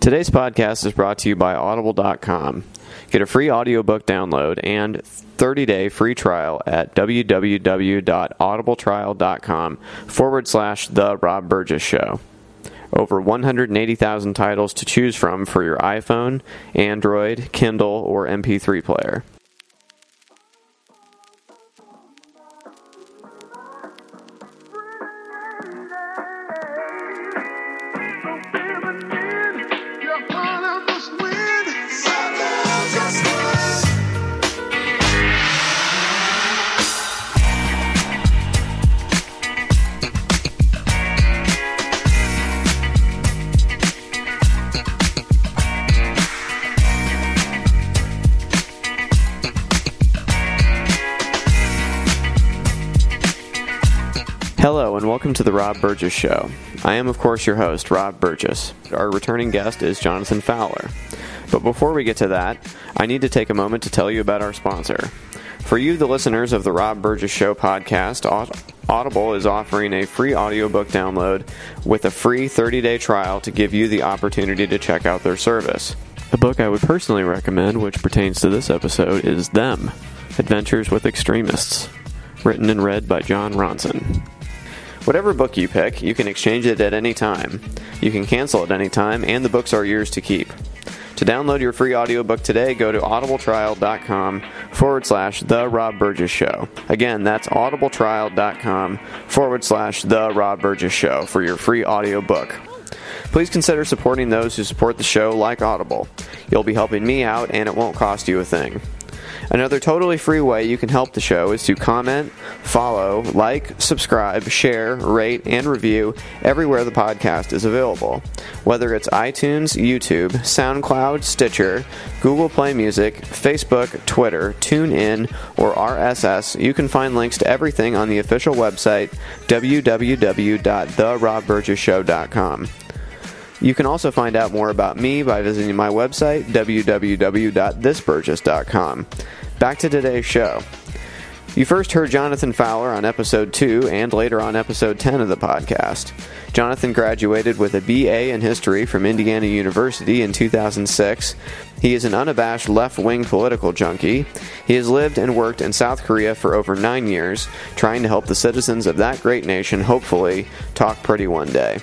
Today's podcast is brought to you by Audible.com. Get a free audiobook download and 30-day free trial at www.audibletrial.com forward slash The Rob Burgess Show. Over 180,000 titles to choose from for your iPhone, Android, Kindle, or MP3 player. To the Rob Burgess Show. I am, of course, your host, Rob Burgess. Our returning guest is Jonathan Fowler. But before we get to that, I need to take a moment to tell you about our sponsor. For you, the listeners of the Rob Burgess Show podcast, Audible is offering a free audiobook download with a free 30 day trial to give you the opportunity to check out their service. The book I would personally recommend, which pertains to this episode, is Them Adventures with Extremists, written and read by Jon Ronson. Whatever book you pick, you can exchange it at any time. You can cancel at any time, and the books are yours to keep. To download your free audiobook today, go to audibletrial.com forward slash The Rob Burgess Show. Again, that's audibletrial.com forward slash The Rob Burgess Show for your free audiobook. Please consider supporting those who support the show like Audible. You'll be helping me out, and it won't cost you a thing. Another totally free way you can help the show is to comment, follow, like, subscribe, share, rate, and review everywhere the podcast is available. Whether it's iTunes, YouTube, SoundCloud, Stitcher, Google Play Music, Facebook, Twitter, TuneIn, or RSS, you can find links to everything on the official website www.therobburgessshow.com. You can also find out more about me by visiting my website, www.thisburgess.com. Back to today's show. You first heard Jonathan Fowler on episode 2 and later on episode 10 of the podcast. Jonathan graduated with a BA in history from Indiana University in 2006. He is an unabashed left wing political junkie. He has lived and worked in South Korea for over nine years, trying to help the citizens of that great nation hopefully talk pretty one day.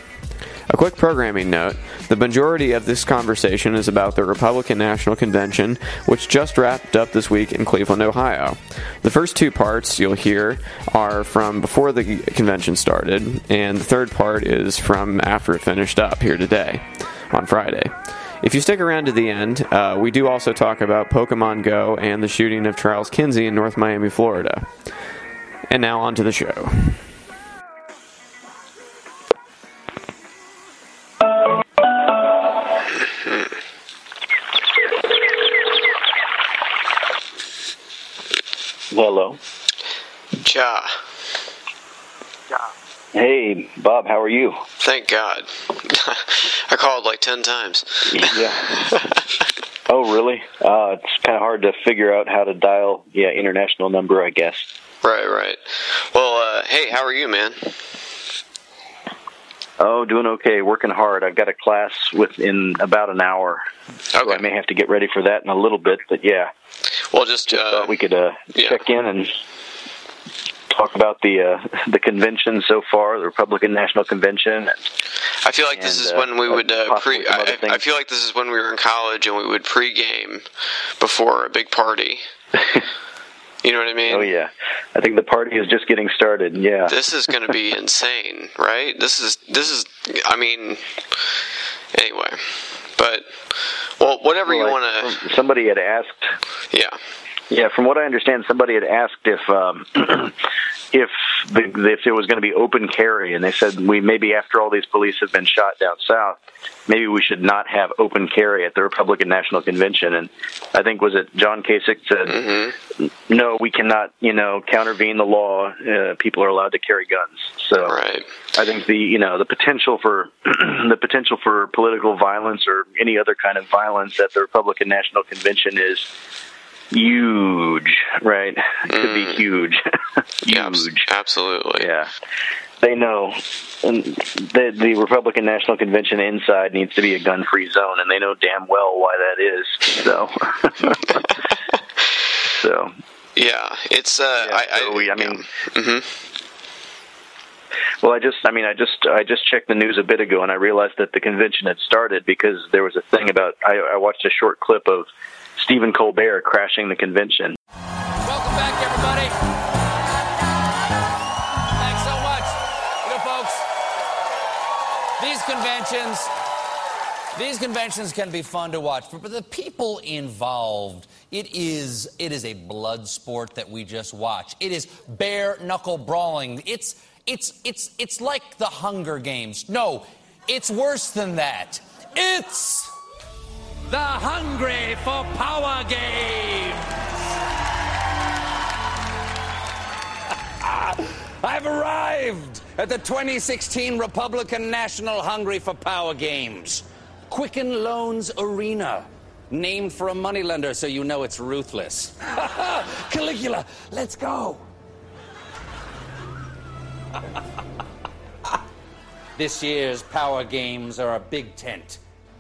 A quick programming note the majority of this conversation is about the Republican National Convention, which just wrapped up this week in Cleveland, Ohio. The first two parts you'll hear are from before the convention started, and the third part is from after it finished up here today on Friday. If you stick around to the end, uh, we do also talk about Pokemon Go and the shooting of Charles Kinsey in North Miami, Florida. And now on to the show. Hello. Ja. Hey, Bob, how are you? Thank God. I called like 10 times. yeah. oh, really? Uh, it's kind of hard to figure out how to dial, yeah, international number, I guess. Right, right. Well, uh, hey, how are you, man? Oh, doing okay. Working hard. I've got a class within about an hour, so Okay. I may have to get ready for that in a little bit. But yeah, Well, just, just uh, thought we could uh, yeah. check in and talk about the uh, the convention so far, the Republican National Convention. I feel like this is uh, when we would uh, pre. I, I feel like this is when we were in college and we would pregame before a big party. You know what I mean? Oh yeah, I think the party is just getting started. Yeah. This is going to be insane, right? This is this is. I mean, anyway, but well, whatever you want to. Somebody had asked. Yeah. Yeah, from what I understand, somebody had asked if um, if the, if there was going to be open carry, and they said we maybe after all these police have been shot down south, maybe we should not have open carry at the Republican National Convention. And I think was it John Kasich said, Mm-hmm. no, we cannot, you know, countervene the law. Uh, people are allowed to carry guns. So Right. I think the you know the potential for the potential for political violence or any other kind of violence at the Republican National Convention is huge, right? It could be huge, Yeah, huge. absolutely. Yeah, they know. And the the Republican National Convention inside needs to be a gun-free zone, and they know damn well why that is. So, so Yeah, it's. Uh, Yeah, I, so I, we- I mean- yeah. Mhm. Well, I just, I mean, I just, I just checked the news a bit ago, and I realized that the convention had started because there was a thing about. I, I watched a short clip of Stephen Colbert crashing the convention. Welcome back, everybody. Thanks so much. You know, folks, these conventions, these conventions can be fun to watch, but for the people involved, it is it is a blood sport that we just watch. It is bare knuckle brawling. It's it's it's it's like the Hunger Games. No, it's worse than that. It's the Hungry for Power games. I've arrived at the 2016 Republican National Hungry for Power Games. Quicken Loans Arena. Named for a moneylender, so you know it's ruthless. Caligula, let's go. this year's Power Games are a big tent.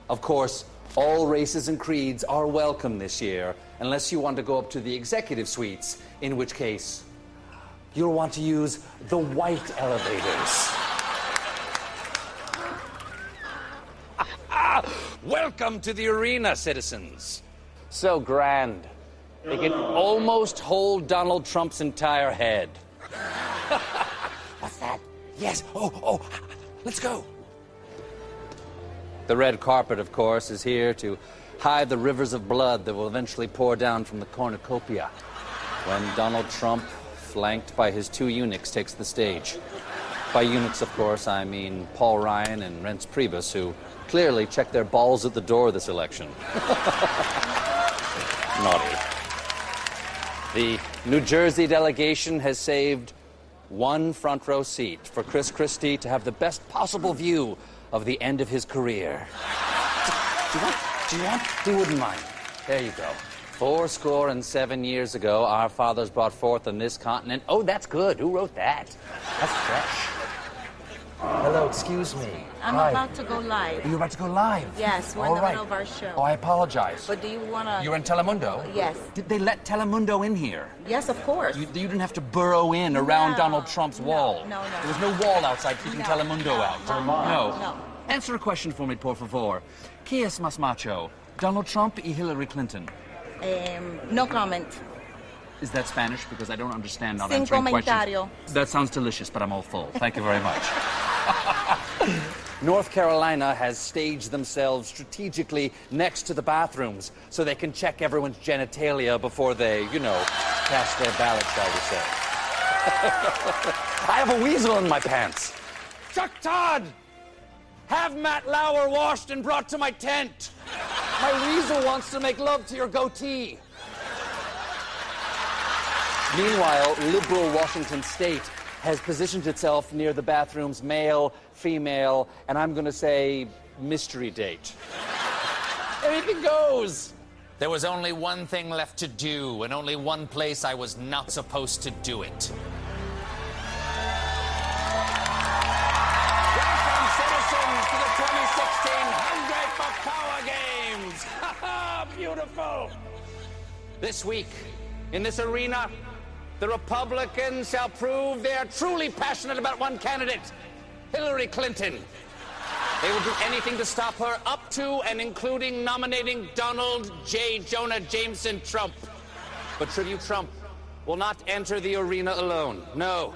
Of course, all races and creeds are welcome this year, unless you want to go up to the executive suites, in which case, you'll want to use the white elevators. Welcome to the arena, citizens. So grand. They can almost hold Donald Trump's entire head. What's that? Yes. Oh, oh, let's go. The red carpet, of course, is here to hide the rivers of blood that will eventually pour down from the cornucopia when Donald Trump, flanked by his two eunuchs, takes the stage. By eunuchs, of course, I mean Paul Ryan and Reince Priebus, who clearly checked their balls at the door this election. Naughty. The New Jersey delegation has saved one front row seat for Chris Christie to have the best possible view of the end of his career. Do you want? Do you want? You wouldn't mind. There you go. Four score and seven years ago, our fathers brought forth on this continent. Oh, that's good. Who wrote that? That's fresh. Hello, excuse me. I'm Hi. about to go live. You're about to go live. Yes, we're in All the right. middle of our show. Oh, I apologize. But do you want to? You're in Telemundo? Yes. Did they let Telemundo in here? Yes, of course. You, you didn't have to burrow in around No. Donald Trump's No, wall. no, no. There was no wall outside keeping No, Telemundo no, out. no, no. no. Answer a question for me, por favor. ¿Qué es más macho? Donald Trump y Hillary Clinton. Um, no comment. Is that Spanish? Because I don't understand not Sin answering comentario. questions. That sounds delicious, but I'm all full. Thank you very much. North Carolina has staged themselves strategically next to the bathrooms so they can check everyone's genitalia before they, you know, cast their ballot, shall we say. I have a weasel in my pants. Chuck Todd! Have Matt Lauer washed and brought to my tent. My weasel wants to make love to your goatee. Meanwhile, liberal Washington state has positioned itself near the bathroom's male, female, and I'm going to say mystery date. Anything goes. There was only one thing left to do, and only one place I was not supposed to do it. Welcome, citizens, to the 2016 Hungry for Power Games. Beautiful. This week, in this arena, the Republicans shall prove they are truly passionate about one candidate, Hillary Clinton. They will do anything to stop her, up to and including nominating Donald J. Jonah Jameson Trump. But Tribute Trump will not enter the arena alone. No.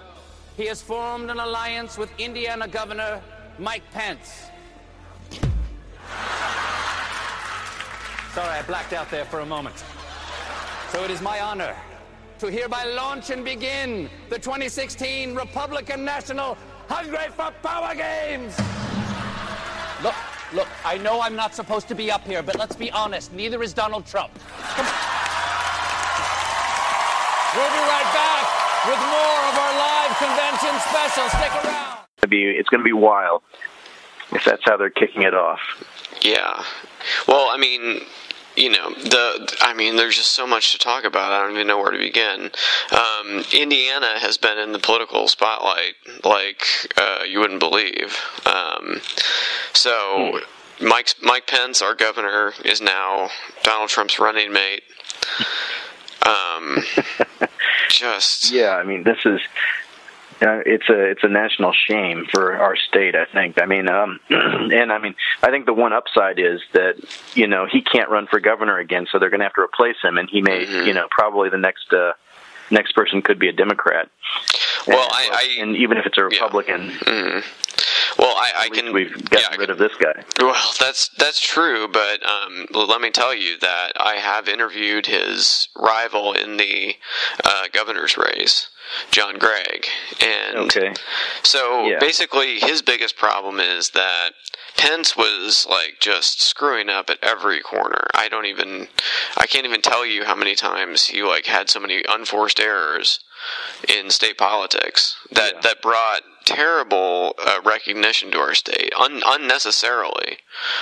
He has formed an alliance with Indiana Governor Mike Pence. Sorry, I blacked out there for a moment. So it is my honor to hereby launch and begin the 2016 Republican National Hungry for Power Games. Look, look, I know I'm not supposed to be up here, but let's be honest, neither is Donald Trump. Come on. We'll be right back with more of our live convention special. Stick around. to be it's going to be wild if that's how they're kicking it off. Yeah. Well, I mean, you know the i mean there's just so much to talk about. I don't even know where to begin. Um, indiana has been in the political spotlight like uh, you wouldn't believe. Um, so mike mike pence our governor is now donald trump's running mate. Um, just yeah i mean this is uh, it's a it's a national shame for our state. I think. I mean, um, and I mean, I think the one upside is that you know he can't run for governor again, so they're going to have to replace him, and he may, mm-hmm. you know, probably the next uh, next person could be a Democrat. Well, and, I, I and even if it's a Republican. Yeah. Mm-hmm. Well, I, I can. We've gotten yeah, rid of this guy. Well, that's that's true, but um, let me tell you that I have interviewed his rival in the uh, governor's race, John Gregg. And okay. so yeah. basically, his biggest problem is that Pence was like just screwing up at every corner. I don't even, I can't even tell you how many times he like had so many unforced errors in state politics that yeah. that brought terrible uh, recognition to our state, un- unnecessarily.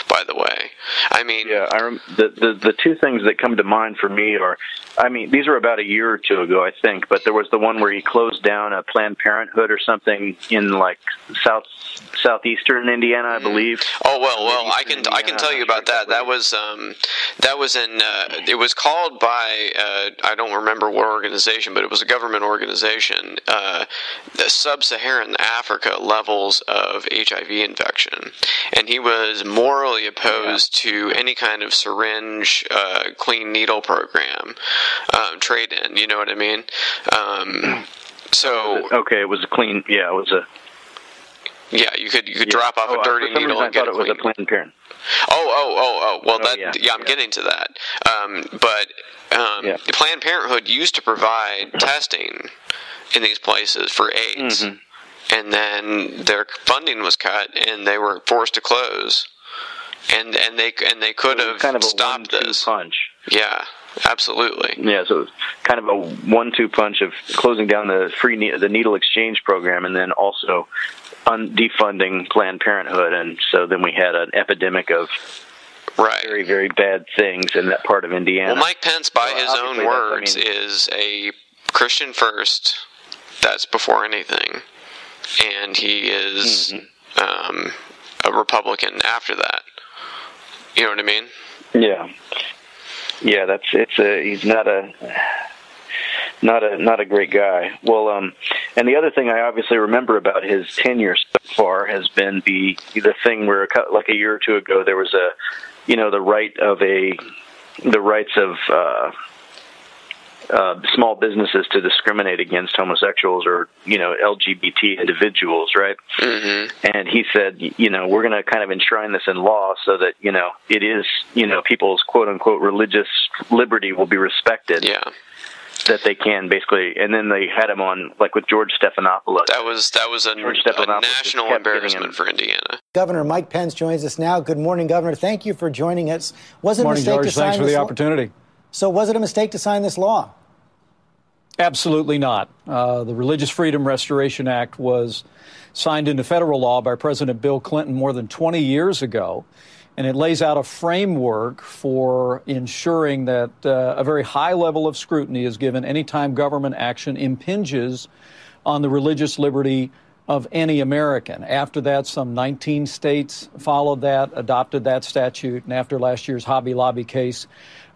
By the way, I mean, yeah, I rem- the, the the two things that come to mind for me are, I mean, these are about a year or two ago, I think, but there was the one where he closed down a Planned Parenthood or something in like south southeastern Indiana, I mm-hmm. believe. Oh well, well, I can Indiana, I can tell you about that. That was um, that was in uh, it was called by uh, I don't remember what organization, but it was a government organization, uh, the Sub-Saharan Africa levels of HIV infection, and he was morally opposed yeah. to any kind of syringe uh, clean needle program um, trade in. You know what I mean? Um, so okay, it was a clean. Yeah, it was a. Yeah, you could you could yeah. drop off oh, a dirty needle and get it, it was a Planned Parenthood. Oh, oh, oh, oh. Well, oh, that yeah. yeah I'm yeah. getting to that. Um, but um. Planned Parenthood used to provide testing in these places for AIDS. Mm-hmm and then their funding was cut, and they were forced to close. And and they and they could have kind of stopped this punch. Yeah, absolutely. Yeah, so it's kind of a one-two punch of closing down the free ne- the needle exchange program, and then also un- defunding Planned Parenthood, and so then we had an epidemic of right. very very bad things in that part of Indiana. Well, Mike Pence, by his own words, I mean, is a Christian first. That's before anything and he is mm-hmm. um, a Republican after that. You know what I mean? Yeah, yeah. That's it's a he's not a not a not a great guy. Well, um, and the other thing I obviously remember about his tenure so far has been the the thing where like a year or two ago there was a you know the right of a the rights of uh, uh, small businesses to discriminate against homosexuals or you know LGBT individuals, right? Mm-hmm. And he said, you know, we're going to kind of enshrine this in law so that you know it is, you know, people's quote unquote religious liberty will be respected. Yeah. That they can basically, and then they had him on like with George Stephanopoulos. That was that was a, a national embarrassment for Indiana. Governor Mike Pence joins us now. Good morning, Governor. Thank you for joining us. Was it morning, a mistake George. to sign Thanks for the opportunity. So, was it a mistake to sign this law? Absolutely not. Uh, the Religious Freedom Restoration Act was signed into federal law by President Bill Clinton more than 20 years ago, and it lays out a framework for ensuring that uh, a very high level of scrutiny is given anytime government action impinges on the religious liberty of any American. After that, some 19 states followed that, adopted that statute, and after last year's Hobby Lobby case,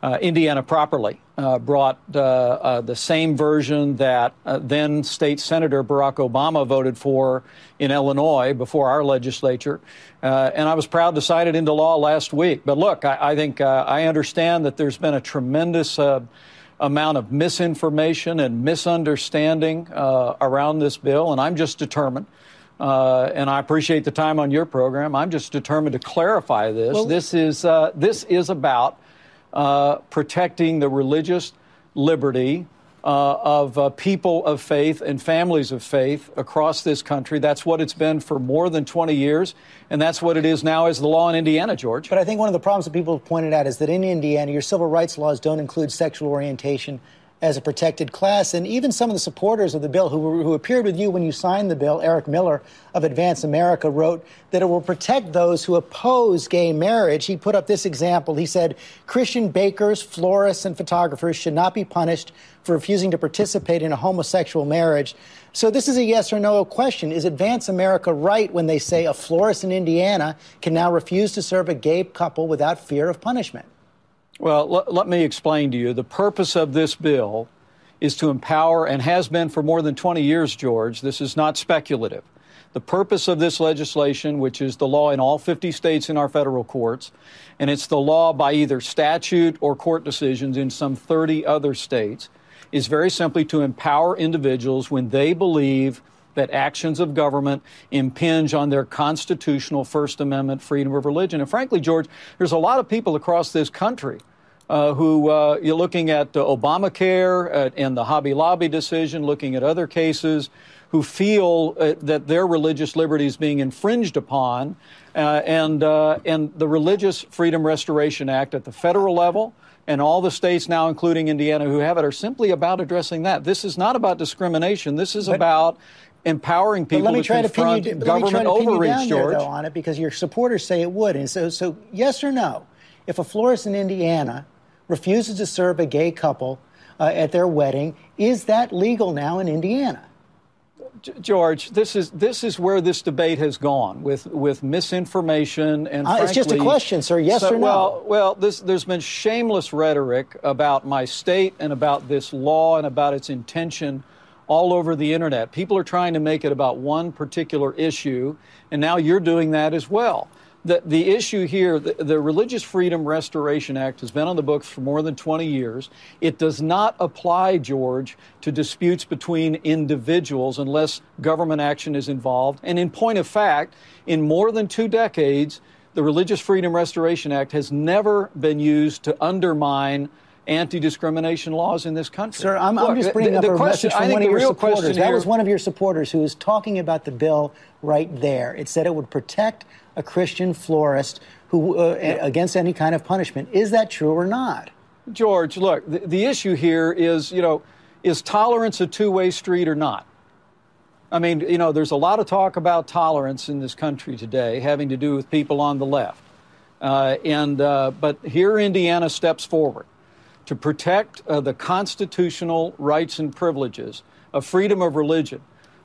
uh, Indiana properly uh, brought uh, uh the same version that uh, then state Senator Barack Obama voted for in Illinois before our legislature. Uh, and I was proud to sign it into law last week. But look, I, I think I understand that there's been a tremendous amount of misinformation and misunderstanding around this bill, and I'm just determined. Uh, and I appreciate the time on your program. I'm just determined to clarify this. Well, this is uh, this is about uh, protecting the religious liberty uh, of uh, people of faith and families of faith across this country. That's what it's been for more than 20 years, and that's what it is now as the law in Indiana, George. But I think one of the problems that people have pointed out is that in Indiana, your civil rights laws don't include sexual orientation as a protected class. And even some of the supporters of the bill who, who appeared with you when you signed the bill, Eric Miller of Advance America, wrote that it will protect those who oppose gay marriage. He put up this example. He said Christian bakers, florists, and photographers should not be punished for refusing to participate in a homosexual marriage. So this is a yes or no question. Is Advance America right when they say a florist in Indiana can now refuse to serve a gay couple without fear of punishment? Well, l- let me explain to you. The purpose of this bill is to empower, and has been for more than 20 years, George. This is not speculative. The purpose of this legislation, which is the law in all 50 states in our federal courts, and it's the law by either statute or court decisions in some 30 other states, is very simply to empower individuals when they believe that actions of government impinge on their constitutional First Amendment freedom of religion. And frankly, George, there's a lot of people across this country uh, who uh, you're looking at uh, Obamacare and the Hobby Lobby decision, looking at other cases, who feel uh, that their religious liberty is being infringed upon, uh, and uh, and the Religious Freedom Restoration Act at the federal level and all the states now, including Indiana, who have it, are simply about addressing that. This is not about discrimination. This is but, about empowering people let me to try confront to pin you, government let me try to overreach, pin you down George. There, though, on it because your supporters say it would. And so, so yes or no, if a florist in Indiana refuses to serve a gay couple uh, at their wedding, is that legal now in Indiana? George, this is this is where this debate has gone with with misinformation and. Uh, frankly, it's just a question, sir. Yes so, or no? Well, well, this, there's been shameless rhetoric about my state and about this law and about its intention all over the internet. People are trying to make it about one particular issue, and now you're doing that as well the, the issue here, the, the, Religious Freedom Restoration Act has been on the books for more than 20 years. It does not apply, George, to disputes between individuals unless government action is involved. And in point of fact, in more than two decades, the Religious Freedom Restoration Act has never been used to undermine anti-discrimination laws in this country. Sir, I'm, Look, I'm just bringing the, the a question, message from one of your supporters. That was one of your supporters who was talking about the bill right there. It said it would protect a Christian florist who uh, yeah. against any kind of punishment. Is that true or not? George, look, the, the issue here is, you know, is tolerance a two-way street or not? I mean, you know, there's a lot of talk about tolerance in this country today, having to do with people on the left. Uh, and uh, but here, Indiana steps forward to protect uh, the constitutional rights and privileges of freedom of religion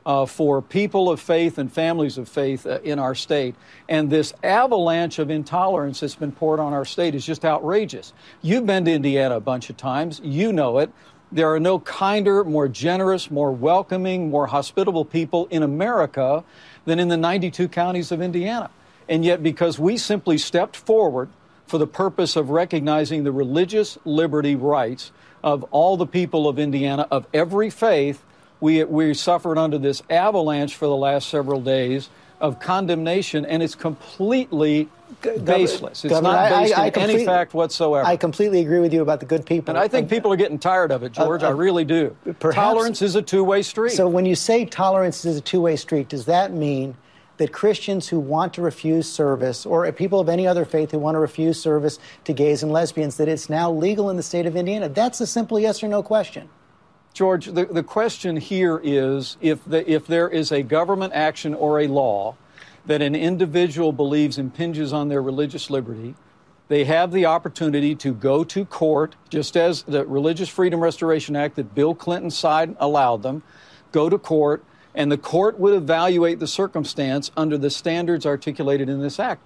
uh, for people of faith and families of faith uh, in our state. And this avalanche of intolerance that's been poured on our state is just outrageous. You've been to Indiana a bunch of times, you know it. There are no kinder, more generous, more welcoming, more hospitable people in America than in the 92 counties of Indiana. And yet, because we simply stepped forward for the purpose of recognizing the religious liberty rights of all the people of Indiana of every faith. We, we suffered under this avalanche for the last several days of condemnation, and it's completely baseless. It's Governor, not based I, I, in any fact whatsoever. I completely agree with you about the good people. And I think people are getting tired of it, George. Uh, uh, I really do. Perhaps, tolerance is a two-way street. So when you say tolerance is a two-way street, does that mean that Christians who want to refuse service, or people of any other faith who want to refuse service to gays and lesbians, that it's now legal in the state of Indiana? That's a simple yes or no question. George, the, the question here is if, the, if there is a government action or a law that an individual believes impinges on their religious liberty, they have the opportunity to go to court, just as the Religious Freedom Restoration Act that Bill Clinton signed allowed them, go to court and the court would evaluate the circumstance under the standards articulated in this act.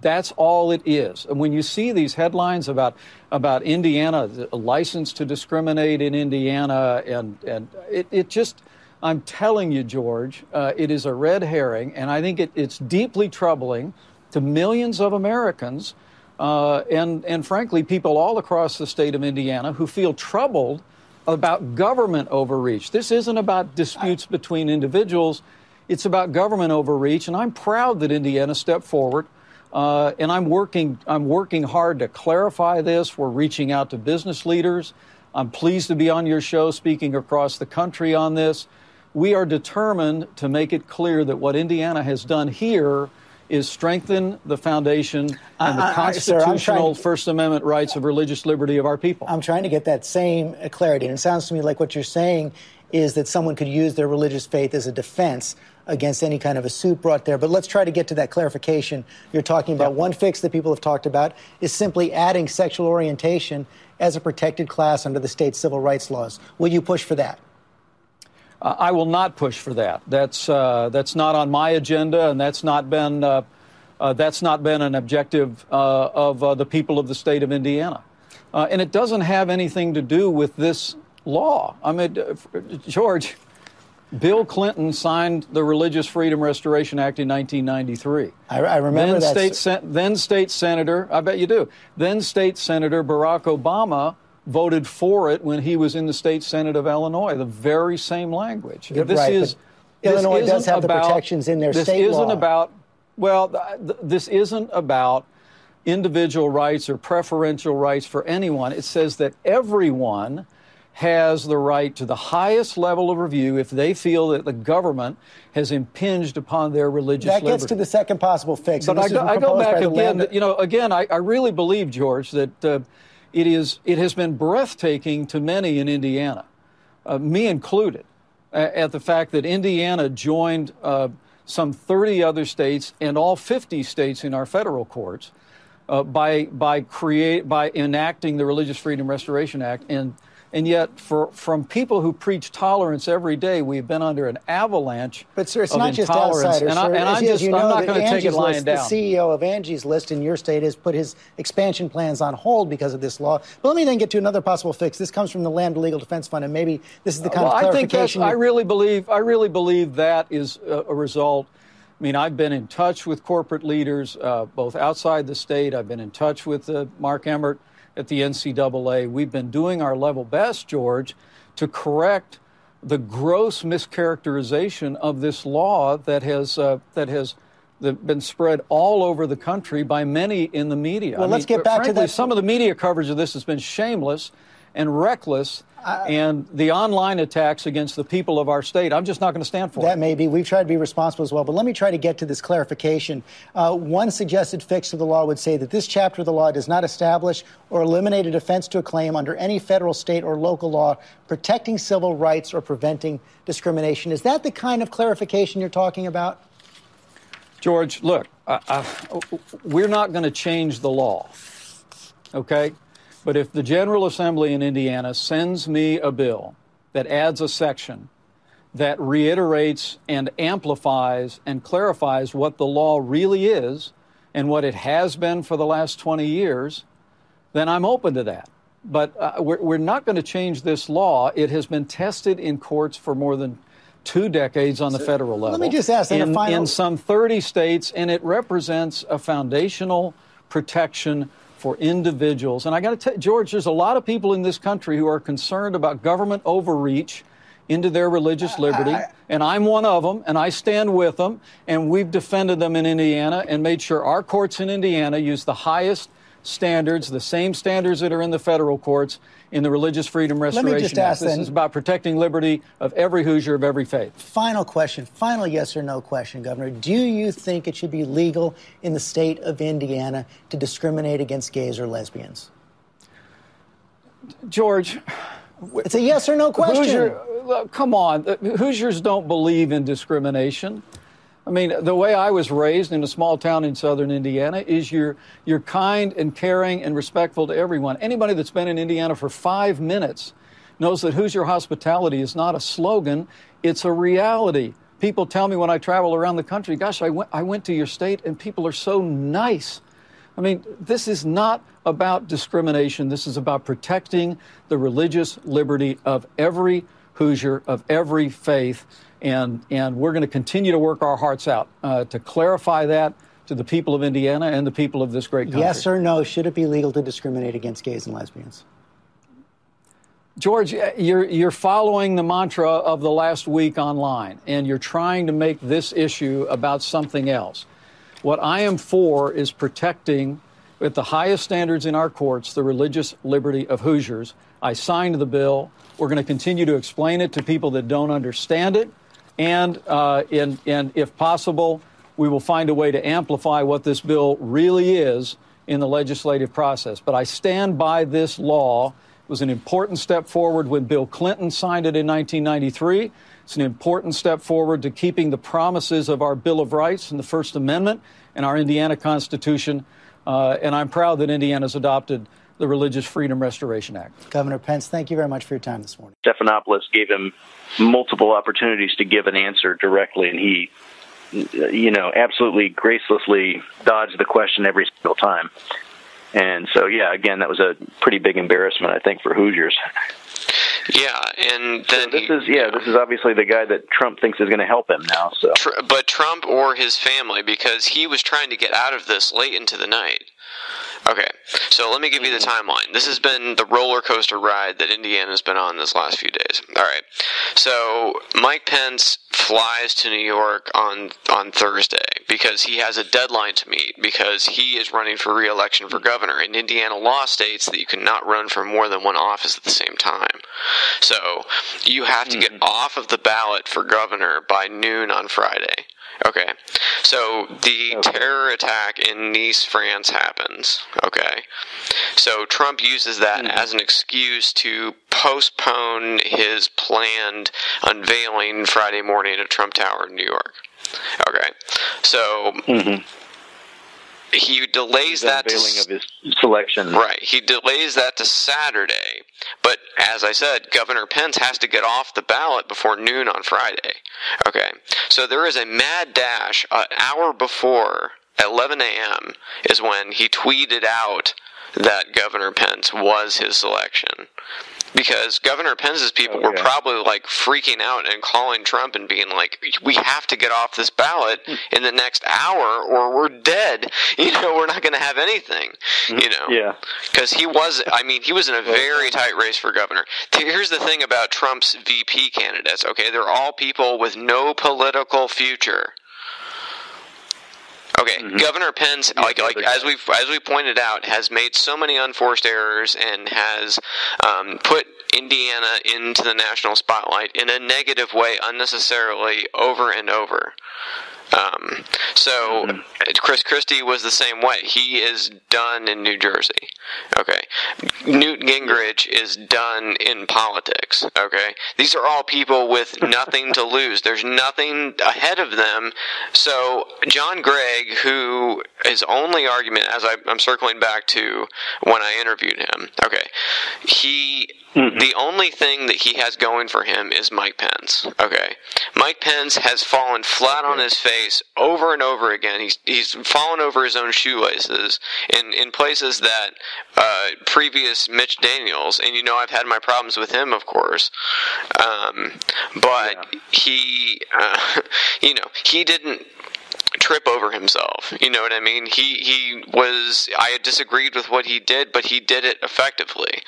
That's all it is. And when you see these headlines about about Indiana, a license to discriminate in Indiana, and and it, it just, I'm telling you, George, uh, it is a red herring, and I think it, it's deeply troubling to millions of Americans, uh, and and frankly, people all across the state of Indiana who feel troubled about government overreach. This isn't about disputes between individuals. It's about government overreach, and I'm proud that Indiana stepped forward. Uh, and I'm working. I'm working hard to clarify this. We're reaching out to business leaders. I'm pleased to be on your show, speaking across the country on this. We are determined to make it clear that what Indiana has done here is strengthen the foundation and the I- I- sir, I'm constitutional First Amendment rights of religious liberty of our people. I'm trying to get that same uh, clarity. And it sounds to me like what you're saying is that someone could use their religious faith as a defense against any kind of a suit brought there. But let's try to get to that clarification. You're talking about one fix that people have talked about is simply adding sexual orientation as a protected class under the state civil rights laws. Will you push for that? Uh, I will not push for that. That's uh, that's not on my agenda, and that's not been uh, uh, that's not been an objective uh, of uh, the people of the state of Indiana, uh, and it doesn't have anything to do with this law. I mean, George, Bill Clinton signed the Religious Freedom Restoration Act in 1993. I, I remember then that. state sen- then state senator, I bet you do. Then state senator Barack Obama voted for it when he was in the state senate of Illinois. The very same language. You're this right, is Illinois this does have the protections in their this state isn't law. about well, th- th- this isn't about individual rights or preferential rights for anyone. It says that everyone has the right to the highest level of review if they feel that the government has impinged upon their religious that gets liberty. to the second possible fix. But I go, I go back again. You know, again, I, I really believe, George, that uh, it is it has been breathtaking to many in Indiana, uh, me included, at the fact that Indiana joined uh, some 30 other states and all 50 states in our federal courts uh, by by create by enacting the Religious Freedom Restoration Act and. And yet, for, from people who preach tolerance every day, we've been under an avalanche But sir, it's not just outsiders, and, I, and as, I'm just you know I'm not going to take it lying list, down. The CEO of Angie's List in your state has put his expansion plans on hold because of this law. But let me then get to another possible fix. This comes from the Lambda Legal Defense Fund, and maybe this is the kind well, of I think. I really believe. I really believe that is a, a result. I mean, I've been in touch with corporate leaders, uh, both outside the state. I've been in touch with uh, Mark Emmert at the NCAA. We've been doing our level best, George, to correct the gross mischaracterization of this law that has uh, that has been spread all over the country by many in the media. Well, I let's mean, get back to frankly, that- Some of the media coverage of this has been shameless and reckless, and the online attacks against the people of our state. I'm just not going to stand for That it. may be. We've tried to be responsible as well. But let me try to get to this clarification. Uh, one suggested fix to the law would say that this chapter of the law does not establish or eliminate a defense to a claim under any federal, state, or local law protecting civil rights or preventing discrimination. Is that the kind of clarification you're talking about? George, look, I, I, we're not going to change the law, okay? But if the General Assembly in Indiana sends me a bill that adds a section that reiterates and amplifies and clarifies what the law really is and what it has been for the last 20 years, then I'm open to that. But uh, we're, we're not going to change this law. It has been tested in courts for more than two decades on the federal level. Let me just ask in, final- in some 30 states, and it represents a foundational protection for individuals. And I got to tell you, George, there's a lot of people in this country who are concerned about government overreach into their religious liberty, and I'm one of them, and I stand with them, and we've defended them in Indiana and made sure our courts in Indiana use the highest standards, the same standards that are in the federal courts in the Religious Freedom me Restoration just Act. ask This then- is about protecting liberty of every Hoosier of every faith. Final question, final yes or no question, Governor. Do you think it should be legal in the state of Indiana to discriminate against gays or lesbians? George, It's a yes or no question. Hoosier, come on. Hoosiers don't believe in discrimination. I mean, the way I was raised in a small town in southern Indiana is you're, you're kind and caring and respectful to everyone. Anybody that's been in Indiana for five minutes knows that Hoosier hospitality is not a slogan, it's a reality. People tell me when I travel around the country, gosh, I went, I went to your state and people are so nice. I mean, this is not about discrimination. This is about protecting the religious liberty of every Hoosier, of every faith. And, and we're going to continue to work our hearts out uh, to clarify that to the people of Indiana and the people of this great country. Yes or no, should it be legal to discriminate against gays and lesbians? George, uh, you're, you're following the mantra of the last week online, and you're trying to make this issue about something else. What I am for is protecting, at the highest standards in our courts, the religious liberty of Hoosiers. I signed the bill. We're going to continue to explain it to people that don't understand it, and, uh, in, and if possible, we will find a way to amplify what this bill really is in the legislative process. But I stand by this law. It was an important step forward when Bill Clinton signed it in 1993. It's an important step forward to keeping the promises of our Bill of Rights and the First Amendment and our Indiana Constitution. Uh, and I'm proud that Indiana's adopted the Religious Freedom Restoration Act. Governor Pence, thank you very much for your time this morning. Stephanopoulos gave him multiple opportunities to give an answer directly, and he, you know, absolutely gracelessly dodged the question every single time. And so, yeah, again, that was a pretty big embarrassment, I think, for Hoosiers. Yeah, and then so this is yeah, this is obviously the guy that Trump thinks is going to help him now. So, but Trump or his family, because he was trying to get out of this late into the night. Okay, so let me give you the mm-hmm. timeline. This has been the roller coaster ride that Indiana's been on this last few days. All right, so Mike Pence flies to New York on on Thursday because he has a deadline to meet because he is running for re-election for governor. And Indiana law states that you cannot run for more than one office at the same time. So you have to get mm-hmm. off of the ballot for governor by noon on Friday. Okay. So the okay. terror attack in Nice, France happens. Okay. So Trump uses that mm-hmm. as an excuse to postpone his planned unveiling Friday morning at Trump Tower in New York. Okay. So mm-hmm he delays that to of his selection. Right. He delays that to Saturday. But as I said, Governor Pence has to get off the ballot before noon on Friday. Okay. So there is a mad dash an hour before 11 a.m. is when he tweeted out that Governor Pence was his selection because Governor Pence's people okay. were probably like freaking out and calling Trump and being like, "We have to get off this ballot in the next hour, or we're dead. You know, we're not going to have anything. Mm-hmm. You know, yeah." Because he was, I mean, he was in a very tight race for governor. Here's the thing about Trump's VP candidates. Okay, they're all people with no political future. Okay, mm-hmm. Governor Pence, like, like as we as we pointed out, has made so many unforced errors and has um, put Indiana into the national spotlight in a negative way unnecessarily over and over. Um, so mm-hmm. Chris Christie was the same way. He is done in New Jersey. Okay. Newt Gingrich is done in politics. Okay. These are all people with nothing to lose. There's nothing ahead of them. So John Gregg, who his only argument, as I, I'm circling back to when I interviewed him, okay, he Mm-hmm. The only thing that he has going for him is Mike Pence. Okay, Mike Pence has fallen flat on his face over and over again. He's he's fallen over his own shoelaces in in places that uh, previous Mitch Daniels, and you know I've had my problems with him, of course, um, but yeah. he, uh, you know, he didn't trip over himself. You know what I mean? He he was I disagreed with what he did, but he did it effectively.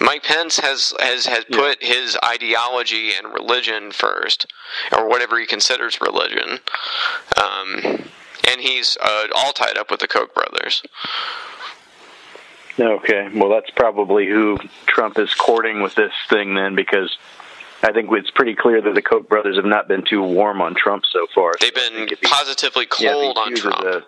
Mike Pence has has has yeah. put his ideology and religion first, or whatever he considers religion, um, and he's uh, all tied up with the Koch brothers. Okay, well, that's probably who Trump is courting with this thing then, because I think it's pretty clear that the Koch brothers have not been too warm on Trump so far. They've so been positively cold yeah, on Trump. A,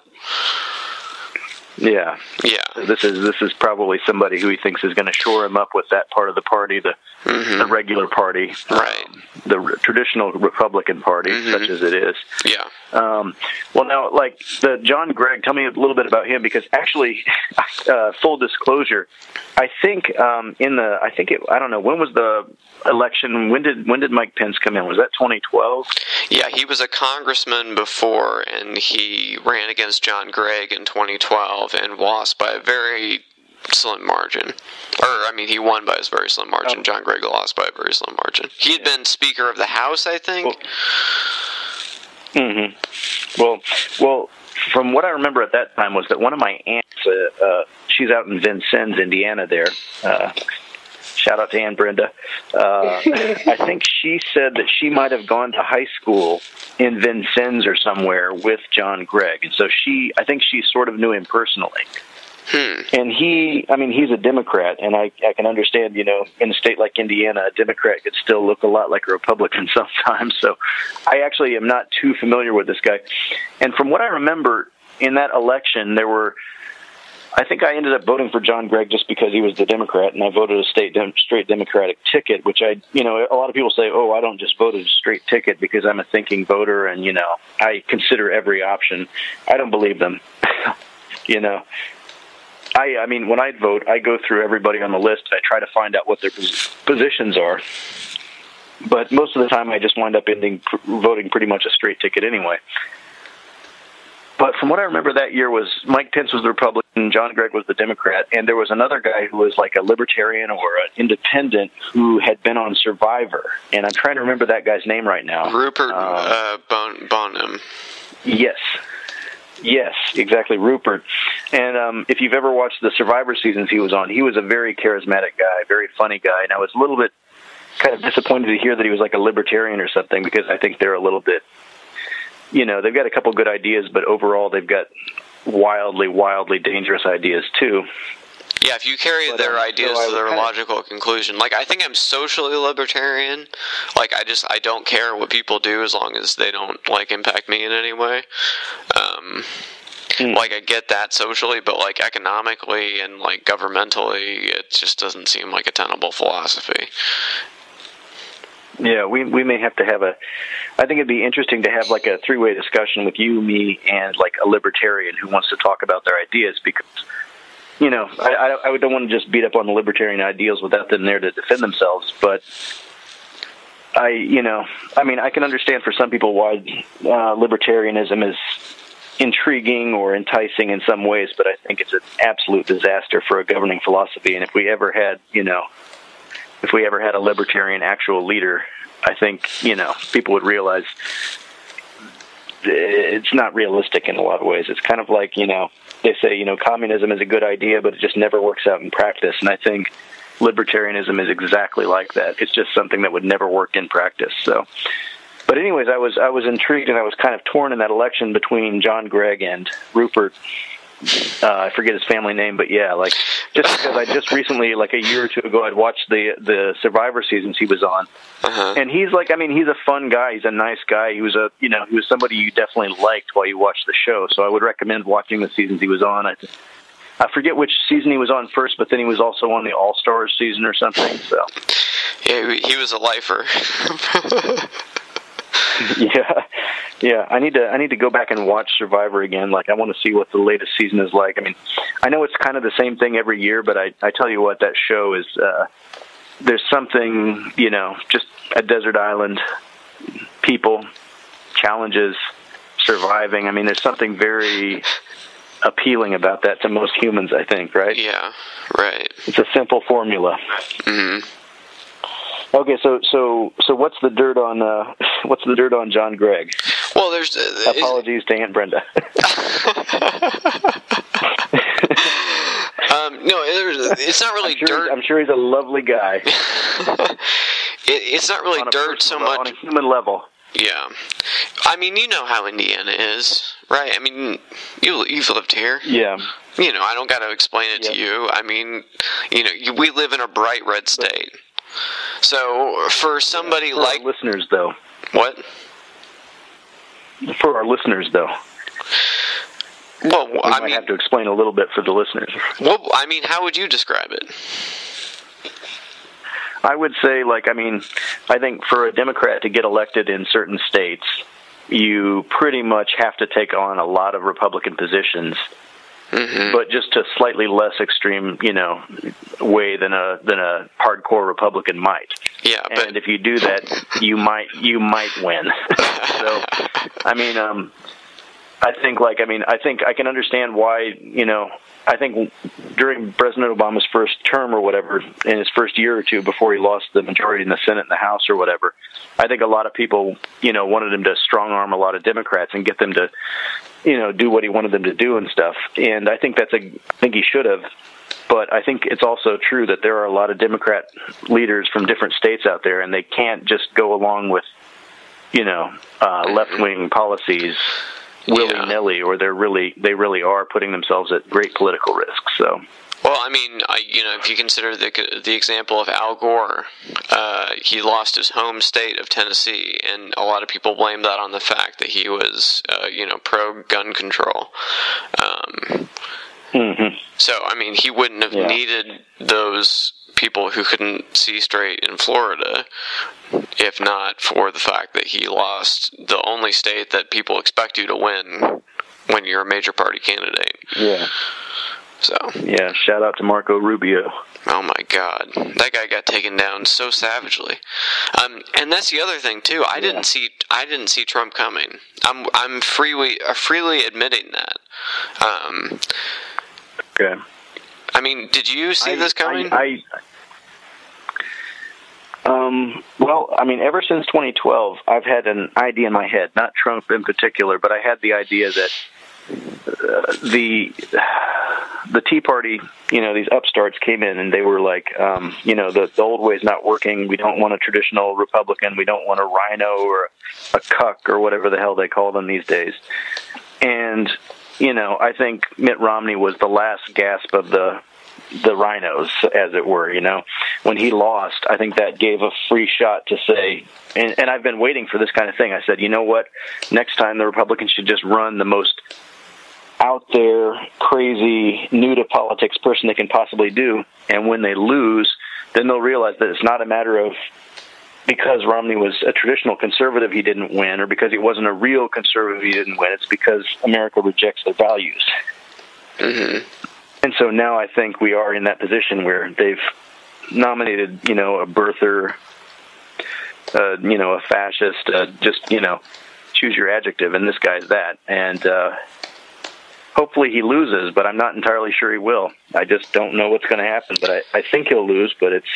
yeah, yeah. This is this is probably somebody who he thinks is going to shore him up with that part of the party, the mm-hmm. the regular party, right? Um, the traditional Republican Party, mm-hmm. such as it is. Yeah. Um, well, now, like the John Gregg, tell me a little bit about him because actually, uh, full disclosure, I think um, in the I think it I don't know when was the election when did when did Mike Pence come in was that 2012? Yeah, he was a congressman before and he ran against John Gregg in 2012 and lost by a very slim margin. Or, I mean, he won by a very slim margin. Oh. John Gregg lost by a very slim margin. He had been Speaker of the House, I think. Well, mm-hmm. Well, well, from what I remember at that time was that one of my aunts, uh, uh, she's out in Vincennes, Indiana. There, uh, shout out to Aunt Brenda. Uh, I think she said that she might have gone to high school in Vincennes or somewhere with John Gregg, and so she, I think she sort of knew him personally. Hmm. And he, I mean, he's a Democrat, and I, I can understand, you know, in a state like Indiana, a Democrat could still look a lot like a Republican sometimes. So I actually am not too familiar with this guy. And from what I remember in that election, there were, I think I ended up voting for John Gregg just because he was the Democrat, and I voted a state dem- straight Democratic ticket, which I, you know, a lot of people say, oh, I don't just vote a straight ticket because I'm a thinking voter, and you know, I consider every option. I don't believe them. you know, I, I mean, when I vote, I go through everybody on the list. I try to find out what their positions are. But most of the time, I just wind up ending voting pretty much a straight ticket anyway. But from what I remember that year was Mike Pence was the Republican, John Gregg was the Democrat, and there was another guy who was like a libertarian or an independent who had been on Survivor. And I'm trying to remember that guy's name right now. Rupert Um, uh, bon- Boneham. Yes. Yes, exactly, Rupert. And um, if you've ever watched the Survivor seasons he was on, he was a very charismatic guy, very funny guy. And I was a little bit kind of disappointed to hear that he was like a libertarian or something because I think they're a little bit, you know, they've got a couple good ideas, but overall they've got wildly, wildly dangerous ideas too. Yeah, if you carry But, their um, ideas so to their logical conclusion, like I think I'm socially libertarian. Like I just I don't care what people do as long as they don't like impact me in any way. Um, Hmm. Like I get that socially, but like economically and like governmentally, it just doesn't seem like a tenable philosophy. Yeah, we we may have to have a. I think it'd be interesting to have like a three way discussion with you, me, and like a libertarian who wants to talk about their ideas because, you know, I I, I don't want to just beat up on the libertarian ideals without them there to defend themselves, but. I, you know, I mean, I can understand for some people why uh, libertarianism is intriguing or enticing in some ways, but I think it's an absolute disaster for a governing philosophy. And if we ever had, you know, if we ever had a libertarian actual leader, I think you know people would realize it's not realistic in a lot of ways. It's kind of like you know they say you know communism is a good idea, but it just never works out in practice. And I think libertarianism is exactly like that. It's just something that would never work in practice. So. But anyways, I was I was intrigued and I was kind of torn in that election between John Gregg and Rupert uh, I forget his family name, but yeah, like just because I just recently, like a year or two ago, I'd watched the the Survivor seasons he was on, Uh-huh. and he's like, I mean, he's a fun guy. He's a nice guy. He was a, you know, he was somebody you definitely liked while you watched the show. So I would recommend watching the seasons he was on. I, I forget which season he was on first, but then he was also on the All Stars season or something. So Yeah, he- he was a lifer. yeah, yeah. I need to I need to go back and watch Survivor again. Like I want to see what the latest season is like. I mean, I know it's kind of the same thing every year, but I I tell you what, that show is. uh There's something you know, just a desert island, people, challenges, surviving. I mean, there's something very appealing about that to most humans. I think, right? yeah, right. It's a simple formula. hmm Okay, so so so what's the dirt on uh what's the dirt on John Gregg? Well, there's uh, Apologies to Aunt Brenda. um, no, it's not really I'm sure, dirt. I'm sure he's a lovely guy. it, it's not really dirt so much. on a human level. Yeah, I mean, you know how Indiana is, right? I mean, you you've lived here. Yeah. You know, I don't got to explain it to you. I mean, you know, you, we live in a bright red state. So for somebody For like our listeners, though. what? For our listeners, though, Well, we I might mean, have to explain a little bit for the listeners. well, I mean, how would you describe it? I would say, like, I mean, I think for a Democrat to get elected in certain states, you pretty much have to take on a lot of Republican positions, hmm but just to slightly less extreme, you know, way than a than a hardcore Republican might. Yeah, but and if you do that, you might you might win. so, I mean, um, I think like I mean, I think I can understand why you know. I think during President Obama's first term or whatever, in his first year or two before he lost the majority in the Senate and the House or whatever, I think a lot of people, you know, wanted him to strong arm a lot of Democrats and get them to, you know, do what he wanted them to do and stuff. And I think that's a, I think he should have. But I think it's also true that there are a lot of Democrat leaders from different states out there, and they can't just go along with, you know, uh, left wing policies willy nilly, or they're really they really are putting themselves at great political risk. So. Well, I mean, I, you know, if you consider the the example of Al Gore, uh, he lost his home state of Tennessee, and a lot of people blame that on the fact that he was, uh, you know, pro gun control. Um, mm-hmm. So, I mean, he wouldn't have Yeah. needed those people who couldn't see straight in Florida if not for the fact that he lost the only state that people expect you to win when you're a major party candidate. Yeah. So, Yeah. Shout out to Marco Rubio. oh my god, that guy got taken down so savagely. Um, and that's the other thing too. I didn't see I didn't see Trump coming. I'm I'm freely uh, freely admitting that. Um, Okay. I mean, did you see I- this coming? I, I um well, I mean, ever since 2012, I've had an idea in my head, not Trump in particular, but I had the idea that uh, the the Tea Party, you know, these upstarts came in and they were like, um, you know, the, the old way's not working. We don't want a traditional Republican. We don't want a rhino or a cuck or whatever the hell they call them these days. And you know, I think Mitt Romney was the last gasp of the the rhinos, as it were. You know, when he lost, I think that gave a free shot to say. And, and I've been waiting for this kind of thing. I said, you know what? Next time the Republicans should just run the most out there, crazy, new to politics person they can possibly do. And when they lose, then they'll realize that it's not a matter of because Romney was a traditional conservative, he didn't win, or because he wasn't a real conservative, he didn't win. It's because America rejects their values. And so now I think we are in that position where they've nominated, you know, a birther, uh, you know, a fascist, uh, just, you know, choose your adjective, and this guy's that. And uh, hopefully he loses, but I'm not entirely sure he will. I just don't know what's going to happen, but I, I think he'll lose, but it's.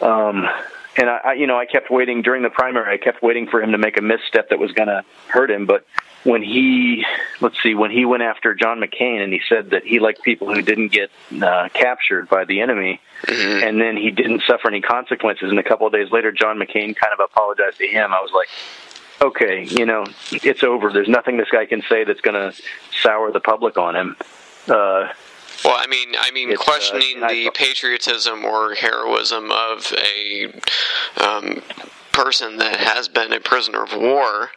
Um, and I, I, you know, I kept waiting during the primary. I kept waiting for him to make a misstep that was going to hurt him. But when he, let's see, when he went after John McCain and he said that he liked people who didn't get uh, captured by the enemy, and then he didn't suffer any consequences. And a couple of days later, John McCain kind of apologized to him. I was like, okay, you know, it's over. There's nothing this guy can say that's going to sour the public on him. Uh, Well, I mean, I mean, It's, uh, questioning I the patriotism or heroism of a um, person that has been a prisoner of war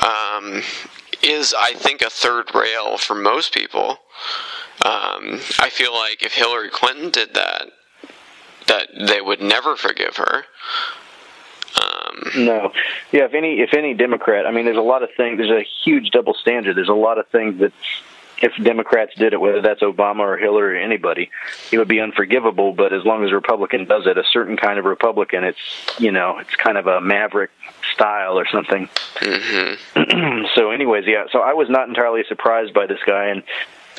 um, is, I think, a third rail for most people. Um, I feel like if Hillary Clinton did that, that they would never forgive her. Um, No, yeah. If any, if any Democrat, I mean, there's a lot of things. There's a huge double standard. There's a lot of things that, if Democrats did it, whether that's Obama or Hillary or anybody, it would be unforgivable. But as long as a Republican does it, a certain kind of Republican, it's you know, it's kind of a maverick style or something. so, anyways, yeah. So I was not entirely surprised by this guy, and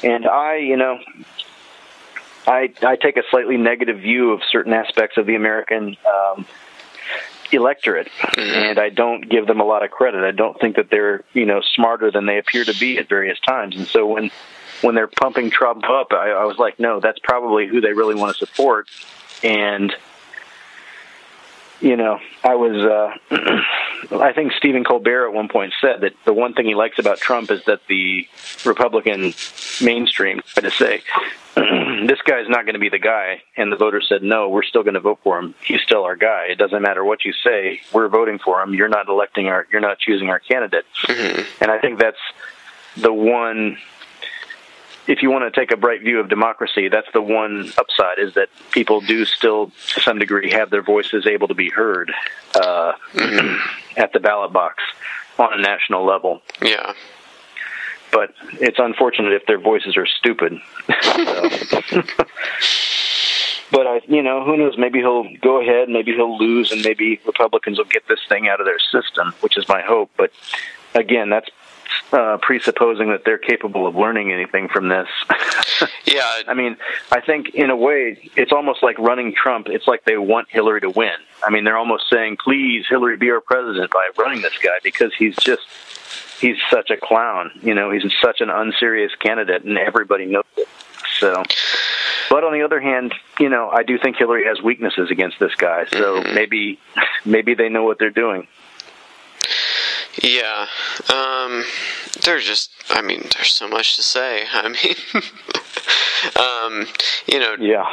and I, you know. I, I take a slightly negative view of certain aspects of the American um, electorate, mm-hmm. and I don't give them a lot of credit. I don't think that they're you know smarter than they appear to be at various times. And so when when they're pumping Trump up, I, I was like, no, that's probably who they really want to support. And you know, I was. Uh, I think Stephen Colbert at one point said that the one thing he likes about Trump is that the Republican mainstream tried to say this guy's not going to be the guy, and the voters said no, we're still going to vote for him. He's still our guy. It doesn't matter what you say, we're voting for him. You're not electing our, you're not choosing our candidate. And I think that's the one. If you want to take a bright view of democracy, that's the one upside is that people do still, to some degree, have their voices able to be heard uh, at the ballot box on a national level yeah. but it's unfortunate if their voices are stupid. But I, you know, who knows? Maybe he'll go ahead, maybe he'll lose, and maybe Republicans will get this thing out of their system, which is my hope. But again, that's uh, presupposing that they're capable of learning anything from this. Yeah. I mean, I think in a way, it's almost like running Trump. It's like they want Hillary to win. I mean, they're almost saying, "Please, Hillary, be our president" by running this guy because he's just he's such a clown. You know, he's such an unserious candidate, and everybody knows it. So, but on the other hand, you know, I do think Hillary has weaknesses against this guy. So maybe maybe they know what they're doing. Yeah, um, there's just, I mean, there's so much to say. I mean, um, you know, Yeah.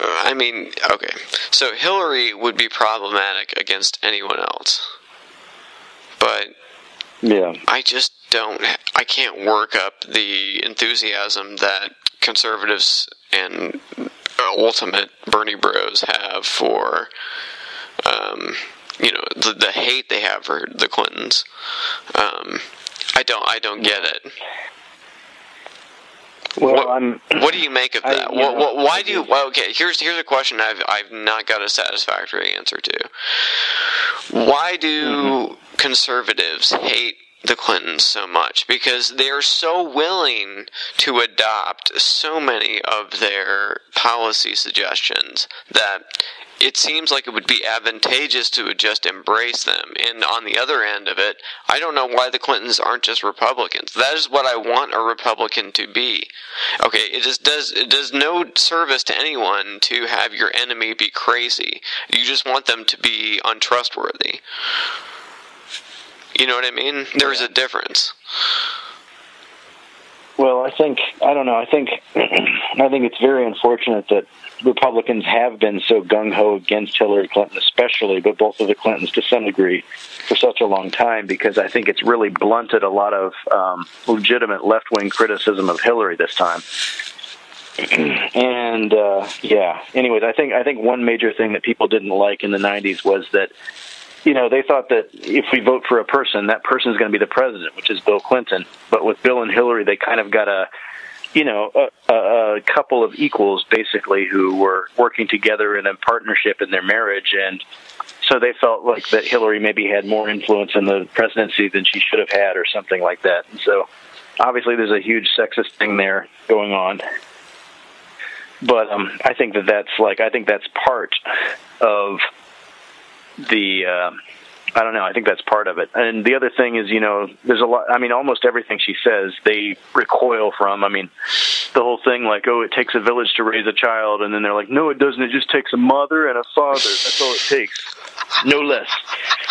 I mean, okay. So Hillary would be problematic against anyone else. But Yeah. I just don't I can't work up the enthusiasm that conservatives and ultimate Bernie bros have for um, you know, the, the hate they have for the Clintons. Um, I don't I don't get it. Well, what, I'm. what do you make of that? you What, know, what, why do you? Well, okay, here's here's a question I've I've not got a satisfactory answer to. Why do Mm-hmm. conservatives hate the Clintons so much? Because they're so willing to adopt so many of their policy suggestions that it seems like it would be advantageous to just embrace them. And on the other end of it, I don't know why the Clintons aren't just Republicans. That is what I want a Republican to be. Okay, it just does it does no service to anyone to have your enemy be crazy. You just want them to be untrustworthy. You know what I mean? There's a difference. Well, I think I don't know. I think I think it's very unfortunate that Republicans have been so gung ho against Hillary Clinton, especially, but both of the Clintons to some degree, for such a long time. Because I think it's really blunted a lot of um, legitimate left wing criticism of Hillary this time. and uh, yeah, anyways, I think I think one major thing that people didn't like in the '90s was that you know, they thought that if we vote for a person, that person is going to be the president, which is Bill Clinton. But with Bill and Hillary, they kind of got a, you know, a, a, couple of equals basically who were working together in a partnership in their marriage, and so they felt like that Hillary maybe had more influence in the presidency than she should have had, or something like that. And so, obviously, there's a huge sexist thing there going on. But um, I think that that's like I think that's part of the uh, I don't know. I think that's part of it. And the other thing is, you know, there's a lot. I mean, almost everything she says, they recoil from. I mean, the whole thing, like, oh, it takes a village to raise a child, and then they're like, no, it doesn't. It just takes a mother and a father. That's all it takes, no less.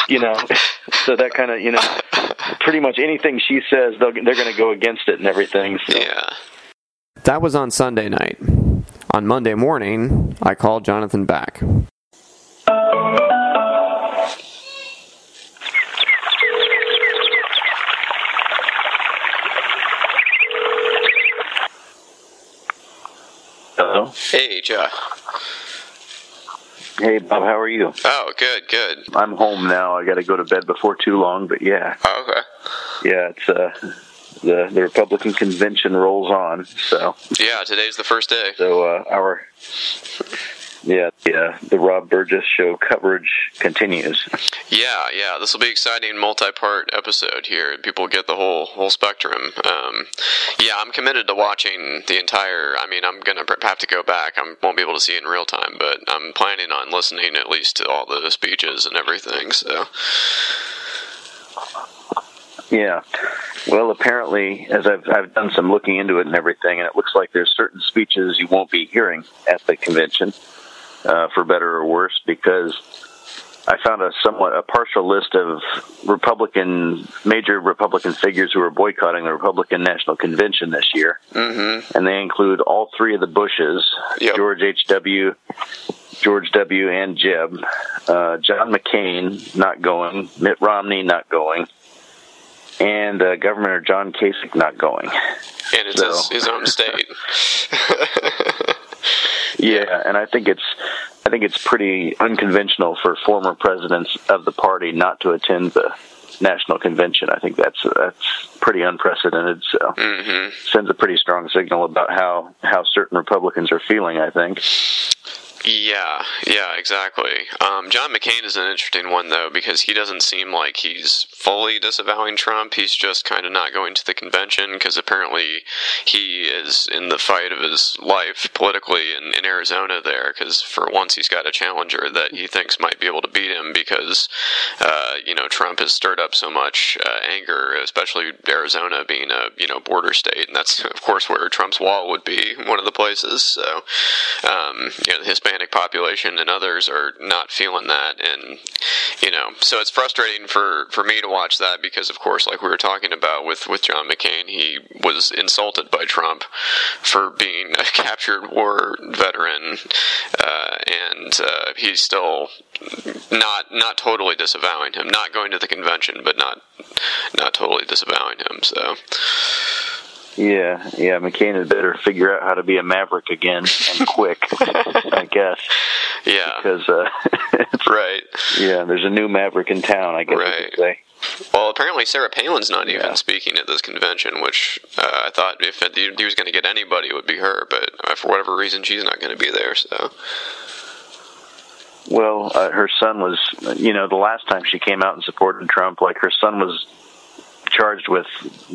You know, so that kind of, you know, pretty much anything she says, they'll, they're going to go against it and everything. So. Yeah. That was on Sunday night. On Monday morning, I called Jonathan back. Hello. Hey, Joe. Hey, Bob. How are you? Oh, good, good. I'm home now. I got to go to bed before too long, but yeah. Oh, okay. yeah, it's uh, the the Republican convention rolls on. So Yeah, today's the first day. so uh, our yeah yeah the Rob Burgess show coverage continues. Yeah, yeah. This will be exciting multi-part episode here. People get the whole whole spectrum. Um, yeah, I'm committed to watching the entire. I mean, I'm gonna have to go back. I won't be able to see it in real time, but I'm planning on listening at least to all the speeches and everything. So Yeah. Well, apparently, as I've I've done some looking into it and everything, and it looks like there's certain speeches you won't be hearing at the convention, uh, for better or worse, because I found a somewhat a partial list of Republican major Republican figures who are boycotting the Republican National Convention this year, mm-hmm. and they include all three of the Bushes, Yep. George H. W. George W. and Jeb, uh, John McCain not going, Mitt Romney not going, and uh, Governor John Kasich not going. and it's So- his, his own state. Yeah, and I think it's I think it's pretty unconventional for former presidents of the party not to attend the national convention. I think that's that's pretty unprecedented. So hmm sends a pretty strong signal about how how certain Republicans are feeling. I think. Yeah, yeah, exactly. Um, John McCain is an interesting one though because he doesn't seem like he's fully disavowing Trump. He's just kind of not going to the convention because apparently he is in the fight of his life politically in, in Arizona there. Because for once he's got a challenger that he thinks might be able to beat him because uh, you know Trump has stirred up so much uh, anger, especially Arizona being a you know border state, and that's of course where Trump's wall would be one of the places. So um, you know the Hispanic Hispanic population, and others are not feeling that. And you know, so it's frustrating for for me to watch that because, of course, like we were talking about with with John McCain, he was insulted by Trump for being a captured war veteran, uh, and uh, he's still not not totally disavowing him, not going to the convention, but not not totally disavowing him. So. Yeah, yeah. McCain had better figure out how to be a maverick again and quick. I guess. Yeah. Because uh, right. Yeah, there's a new maverick in town. I guess right. you could say. Well, apparently Sarah Palin's not even yeah. speaking at this convention, which uh, I thought if he was going to get anybody, it would be her. But uh, for whatever reason, she's not going to be there. So. Well, uh, her son was, you know, the last time she came out and supported Trump, like her son was charged with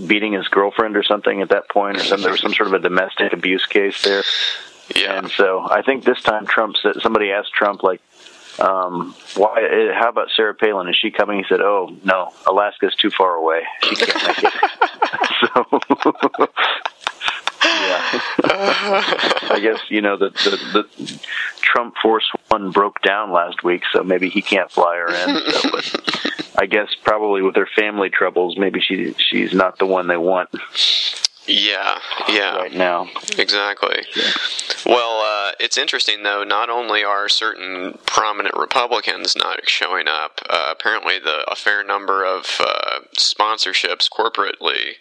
beating his girlfriend or something at that point, or some there was some sort of a domestic abuse case there. Yeah. And so I think this time Trump said somebody asked Trump like, um, "Why? Eh, how about Sarah Palin? Is she coming?" He said, "Oh no, Alaska's too far away. She can't make it." so. yeah, I guess you know the, the the Trump Force One broke down last week, so maybe he can't fly her in. So, but I guess probably with her family troubles, maybe she she's not the one they want. Yeah, yeah. Right now. Exactly. Yeah. Well, uh, it's interesting though. Not only are certain prominent Republicans not showing up, uh, apparently the a fair number of uh, sponsorships corporately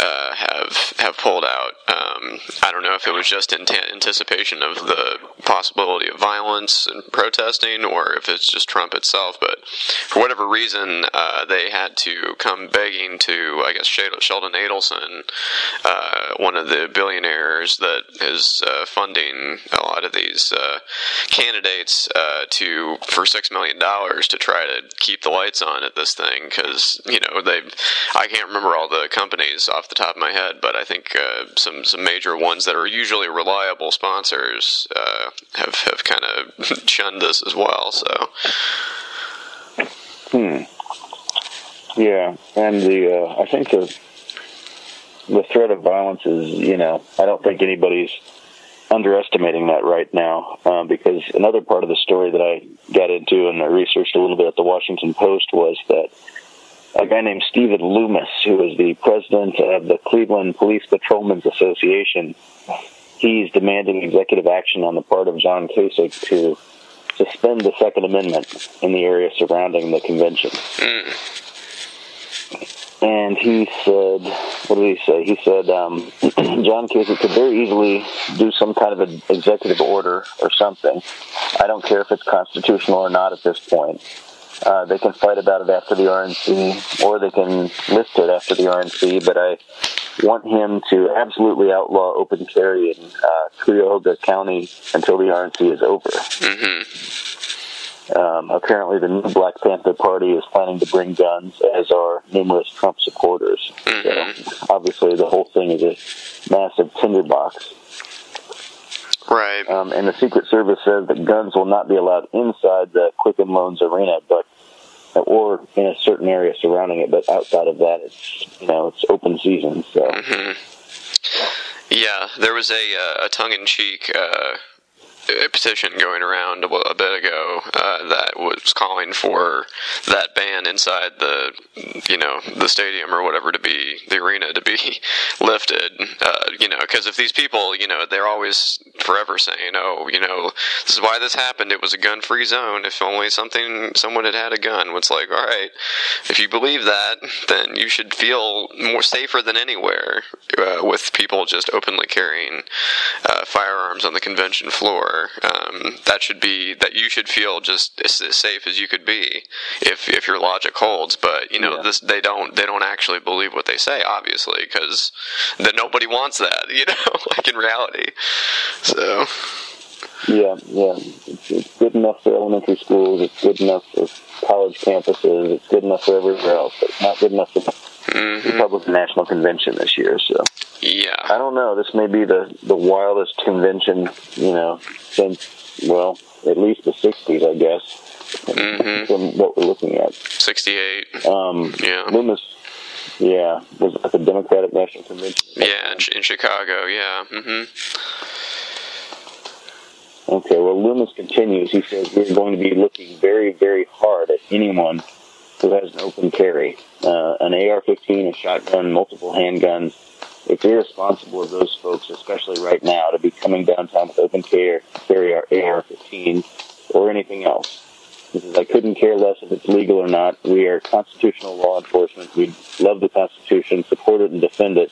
uh, have have pulled out. Um, I don't know if it was just in t- anticipation of the possibility of violence and protesting, or if it's just Trump itself. But for whatever reason, uh, they had to come begging to, I guess, Sheldon Adelson, uh, one of the billionaires that is uh, funding a lot of these uh, candidates, uh, to for six million dollars to try to keep the lights on at this thing because you know they, I can't remember all the companies off the top of my head, but I think uh, some some major ones that are usually reliable sponsors uh, have have kind of shunned this as well. So. Hmm. Yeah, and the uh, I think the the threat of violence is you know I don't think anybody's underestimating that right now um, because another part of the story that I got into and I researched a little bit at the Washington Post was that a guy named Stephen Loomis, who is the president of the Cleveland Police Patrolmen's Association, he's demanding executive action on the part of John Kasich to suspend the Second Amendment in the area surrounding the convention. Mm. And he said, what did he say? He said um, John Kasich could very easily do some kind of an executive order or something. I don't care if it's constitutional or not at this point. Uh, they can fight about it after the RNC, or they can list it after the RNC. But I want him to absolutely outlaw open carry in uh, Cuyahoga County until the RNC is over. Mm-hmm. Um, apparently, the new Black Panther Party is planning to bring guns, as are numerous Trump supporters. Mm-hmm. So, obviously, the whole thing is a massive tinderbox. Right. Um, and the Secret Service says that guns will not be allowed inside the Quicken Loans arena, but or in a certain area surrounding it. But outside of that, it's you know it's open season. So. Mm-hmm. Yeah, there was a uh, a tongue in cheek. Uh a petition going around a bit ago uh, that was calling for that ban inside the you know the stadium or whatever to be the arena to be lifted. Uh, you know because if these people you know they're always forever saying oh you know this is why this happened. It was a gun free zone. If only something someone had had a gun. It's like all right if you believe that then you should feel more safer than anywhere uh, with people just openly carrying uh, firearms on the convention floor um, that should be that you should feel just as, as, safe as you could be if if your logic holds. But you know, yeah. this they don't they don't actually believe what they say, obviously, because then nobody wants that. You know, like in reality. So. Yeah, yeah. It's, it's good enough for elementary schools. It's good enough for college campuses. It's good enough for everywhere else. But it's not good enough for mm-hmm. the Republican National Convention this year. So. Yeah. I don't know. This may be the the wildest convention, you know, since well, at least the '60s, I guess. Mm-hmm. From what we're looking at. '68. Um, yeah. Loomis. Yeah, was at the Democratic National Convention. Yeah, in, in Chicago. Yeah. Mm-hmm. Okay, well, Loomis continues. He says we're going to be looking very, very hard at anyone who has an open carry, uh, an AR-15, a shotgun, multiple handguns. It's irresponsible of those folks, especially right now, to be coming downtown with open carry, carry our AR-15 or anything else. Says, I couldn't care less if it's legal or not. We are constitutional law enforcement. We love the Constitution, support it, and defend it.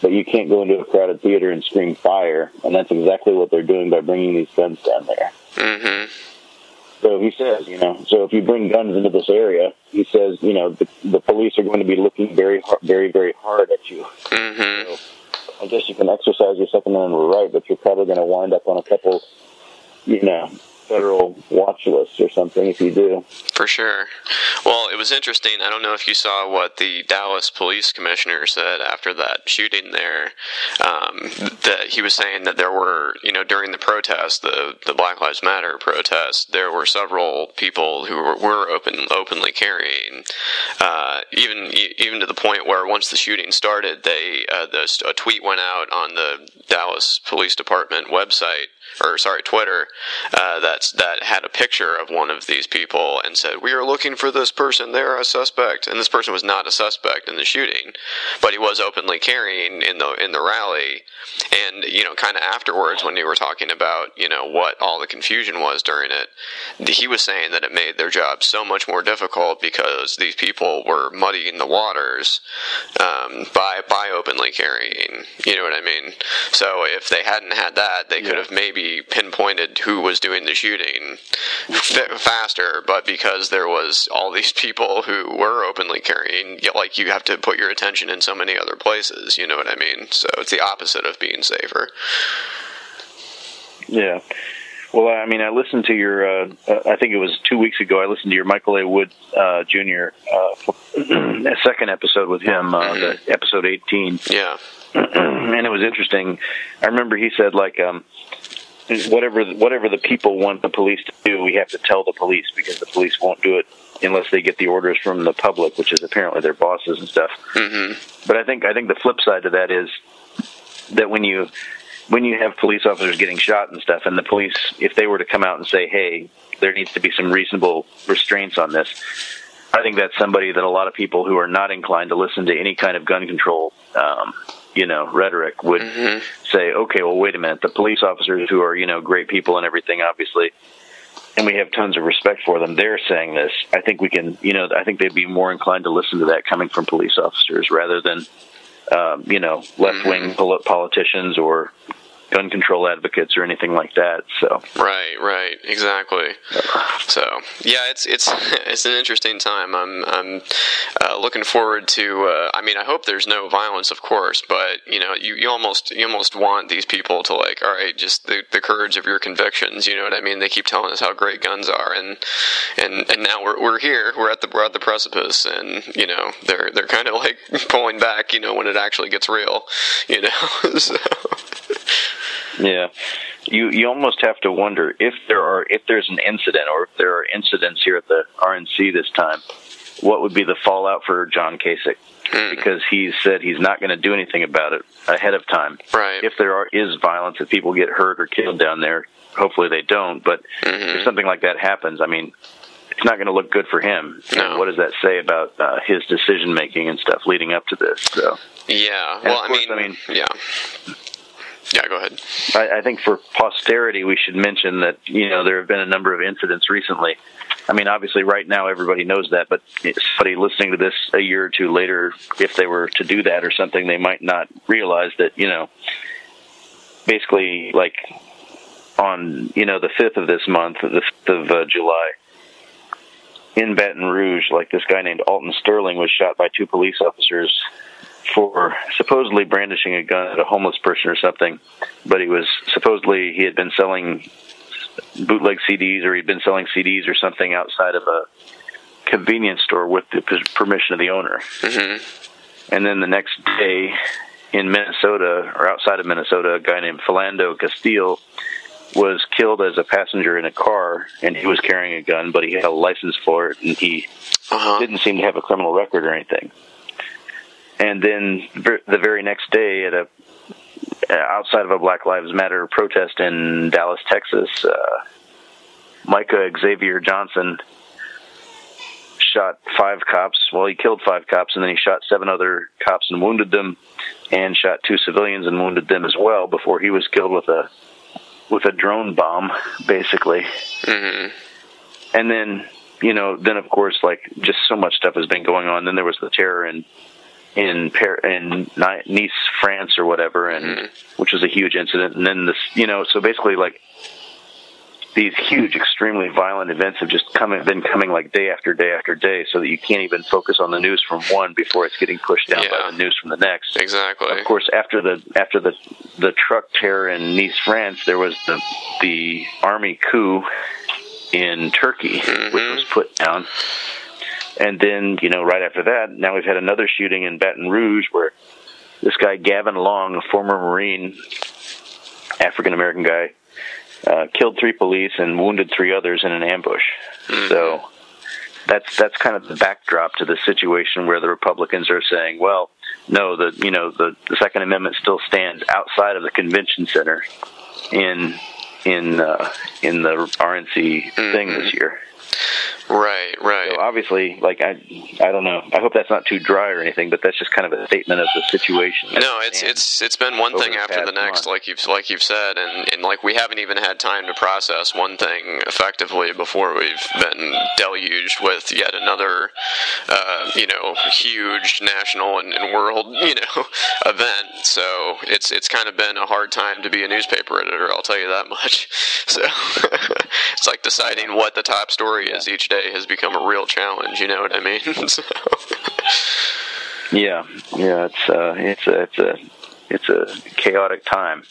But you can't go into a crowded theater and scream fire, and that's exactly what they're doing by bringing these guns down there. Mm-hmm. So he says, you know, so if you bring guns into this area, he says, you know, the, the police are going to be looking very, hard, very, very hard at you. Mm-hmm. So I guess you can exercise your Second Amendment right, but you're probably going to wind up on a couple, you know, federal watch lists or something if you do. For sure. Well, it was interesting. I don't know if you saw what the Dallas police commissioner said after that shooting there. Um, that he was saying that there were, you know, during the protest, the the Black Lives Matter protest, there were several people who were, were open openly carrying, uh, even even to the point where once the shooting started, they uh, the, a tweet went out on the Dallas Police Department website or sorry, Twitter, uh, that's that had a picture of one of these people and said, "We are looking for this person. They're a suspect." And this person was not a suspect in the shooting, but he was openly carrying in the in the rally. And you know, kind of afterwards, when you were talking about you know what all the confusion was during it, he was saying that it made their job so much more difficult because these people were muddying the waters um, by by openly carrying. You know what I mean? So if they hadn't had that, they could have maybe pinpointed who was doing the shooting faster. But because there was all these people who were openly carrying, like you have to put your attention in so many other places. You know what I mean? So it's the opposite of being safer. Yeah. Well, I mean, I listened to your. Uh, I think it was two weeks ago. I listened to your Michael A. Wood uh, Jr. Uh, second episode with him, uh, the episode eighteen. Yeah. and it was interesting. I remember he said like, um, whatever whatever the people want the police to do, we have to tell the police because the police won't do it unless they get the orders from the public, which is apparently their bosses and stuff. Mm-hmm. But I think I think the flip side to that is that when you when you have police officers getting shot and stuff, and the police, if they were to come out and say, "Hey, there needs to be some reasonable restraints on this," I think that's somebody that a lot of people who are not inclined to listen to any kind of gun control, um, you know, rhetoric would Mm-hmm. say, "Okay, well, wait a minute. The police officers who are, you know, great people and everything, obviously." And we have tons of respect for them. They're saying this. I think we can, you know, I think they'd be more inclined to listen to that coming from police officers rather than um, you know, left wing pol- politicians or gun control advocates or anything like that. So, Right, right, exactly. So, yeah, it's it's it's an interesting time. I'm I'm uh, looking forward to. Uh, I mean, I hope there's no violence, of course, but you know, you, you almost you almost want these people to like, all right, just the, the courage of your convictions. You know what I mean? They keep telling us how great guns are, and and and now we're we're here. We're at the we're at the precipice, and you know, they're they're kind of like pulling back. You know, when it actually gets real. You know, so. Yeah, you you almost have to wonder if there are if there's an incident or if there are incidents here at the RNC this time, what would be the fallout for John Kasich? Because he said he's not going to do anything about it ahead of time. Right. If there are, is violence, if people get hurt or killed down there, hopefully they don't. But Mm-hmm. if something like that happens, I mean, it's not going to look good for him. No. What does that say about uh, his decision making and stuff leading up to this? So. Yeah. Well, of I mean, I mean- yeah. Yeah. Go ahead. I, I think for posterity, we should mention that you know there have been a number of incidents recently. I mean, obviously, right now everybody knows that, but somebody listening to this a year or two later, if they were to do that or something, they might not realize that you know, basically, like on you know the fifth of this month, the fifth of uh, July, in Baton Rouge, like this guy named Alton Sterling was shot by two police officers for supposedly brandishing a gun at a homeless person or something, but he was supposedly he had been selling bootleg CDs or he'd been selling CDs or something outside of a convenience store with the permission of the owner. Mm-hmm. And then the next day in Minnesota or outside of Minnesota, a guy named Philando Castile was killed as a passenger in a car and he was carrying a gun, but he had a license for it and he Uh-huh. didn't seem to have a criminal record or anything. And then the very next day, at a uh, outside of a Black Lives Matter protest in Dallas, Texas, uh, Micah Xavier Johnson shot five cops. Well, he killed five cops, and then he shot seven other cops and wounded them, and shot two civilians and wounded them as well before he was killed with a with a drone bomb, basically. hmm And then, you know, then of course, like just so much stuff has been going on. Then there was the terror in in Par- in Nice, France, or whatever, and mm-hmm. which was a huge incident. And then this, you know, so basically, like these huge, extremely violent events have just come been coming like day after day after day, so that you can't even focus on the news from one before it's getting pushed down by the news from the next. Exactly. Of course, after the after the the truck terror in Nice, France, there was the the army coup in Turkey, which mm-hmm. was put down. And then, you know, right after that, now we've had another shooting in Baton Rouge where this guy Gavin Long, a former Marine, African American guy, uh, killed three police and wounded three others in an ambush. So that's that's kind of the backdrop to the situation where the Republicans are saying, well, no, the you know the, the Second Amendment still stands outside of the convention center in in uh, in the RNC thing this year. Right, right. So obviously, like I, I don't know. I hope that's not too dry or anything, but that's just kind of a statement of the situation. No, it's it's it's been one thing the after the next, month. like you've like you've said, and, and like we haven't even had time to process one thing effectively before we've been deluged with yet another, uh, you know, huge national and, and world, you know, event. So it's it's kind of been a hard time to be a newspaper editor. I'll tell you that much. So it's like deciding what the top story is each day has become a real challenge. You know what I mean? so. Yeah, yeah. It's uh, it's a it's a it's a chaotic time.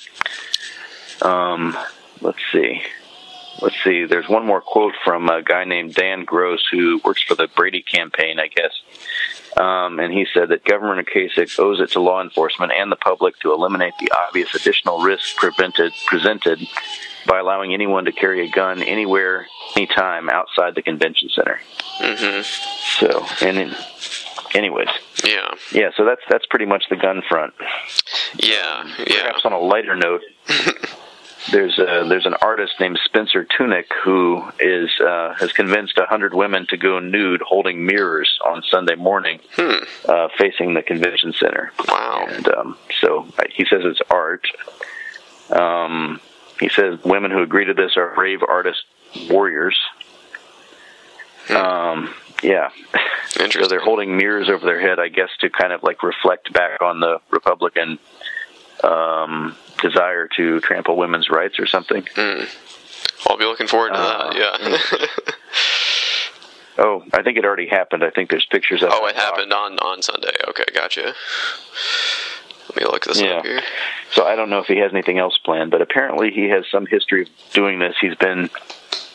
Um, let's see. Let's see. There's one more quote from a guy named Dan Gross who works for the Brady campaign, I guess. Um, and he said that Governor Kasich owes it to law enforcement and the public to eliminate the obvious additional risk prevented, presented by allowing anyone to carry a gun anywhere, anytime outside the convention center. hmm So, and in, anyways, Yeah. yeah. So that's that's pretty much the gun front. Yeah. Yeah. Perhaps on a lighter note, there's a, there's an artist named Spencer Tunick who is uh, has convinced a hundred women to go nude holding mirrors on Sunday morning, uh, facing the convention center. Wow. And um, so uh, he says it's art. Um, he says women who agree to this are brave artist warriors. Um, yeah. So they're holding mirrors over their head, I guess, to kind of like reflect back on the Republican um, desire to trample women's rights or something. I'll be looking forward to Uh, that. Yeah. Oh, I think it already happened. I think there's pictures of oh, it happened on on Sunday. Okay, gotcha. Let me look this Yeah. up here. So I don't know if he has anything else planned, but apparently he has some history of doing this. He's been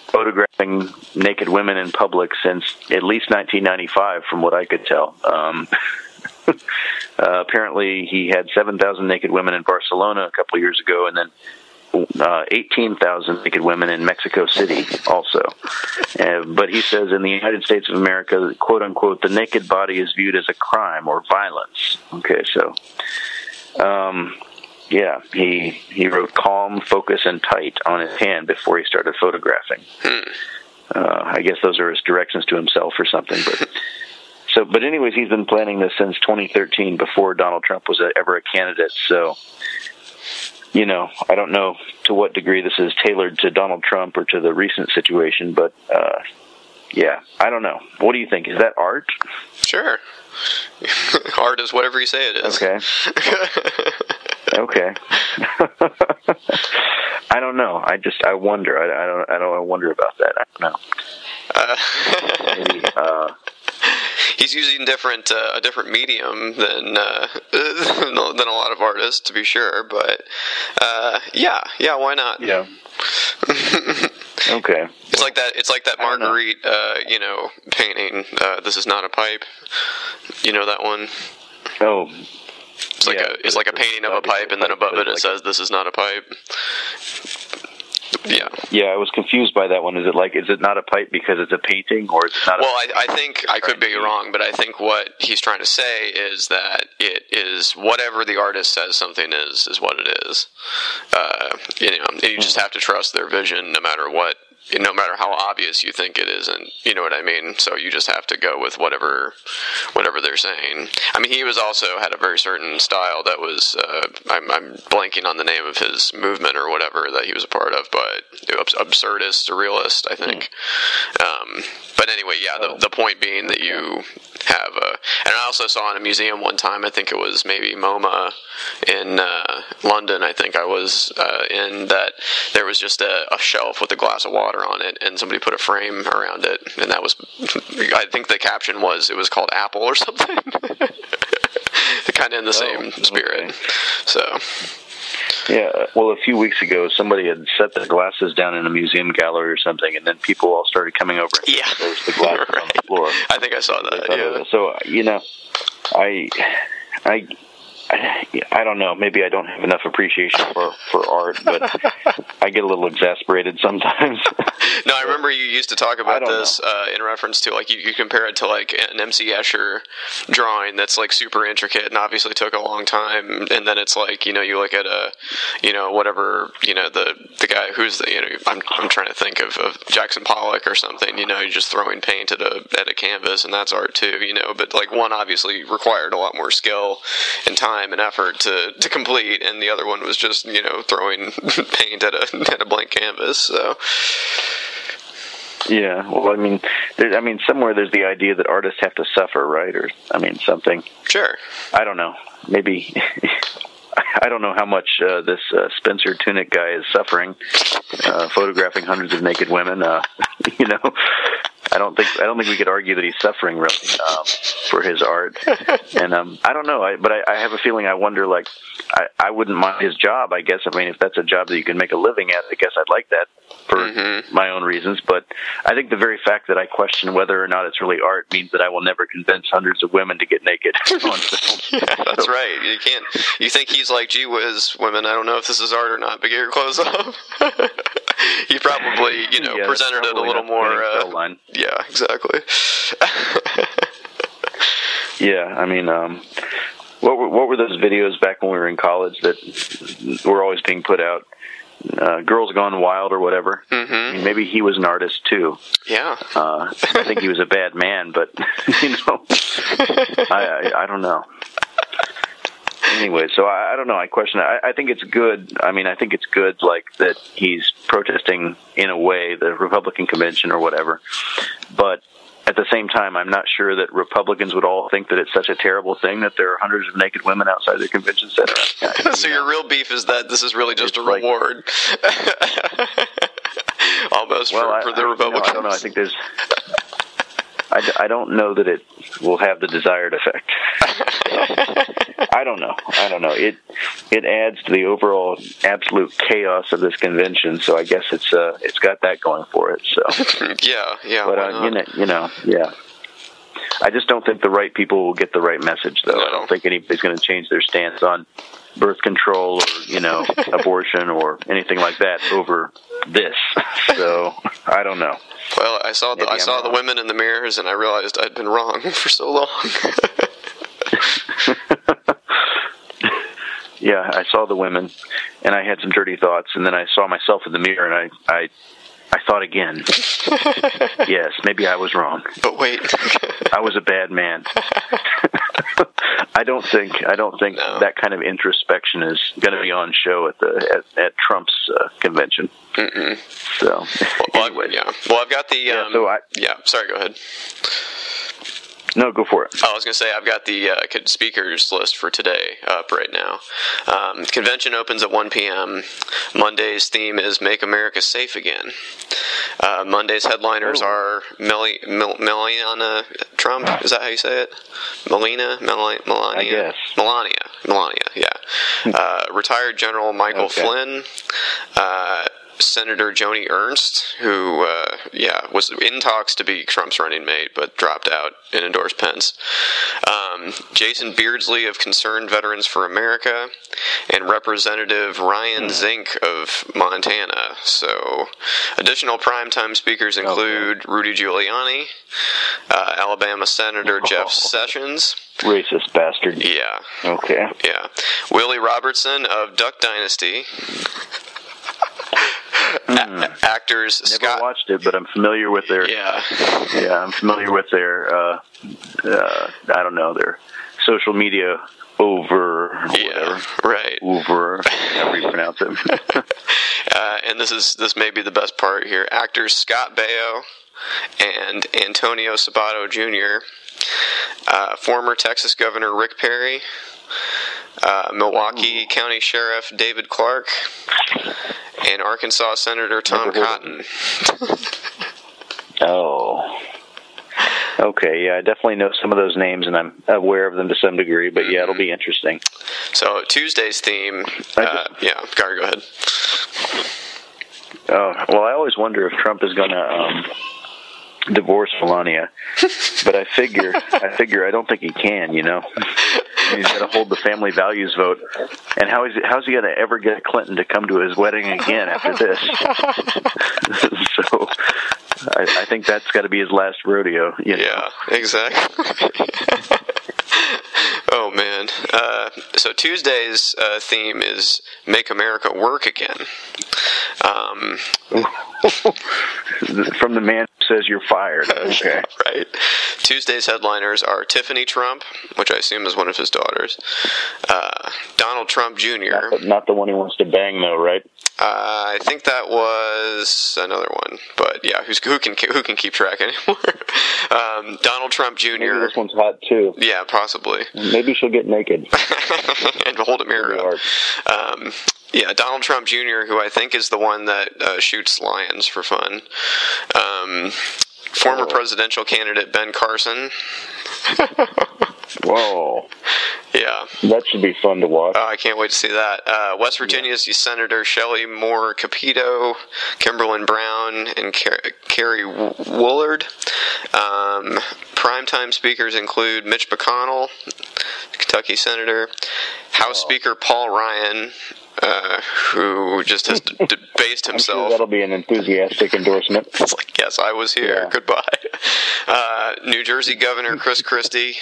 photographing naked women in public since at least 1995, from what I could tell. Um, uh, apparently, he had 7,000 naked women in Barcelona a couple of years ago, and then uh, 18,000 naked women in Mexico City also. Uh, but he says in the United States of America, quote unquote, the naked body is viewed as a crime or violence. Okay, so um, yeah, he he wrote calm, focus, and tight on his hand before he started photographing. Uh, I guess those are his directions to himself or something. But so, but anyways, he's been planning this since 2013, before Donald Trump was ever a candidate. So, you know, I don't know to what degree this is tailored to Donald Trump or to the recent situation, but uh, yeah, I don't know. What do you think? Is that art? Sure. Art is whatever you say it is. Okay. okay. I don't know. I just I wonder. I, I don't I don't I wonder about that. I don't know. Uh, Maybe, uh, he's using different uh, a different medium than uh, than a lot of artists, to be sure. But uh, yeah, yeah, why not? yeah. Okay. It's like that. It's like that. Magritte, uh, you know, painting. Uh, this is not a pipe. You know that one. Oh, It's like Yeah, a it's like a painting of a pipe, and then above it it like says, "This is not a pipe." Yeah. Yeah, I was confused by that one. Is it like, is it not a pipe because it's a painting, or is it not? Well, I, I think I could be wrong, but I think what he's trying to say is that it is whatever the artist says something is is what it is. Uh, you know, and you just have to trust their vision, no matter what no matter how obvious you think it isn't you know what i mean? So you just have to go with whatever whatever they're saying. I mean he was also had a very certain style that was uh, I'm, I'm blanking on the name of his movement or whatever that he was a part of but absurdist surrealist i think. Um, but anyway yeah the, the point being that you have a and i also saw in a museum one time i think it was maybe moma in uh, london i think i was uh, in that there was just a, a shelf with a glass of water on it, and somebody put a frame around it, and that was, I think the caption was it was called Apple or something. kind of in the oh, same spirit. So. Yeah, well, a few weeks ago, somebody had set the glasses down in a museum gallery or something, and then people all started coming over. And yeah, there's the glasses right. on the floor. I think I saw that. Yeah. So you know, I, I, I don't know. Maybe I don't have enough appreciation for for art, but I get a little exasperated sometimes. no, I remember you used to talk about this uh, in reference to like you, you compare it to like an MC Escher drawing that's like super intricate and obviously took a long time, and then it's like you know you look at a you know whatever you know the the guy who's the you know I'm I'm trying to think of, of Jackson Pollock or something. You know, you're just throwing paint at a at a canvas, and that's art too. You know, but like one obviously required a lot more skill and time and effort to to complete, and the other one was just you know throwing paint at a at a blank canvas. So. Yeah, well, I mean, there, I mean, somewhere there's the idea that artists have to suffer, right? Or, I mean, something. Sure. I don't know. Maybe. I don't know how much uh, this uh, Spencer Tunick guy is suffering, uh, photographing hundreds of naked women. Uh, you know, I don't think I don't think we could argue that he's suffering really um, for his art. And um, I don't know, I, but I, I have a feeling. I wonder, like, I, I wouldn't mind his job. I guess. I mean, if that's a job that you can make a living at, I guess I'd like that for mm-hmm. my own reasons. But I think the very fact that I question whether or not it's really art means that I will never convince hundreds of women to get naked on film. yeah, that's so. right. You can't. You think he's like, gee whiz, women. I don't know if this is art or not, but get your clothes off. he probably, you know, yeah, presented it a little more. Uh, yeah, exactly. yeah, I mean, um, what were, what were those videos back when we were in college that were always being put out? Uh, Girls Gone Wild or whatever. Mm-hmm. I mean, maybe he was an artist too. Yeah. Uh, I think he was a bad man, but you know, I, I I don't know anyway, so I, I don't know. I question. I, I think it's good. I mean, I think it's good, like that he's protesting in a way the Republican convention or whatever. But at the same time, I'm not sure that Republicans would all think that it's such a terrible thing that there are hundreds of naked women outside the convention center. so your real beef is that this is really just it's a reward, almost well, for, for the Republicans. I don't know. I think there's. I, I don't know that it will have the desired effect. I don't know. I don't know. It it adds to the overall absolute chaos of this convention. So I guess it's uh it's got that going for it. So yeah, yeah. But uh, you know, you know, yeah. I just don't think the right people will get the right message, though. No. I don't think anybody's going to change their stance on birth control or you know abortion or anything like that over this. So I don't know. Well, I saw the Maybe I saw the women in the mirrors, and I realized I'd been wrong for so long. yeah, I saw the women, and I had some dirty thoughts, and then I saw myself in the mirror, and I, I, I thought again. yes, maybe I was wrong. But wait, I was a bad man. I don't think I don't think No. that kind of introspection is going to be on show at the at, at Trump's uh, convention. Mm-mm. So, Well, I- anyway, yeah. Well, I've got the. Yeah, Um, so I- yeah. Sorry. Go ahead. No, go for it. Oh, I was going to say I've got the uh, speakers list for today up right now. Um, convention opens at 1 p.m. Monday's theme is "Make America Safe Again." Uh, Monday's headliners Oh. are Mel- Melania Trump. Is that how you say it? Melina, Mel- Melania, Melania, Melania. Yeah. uh, retired General Michael Okay. Flynn. Senator Joni Ernst, who, uh, yeah, was in talks to be Trump's running mate, but dropped out and endorsed Pence. Um, Jason Beardsley of Concerned Veterans for America, and Representative Ryan Zinke of Montana. So, additional primetime speakers include okay. Rudy Giuliani, uh, Alabama Senator oh. Jeff Sessions. Racist bastard. Yeah. Okay. Yeah. Willie Robertson of Duck Dynasty. Mm. Actors Never Scott. watched it, but I'm familiar with their. Yeah. Yeah, I'm familiar with their. Uh, uh, I don't know their social media over. Yeah. Right. Over. However you pronounce it. uh, and this is this may be the best part here. Actors Scott Baio and Antonio Sabato Jr. Uh, former Texas Governor Rick Perry, uh, Milwaukee County Sheriff David Clarke, and Arkansas Senator Tom Cotton. oh. Okay, yeah, I definitely know some of those names, and I'm aware of them to some degree. But yeah, it'll be interesting. So Tuesday's theme, uh, yeah, Gary, go ahead. Oh well, I always wonder if Trump is going to um, divorce Melania, but I figure, I figure, I don't think he can. You know, he's got to hold the family values vote, and how is he, how's he going to ever get Clinton to come to his wedding again after this? so, I, I think that's got to be his last rodeo. You know? Yeah, exactly. oh man! Uh, so Tuesday's uh, theme is "Make America Work Again." Um, From the man who says you're fired. Okay, right. Tuesday's headliners are Tiffany Trump, which I assume is one of his daughters, uh, Donald Trump Jr. Not the, not the one he wants to bang, though, right? Uh, I think that was another one, but yeah, who's who can who can keep track anymore? um, Donald Trump Jr. Maybe this one's hot too. Yeah, possibly. Maybe she'll get naked and hold a mirror. Um, yeah, Donald Trump Jr., who I think is the one that uh, shoots lions for fun. Um, former presidential candidate Ben Carson. Whoa. Yeah. That should be fun to watch. Oh, I can't wait to see that. Uh, West Virginia's yeah. Senator Shelley Moore Capito, Kimberlin Brown, and Car- Kerry Woolard. Um, primetime speakers include Mitch McConnell, Kentucky Senator, House oh. Speaker Paul Ryan, uh, who just has debased himself. Sure that'll be an enthusiastic endorsement. it's like, yes, I was here. Yeah. Goodbye. Uh, New Jersey Governor Chris Christie.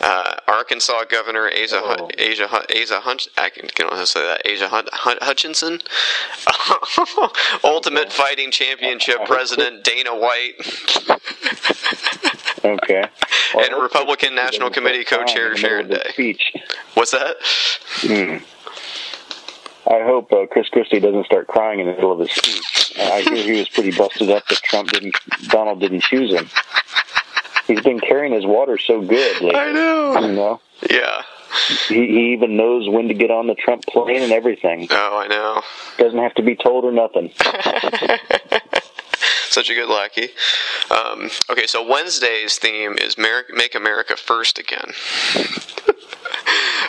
Uh, Arkansas Governor Asa oh. Asia Asa Hunch I can, can say that Asa Hun, Hun, Hutchinson, Ultimate Fighting Championship President Dana White. okay. Well, and Republican National Committee co-chair Sharon Day. Speech. What's that? Hmm. I hope uh, Chris Christie doesn't start crying in the middle of his speech. I hear he was pretty busted up that Trump didn't, Donald didn't choose him. He's been carrying his water so good lately. I know. You know. Yeah. He, he even knows when to get on the Trump plane and everything. Oh, I know. Doesn't have to be told or nothing. Such a good lackey. Um, okay, so Wednesday's theme is Make America First Again.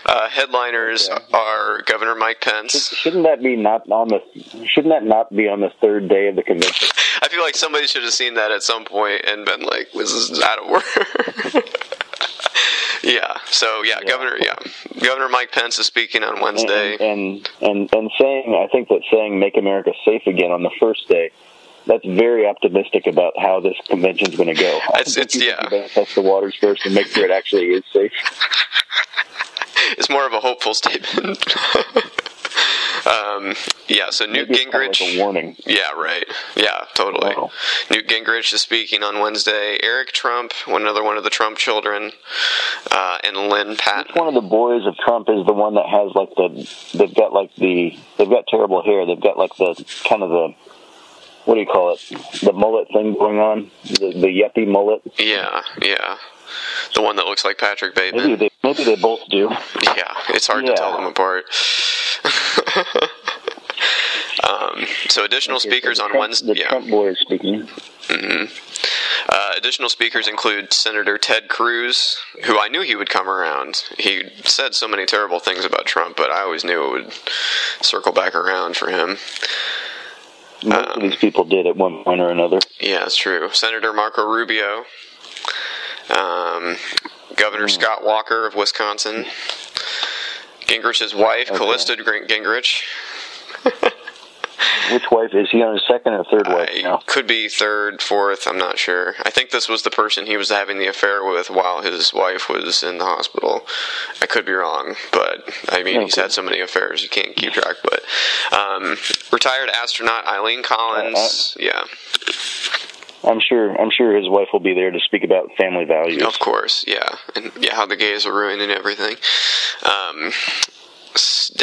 Uh, headliners okay. are Governor Mike Pence. Shouldn't that be not on the? Shouldn't that not be on the third day of the convention? I feel like somebody should have seen that at some point and been like, "This is out of order." yeah. So yeah, yeah, Governor. Yeah, Governor Mike Pence is speaking on Wednesday, and, and and and saying, I think that saying "Make America Safe Again" on the first day that's very optimistic about how this convention is going to go. It's, it's yeah. Test the waters first and make sure it actually is safe. it's more of a hopeful statement. um, yeah, so Newt Maybe Gingrich. Like a warning. Yeah, right. Yeah, totally. Wow. Newt Gingrich is speaking on Wednesday. Eric Trump, one another one of the Trump children, uh, and Lynne Patton. Which one of the boys of Trump is the one that has like the? They've got like the. They've got terrible hair. They've got like the kind of the what do you call it? The mullet thing going on, the, the yuppie mullet. Yeah, yeah, the one that looks like Patrick Bateman. Maybe they, maybe they both do. Yeah, it's hard yeah. to tell them apart. um, so additional okay, speakers so on Trump, Wednesday. The yeah. Trump boy is speaking. Mm-hmm. Uh, additional speakers include Senator Ted Cruz, who I knew he would come around. He said so many terrible things about Trump, but I always knew it would circle back around for him. Most of these people did at one point or another. Yeah, that's true. Senator Marco Rubio, um, Governor Scott Walker of Wisconsin, Gingrich's wife, Callista Gr- Gingrich. Which wife is he on his second or third wife now? could be third, fourth. I'm not sure. I think this was the person he was having the affair with while his wife was in the hospital. I could be wrong, but I mean, he's had so many affairs you can't keep track. But um, retired astronaut Eileen Collins, yeah, I'm sure. I'm sure his wife will be there to speak about family values. of course, yeah, and yeah, how the gays are ruining everything. Um,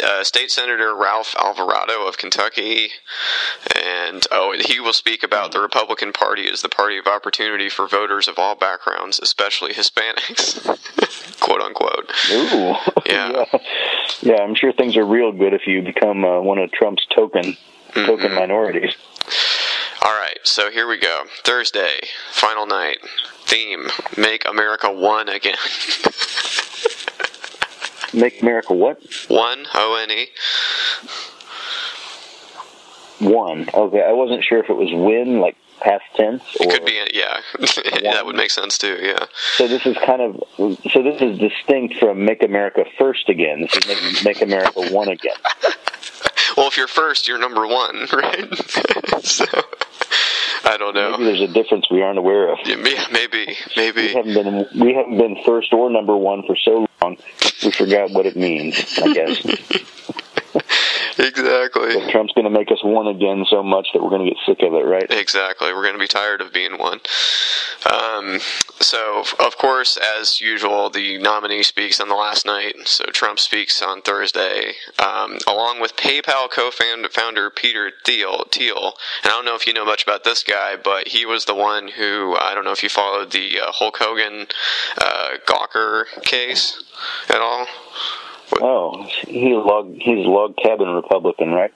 uh, State Senator Ralph Alvarado of Kentucky, and oh, he will speak about the Republican Party as the party of opportunity for voters of all backgrounds, especially Hispanics, quote unquote. Ooh. Yeah. yeah. Yeah, I'm sure things are real good if you become uh, one of Trump's token Mm-hmm. token minorities. All right, so here we go. Thursday, final night. Theme: Make America One Again. Make America what? One O N E. One. Okay, I wasn't sure if it was win, like past tense, or Could be, yeah. that would make sense too. Yeah. So this is kind of so this is distinct from Make America First Again. This is Make, Make America One Again. Well, if you're first, you're number one, right? so, I don't know. Maybe there's a difference we aren't aware of. Yeah, me- maybe, We maybe. haven't been we haven't been first or number one for so long. We forgot what it means. I guess Exactly. Trump's going to make us one again so much that we're going to get sick of it, right? Exactly. We're going to be tired of being one. Um, so, of course, as usual, the nominee speaks on the last night. So Trump speaks on Thursday, um, along with PayPal co-founder Peter Thiel. Thiel. And I don't know if you know much about this guy, but he was the one who I don't know if you followed the uh, Hulk Hogan uh, Gawker case at all. Oh, he log he's log cabin Republican, right?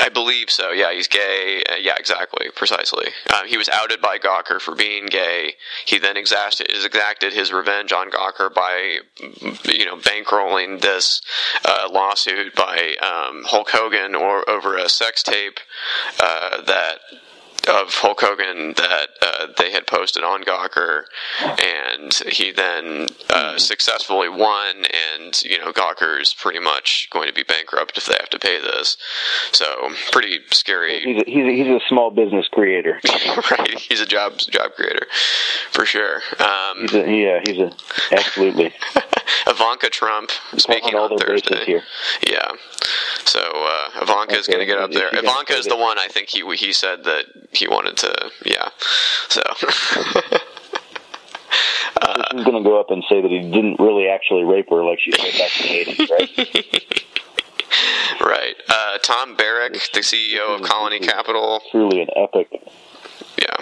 I believe so. Yeah, he's gay. Uh, yeah, exactly, precisely. Um, he was outed by Gawker for being gay. He then exacted, exacted his revenge on Gawker by, you know, bankrolling this uh, lawsuit by um, Hulk Hogan or over a sex tape uh, that of Hulk Hogan that uh, they had posted on Gawker, and he then uh, successfully won. And you know, Gawker's pretty much going to be bankrupt if they have to pay this. So pretty scary, He's a, he's a, he's a small business creator. right? He's a job job creator for sure. Um, He's a, yeah, he's a absolutely Ivanka Trump speaking all on their Thursday. here. Yeah. So uh, Ivanka is going to get up there. Ivanka is the one I think he he said that he wanted to. Yeah. So. He's going to go up and say that he didn't really actually rape her like she said back in the 80s, right? right. Uh, Tom Barrack, the CEO of Colony Capital. Truly an epic. Yeah.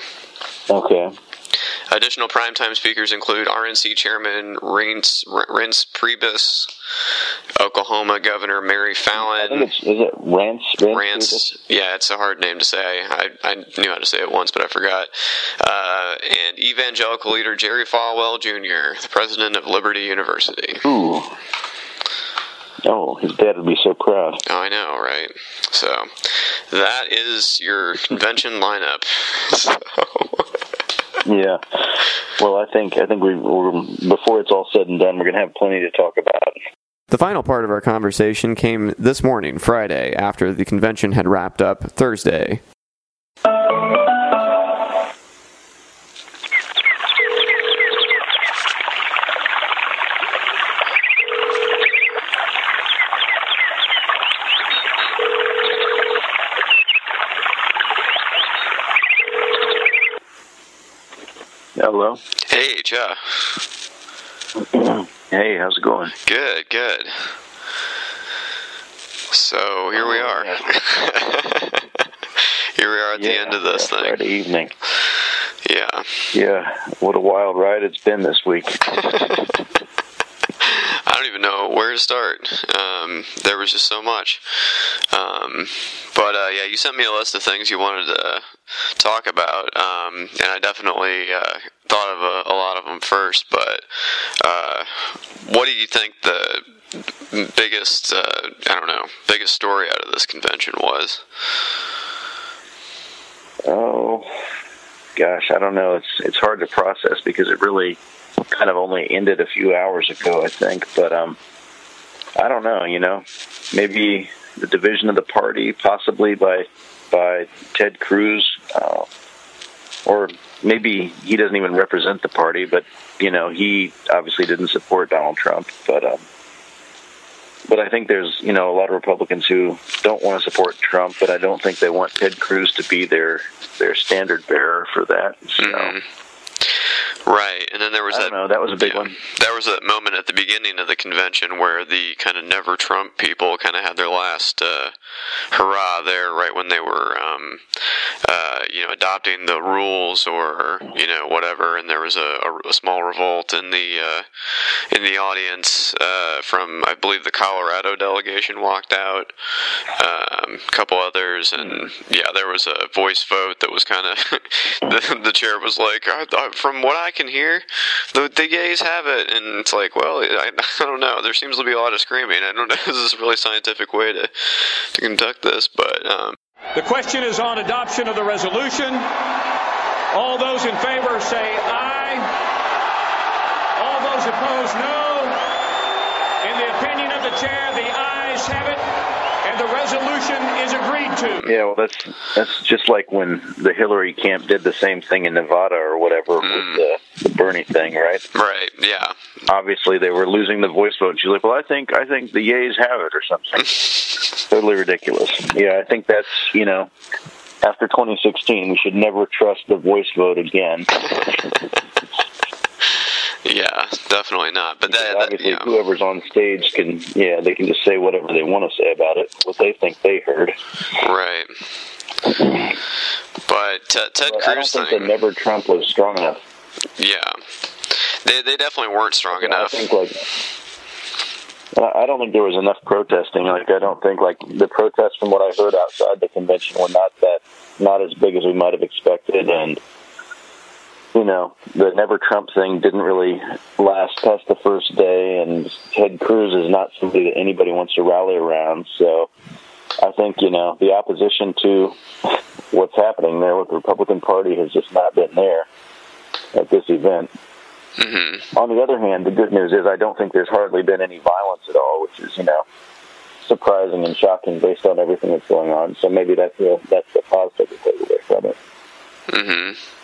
Okay. Additional primetime speakers include RNC Chairman Rince, Reince Priebus, Oklahoma Governor Mary Fallin. is it Rance? Rance? Rance, yeah, it's a hard name to say. I, I knew how to say it once, but I forgot. Uh, and evangelical leader Jerry Falwell Jr., the president of Liberty University. Ooh. Oh, his dad would be so proud. Oh, I know, right? So that is your convention lineup. So, Yeah. Well, I think I think we before it's all said and done, we're going to have plenty to talk about. The final part of our conversation came this morning, Friday, after the convention had wrapped up Thursday. Hello. hey, Jeff. Hey, how's it going? Good, good. So here we are. here we are at the end of this yeah, thing. Friday evening. Yeah. Yeah, what a wild ride it's been this week. I don't even know where to start. Um, there was just so much. Um, but uh, yeah, you sent me a list of things you wanted to talk about, um, and I definitely uh, thought of a, a lot of them first. But uh, what do you think the biggest, uh, I don't know, biggest story out of this convention was? oh gosh, I don't know. It's it's hard to process because it really kind of only ended a few hours ago, I think. But um, I don't know. You know, maybe the division of the party, possibly by by Ted Cruz, uh, or maybe he doesn't even represent the party, but you know, he obviously didn't support Donald Trump, but. Um, but I think there's you know a lot of Republicans who don't want to support Trump, but I don't think they want Ted Cruz to be their their standard bearer for that. So. Mm-hmm. Right, and then there was I that. Know, that was a big yeah, one. There was that moment at the beginning of the convention where the kind of never Trump people kind of had their last uh, hurrah there, right when they were, um, uh, you know, adopting the rules or you know whatever, and there was a, a, a small revolt in the uh, in the audience uh, from I believe the Colorado delegation walked out, um, a couple others, and yeah, there was a voice vote that was kind of the, the chair was like, I'm from what I can hear, the, the gays have it, and it's like, well, I, I don't know. There seems to be a lot of screaming. I don't know if this is a really scientific way to to conduct this, but. Um. The question is on adoption of the resolution. All those in favor say aye. All those opposed, no. In the opinion of the chair, the ayes have it resolution is agreed to. Yeah, well, that's that's just like when the Hillary camp did the same thing in Nevada or whatever mm. with the, the Bernie thing, right? Right. Yeah. Obviously, they were losing the voice vote. She's like, "Well, I think I think the Yays have it or something." totally ridiculous. Yeah, I think that's you know. After 2016, we should never trust the voice vote again. Yeah, definitely not. But that, obviously, that, you know. whoever's on stage can, yeah, they can just say whatever they want to say about it, what they think they heard. Right. But uh, Ted but Cruz I don't think thing, that never Trump was strong enough. Yeah, they they definitely weren't strong enough. I think like. I don't think there was enough protesting. Like I don't think like the protests from what I heard outside the convention were not that not as big as we might have expected, and you know, the Never Trump thing didn't really last past the first day, and Ted Cruz is not somebody that anybody wants to rally around. So I think, you know, the opposition to what's happening there with the Republican Party has just not been there at this event. Mm-hmm. On the other hand, the good news is I don't think there's hardly been any violence at all, which is, you know, surprising and shocking based on everything that's going on. So maybe that's the, that's a positive to take away from it. Mm-hmm.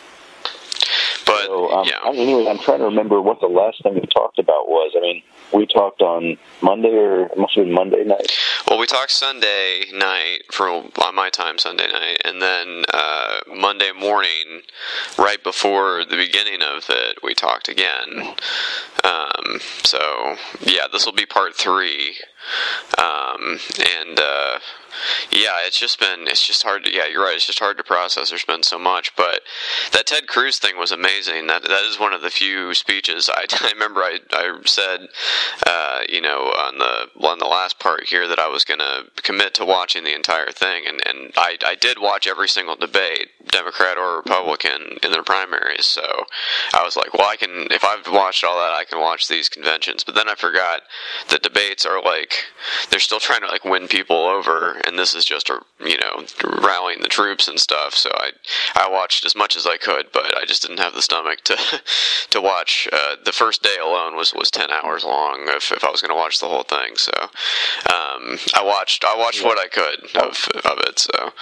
But so, um, yeah. anyway, I'm trying to remember what the last thing we talked about was. I mean, we talked on Monday or it must have been Monday night. Well, we talked Sunday night for on my time Sunday night, and then uh, Monday morning, right before the beginning of it, we talked again. Um, so yeah, this will be part three, um, and. Uh, yeah, it's just been it's just hard to yeah, you're right. It's just hard to process. There's been so much, but that Ted Cruz thing was amazing. That that is one of the few speeches I, I remember I, I said, uh, you know, on the on the last part here that I was going to commit to watching the entire thing, and and I I did watch every single debate, Democrat or Republican, in their primaries. So I was like, well, I can if I've watched all that, I can watch these conventions. But then I forgot that debates are like they're still trying to like win people over and this is just a you know rallying the troops and stuff. So I I watched as much as I could, but I just didn't have the stomach to to watch. Uh, the first day alone was was ten hours long if, if I was going to watch the whole thing. So um, I watched I watched what I could of of it. So.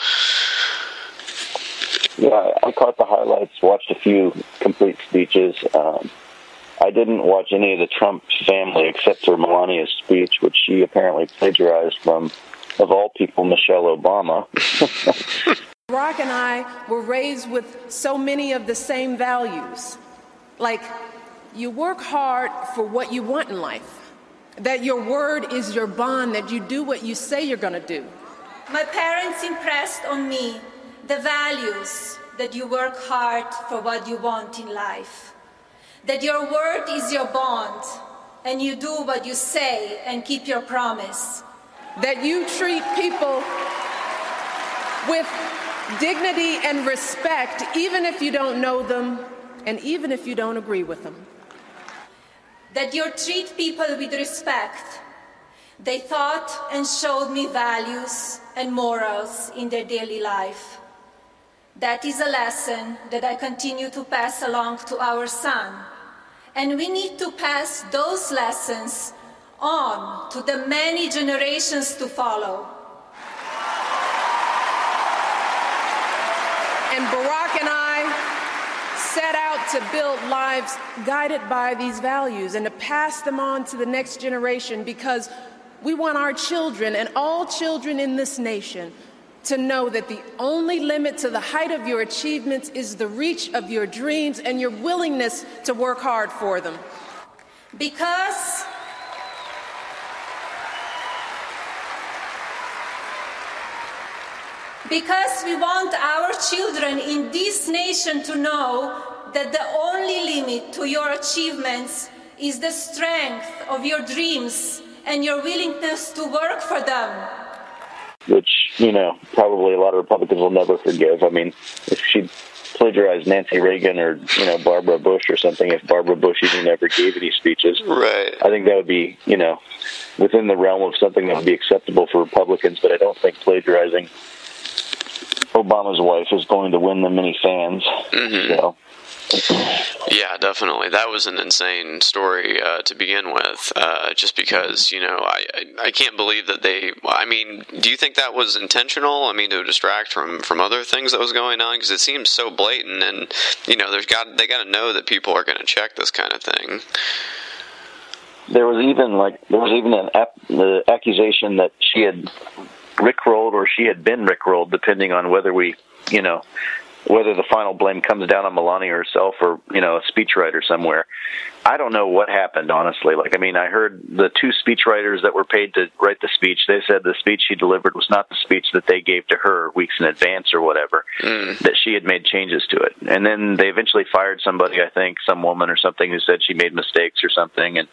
Yeah, I caught the highlights, watched a few complete speeches. Um, I didn't watch any of the Trump family except for Melania's speech, which she apparently plagiarized from of all people, Michelle Obama. Barack and I were raised with so many of the same values. Like, you work hard for what you want in life, that your word is your bond, that you do what you say you're going to do. My parents impressed on me the values that you work hard for what you want in life, that your word is your bond, and you do what you say and keep your promise that you treat people with dignity and respect, even if you don't know them and even if you don't agree with them. That you treat people with respect. They taught and showed me values and morals in their daily life. That is a lesson that I continue to pass along to our son. And we need to pass those lessons on to the many generations to follow. And Barack and I set out to build lives guided by these values and to pass them on to the next generation because we want our children and all children in this nation to know that the only limit to the height of your achievements is the reach of your dreams and your willingness to work hard for them. Because because we want our children in this nation to know that the only limit to your achievements is the strength of your dreams and your willingness to work for them. Which, you know, probably a lot of Republicans will never forgive. I mean, if she plagiarized Nancy Reagan or, you know, Barbara Bush or something, if Barbara Bush even never gave any speeches, right. I think that would be, you know, within the realm of something that would be acceptable for Republicans, but I don't think plagiarizing Obama's wife is going to win them any fans. Mm-hmm. So. Yeah, definitely. That was an insane story uh, to begin with. Uh, just because you know, I, I can't believe that they. I mean, do you think that was intentional? I mean, to distract from from other things that was going on because it seems so blatant, and you know, there's got they got to know that people are going to check this kind of thing. There was even like there was even an ap- the accusation that she had rickrolled or she had been rickrolled, depending on whether we, you know, whether the final blame comes down on Melania herself or you know a speechwriter somewhere. I don't know what happened honestly. Like I mean, I heard the two speechwriters that were paid to write the speech. They said the speech she delivered was not the speech that they gave to her weeks in advance or whatever. Mm. That she had made changes to it, and then they eventually fired somebody. I think some woman or something who said she made mistakes or something, and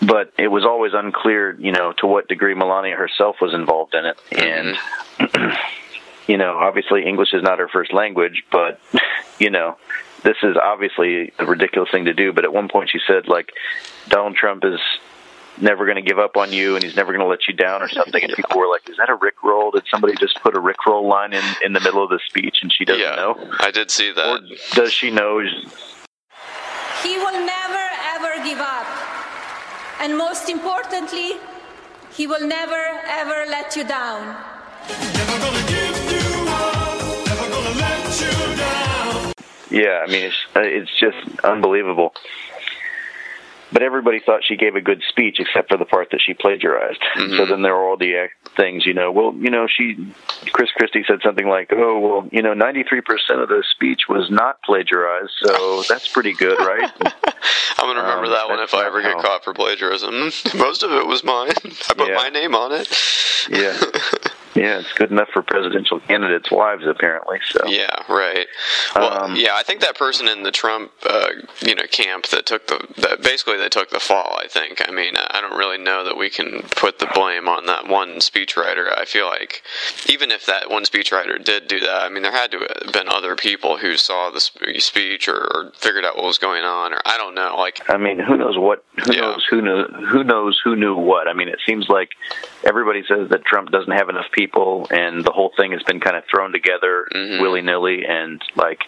but it was always unclear, you know, to what degree Melania herself was involved in it, and. you know, obviously English is not her first language, but you know, this is obviously a ridiculous thing to do. But at one point, she said like Donald Trump is never going to give up on you, and he's never going to let you down, or something. And people were like, "Is that a Rick roll? Did somebody just put a Rick roll line in in the middle of the speech, and she doesn't yeah, know? I did see that. Or does she know?" He will never ever give up. And most importantly, he will never ever let you down. Yeah, I mean, it's uh, it's just unbelievable. But everybody thought she gave a good speech, except for the part that she plagiarized. Mm-hmm. So then there were all the things, you know. Well, you know, she, Chris Christie said something like, "Oh, well, you know, ninety-three percent of the speech was not plagiarized, so that's pretty good, right?" I'm gonna remember Um, that one if I ever get caught for plagiarism. Most of it was mine. I put Yeah. my name on it. yeah, yeah, it's good enough for presidential candidates' wives, apparently. So Yeah, right. Well, Um, yeah, I think that person in the Trump, uh, you know, camp that took the that basically they took the fall. I think. I mean, I don't really know that we can put the blame on that one speechwriter. I feel like even if that one speechwriter did do that, I mean, there had to have been other people who saw the speech or, or figured out what was going on, or I don't know. Like, I mean, who knows what? Who Yeah. knows who knew? Who knows who knew what? I mean, it seems like everybody says that Trump doesn't have enough people, and the whole thing has been kind of thrown together Mhm. willy nilly, and like,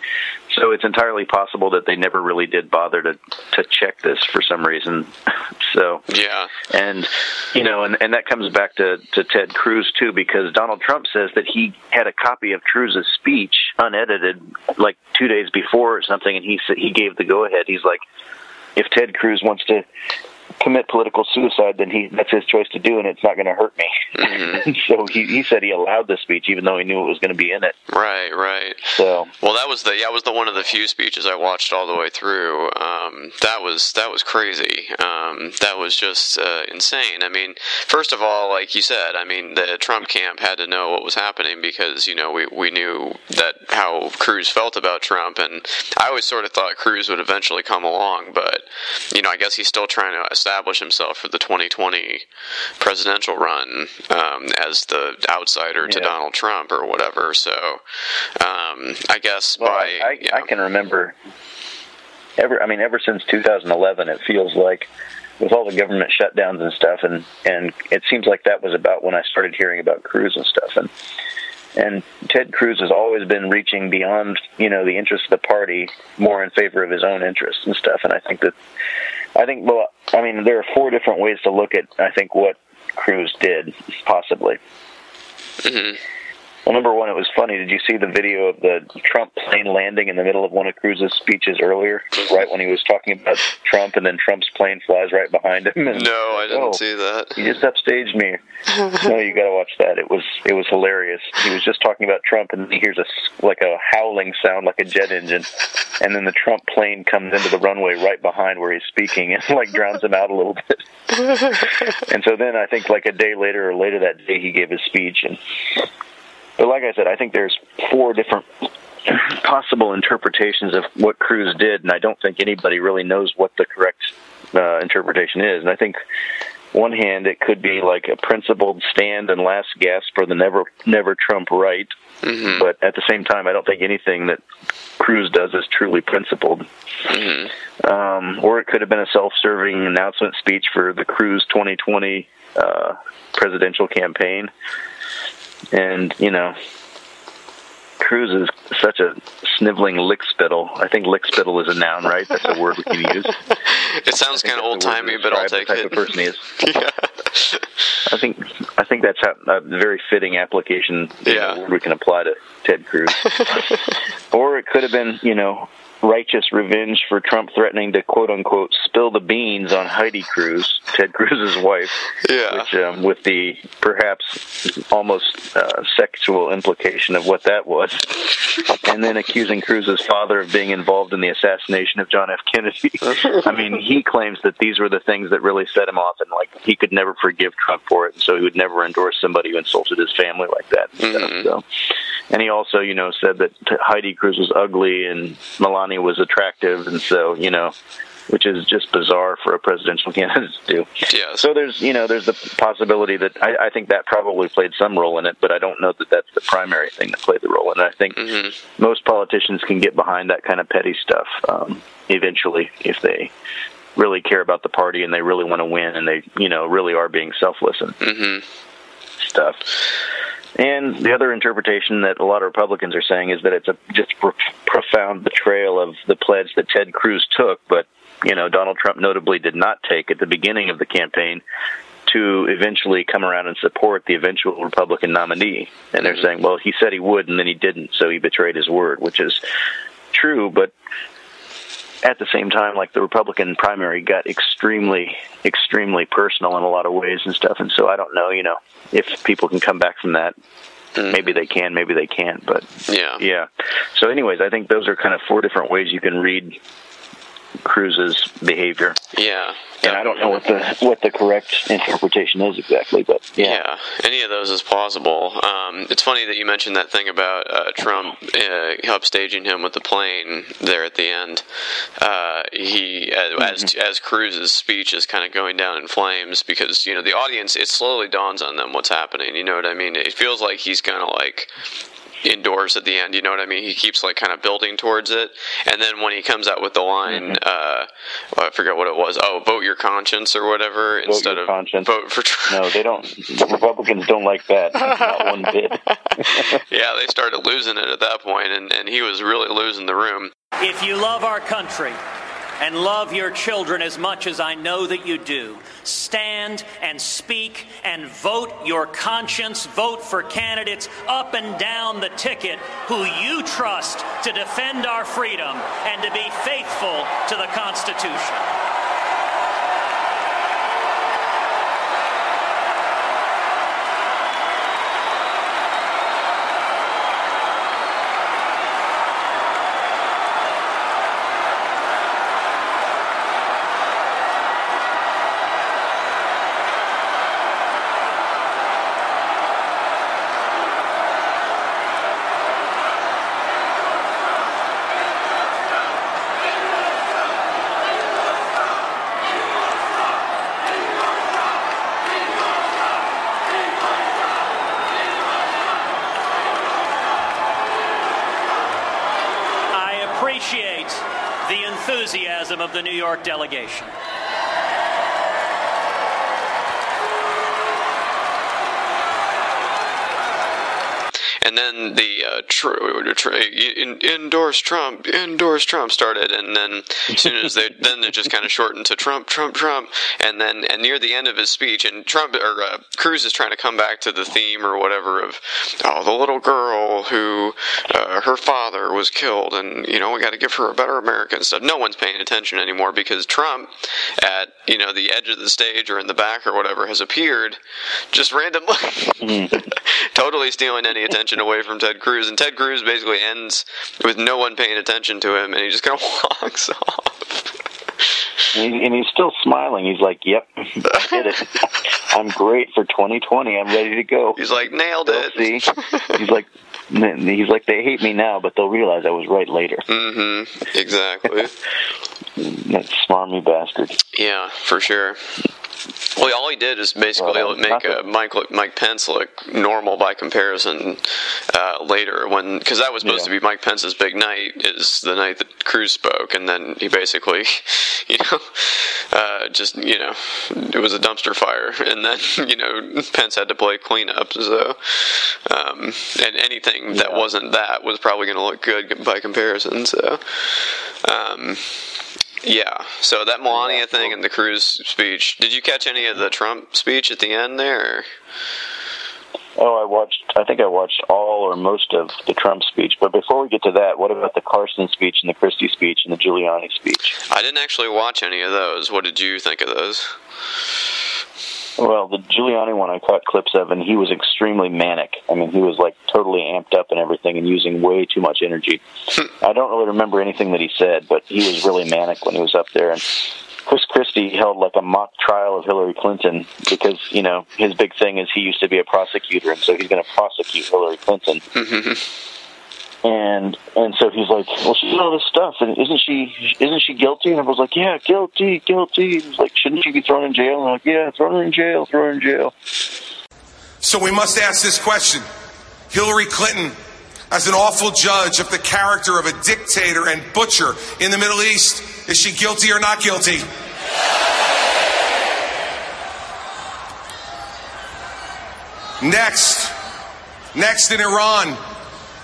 so it's entirely possible that they never really did bother to to check this for some reason. So yeah, and you know, and, and that comes back to, to Ted Cruz too, because Donald Trump says that he had a copy of Cruz's speech unedited like two days before or something, and he said he gave the go ahead. He's like, if Ted Cruz wants to commit political suicide, then he that's his choice to do, and it's not going to hurt me. Mm-hmm. so he he said he allowed the speech, even though he knew it was going to be in it. right, right. So Well, that was the yeah, was the one of the few speeches I watched all the way through. Um, that was that was crazy. Um, that was just uh, insane. I mean, first of all, like you said, I mean, the Trump camp had to know what was happening because you know we we knew that how Cruz felt about Trump, and I always sort of thought Cruz would eventually come along, but you know, I guess he's still trying to establish himself for the 2020 presidential run um, as the outsider to Yeah. Donald Trump or whatever. So um, I guess Well, by I, I. I can remember ever. I mean, ever since 2011, it feels like with all the government shutdowns and stuff, and and it seems like that was about when I started hearing about Cruz and stuff. And and Ted Cruz has always been reaching beyond you know the interests of the party more in favor of his own interests and stuff. And I think that I think well, I mean there are four different ways to look at I think what Cruz did possibly. Mm-hmm. Well, number one, it was funny. Did you see the video of the Trump plane landing in the middle of one of Cruz's speeches earlier, right when he was talking about Trump, and then Trump's plane flies right behind him? And, No, I didn't oh, see that. You just upstaged me. no, you got to watch that. It was it was hilarious. He was just talking about Trump, and he hears a like a howling sound, like a jet engine, and then the Trump plane comes into the runway right behind where he's speaking, and like drowns him out a little bit. and so then I think like a day later or later that day, he gave his speech, and but like I said, I think there's four different possible interpretations of what Cruz did, and I don't think anybody really knows what the correct uh, interpretation is. And I think one hand it could be like a principled stand and last gasp for the never never Trump right, Mm-hmm. but at the same time, I don't think anything that Cruz does is truly principled. Mm-hmm. Um, or it could have been a self-serving announcement speech for the Cruz 2020 uh, presidential campaign. And you know, Cruz is such a sniveling lickspittle. I think lickspittle is a noun, right? That's a word we can use. It sounds kind of old timey, but I'll take the type it. Of person he is. yeah. I think I think that's how, a very fitting application know, we can apply to Ted Cruz. or it could have been, you know, righteous revenge for Trump threatening to quote unquote spill the beans on Heidi Cruz, Ted Cruz's wife. Yeah. Which, um, with the perhaps almost uh, sexual implication of what that was, and then accusing Cruz's father of being involved in the assassination of John F. Kennedy. I mean, he claims that these were the things that really set him off, and like he could never forgive Trump for it, and so he would never endorse somebody who insulted his family like that. And, stuff, so. and he also, you know, said that Heidi Cruz was ugly and Melania was attractive, and so you know, which is just bizarre for a presidential candidate to do. Yeah. So there's, you know, there's the possibility that I, I think that probably played some role in it, but I don't know that that's the primary thing that played the role And. I think Mm-hmm. most politicians can get behind that kind of petty stuff um, eventually if they really care about the party and they really want to win and they, you know, really are being selfless and Mm-hmm. Stuff. And the other interpretation that a lot of Republicans are saying is that it's a just pro- profound betrayal of the pledge that Ted Cruz took, but you know Donald Trump notably did not take at the beginning of the campaign to eventually come around and support the eventual Republican nominee. And they're mm-hmm. saying, well, he said he would, and then he didn't, so he betrayed his word, which is true, but at the same time, like the Republican primary got extremely, extremely personal in a lot of ways and stuff. And so I don't know, you know, if people can come back from that. Mm-hmm. Maybe they can, maybe they can't. But Yeah. yeah. So, anyways, I think those are kind of four different ways you can read Cruz's behavior. Yeah. And I don't know what the what the correct interpretation is exactly, but yeah. Yeah, any of those is plausible. Um, it's funny that you mentioned that thing about uh, Trump uh, upstaging him with the plane there at the end. Uh, he, as, as as Cruz's speech is kind of going down in flames because you know the audience, it slowly dawns on them what's happening. You know what I mean? It feels like he's kind of like indoors at the end. You know what I mean? He keeps like kind of building towards it, and then when he comes out with the line, uh, well, I forget what it was. Oh, vote your conscience or whatever Vote instead your of conscience. vote for. Trump. No, they don't. The Republicans don't like that. Not one bit. yeah, they started losing it at that point, and, and he was really losing the room. If you love our country and love your children as much as I know that you do, stand and speak and vote your conscience. Vote for candidates up and down the ticket who you trust to defend our freedom and to be faithful to the Constitution. I appreciate the enthusiasm delegation. And then the uh, tr- tr- in, endorse Trump, endorse Trump started, and then as soon as they then they just kind of shortened to Trump, Trump, Trump, and then and near the end of his speech, and Trump or uh, Cruz is trying to come back to the theme or whatever of oh the little girl who uh, her father was killed, and you know we got to give her a better America and stuff. No one's paying attention anymore because Trump at you know the edge of the stage or in the back or whatever has appeared just randomly, mm. totally stealing any attention away from Ted Cruz, and Ted Cruz basically ends with no one paying attention to him, and he just kind of walks off. And he's still smiling. He's like, "Yep, I did it. I'm great for 2020. I'm ready to go." He's like, "Nailed They'll it." See, he's like, he's like, "They hate me now, but they'll realize I was right later." Mm-hmm. Exactly. that smarmy bastard. Yeah, for sure. Well, all he did is basically well, make uh, Mike look, Mike Pence look normal by comparison uh, later, when because that was supposed yeah. to be Mike Pence's big night, is the night that Cruz spoke, and then he basically, you know, uh, just you know, it was a dumpster fire, and then you know Pence had to play cleanup, so um, and anything that wasn't that was probably going to look good by comparison, so. Um, yeah. So that Melania thing and the Cruz speech. Did you catch any of the Trump speech at the end there? Oh, I watched. I think I watched all or most of the Trump speech. But before we get to that, what about the Carson speech and the Christie speech and the Giuliani speech? I didn't actually watch any of those. What did you think of those? Well, the Giuliani one I caught clips of, and he was extremely manic. I mean, he was like totally amped up and everything, and using way too much energy. Hmm. I don't really remember anything that he said, but he was really manic when he was up there. And Chris Christie held like a mock trial of Hillary Clinton because you know his big thing is he used to be a prosecutor, and so he's going to prosecute Hillary Clinton. Mm-hmm. And and so he's like, well, she's all this stuff, and isn't she isn't she guilty? And I was like, yeah, guilty, guilty. He's like, shouldn't she be thrown in jail? And I'm like, yeah, throw her in jail, throw her in jail. So we must ask this question: Hillary Clinton, as an awful judge of the character of a dictator and butcher in the Middle East, is she guilty or not guilty? Next, next in Iran.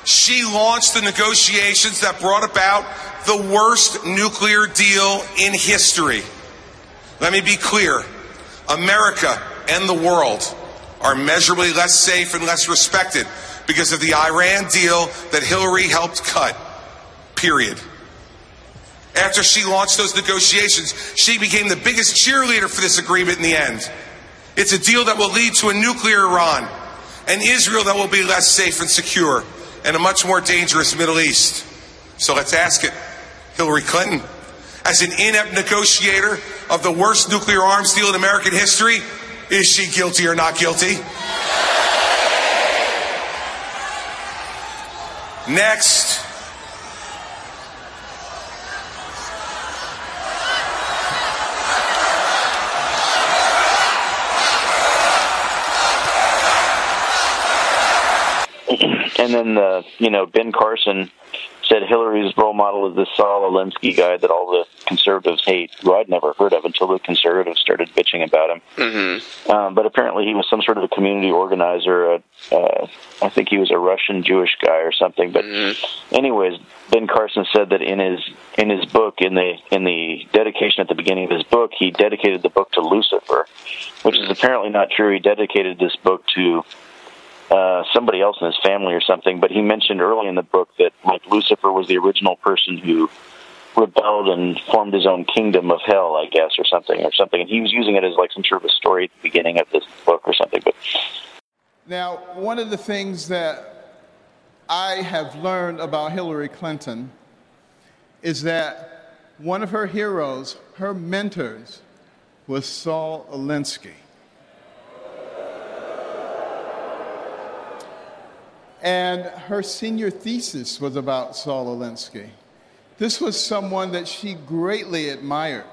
She launched the negotiations that brought about the worst nuclear deal in history. Let me be clear America and the world are measurably less safe and less respected because of the Iran deal that Hillary helped cut. Period. After she launched those negotiations, she became the biggest cheerleader for this agreement in the end. It's a deal that will lead to a nuclear Iran, an Israel that will be less safe and secure, and a much more dangerous Middle East. So let's ask it. Hillary Clinton, as an inept negotiator of the worst nuclear arms deal in American history, is she guilty or not guilty? Next. And then, the, you know, Ben Carson said Hillary's role model is this Saul Alinsky guy that all the conservatives hate, who I'd never heard of until the conservatives started bitching about him. Mm-hmm. Um, but apparently, he was some sort of a community organizer. Uh, uh, I think he was a Russian Jewish guy or something. But, mm-hmm. anyways, Ben Carson said that in his in his book, in the in the dedication at the beginning of his book, he dedicated the book to Lucifer, which is apparently not true. He dedicated this book to uh, somebody else in his family or something. But he mentioned early in the book that like Lucifer was the original person who rebelled and formed his own kingdom of hell, I guess, or something, or something. And he was using it as like some sort of a story at the beginning of this book or something. But now, one of the things that I have learned about Hillary Clinton is that one of her heroes, her mentors, was Saul Alinsky. And her senior thesis was about Saul Alinsky. This was someone that she greatly admired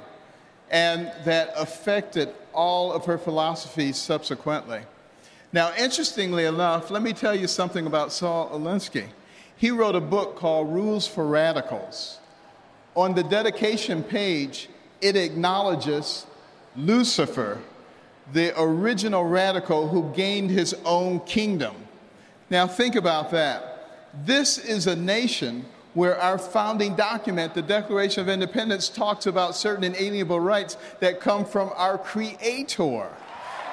and that affected all of her philosophies subsequently. Now, interestingly enough, let me tell you something about Saul Alinsky. He wrote a book called Rules for Radicals. On the dedication page, it acknowledges Lucifer, the original radical who gained his own kingdom Now, think about that. This is a nation where our founding document, the Declaration of Independence, talks about certain inalienable rights that come from our Creator.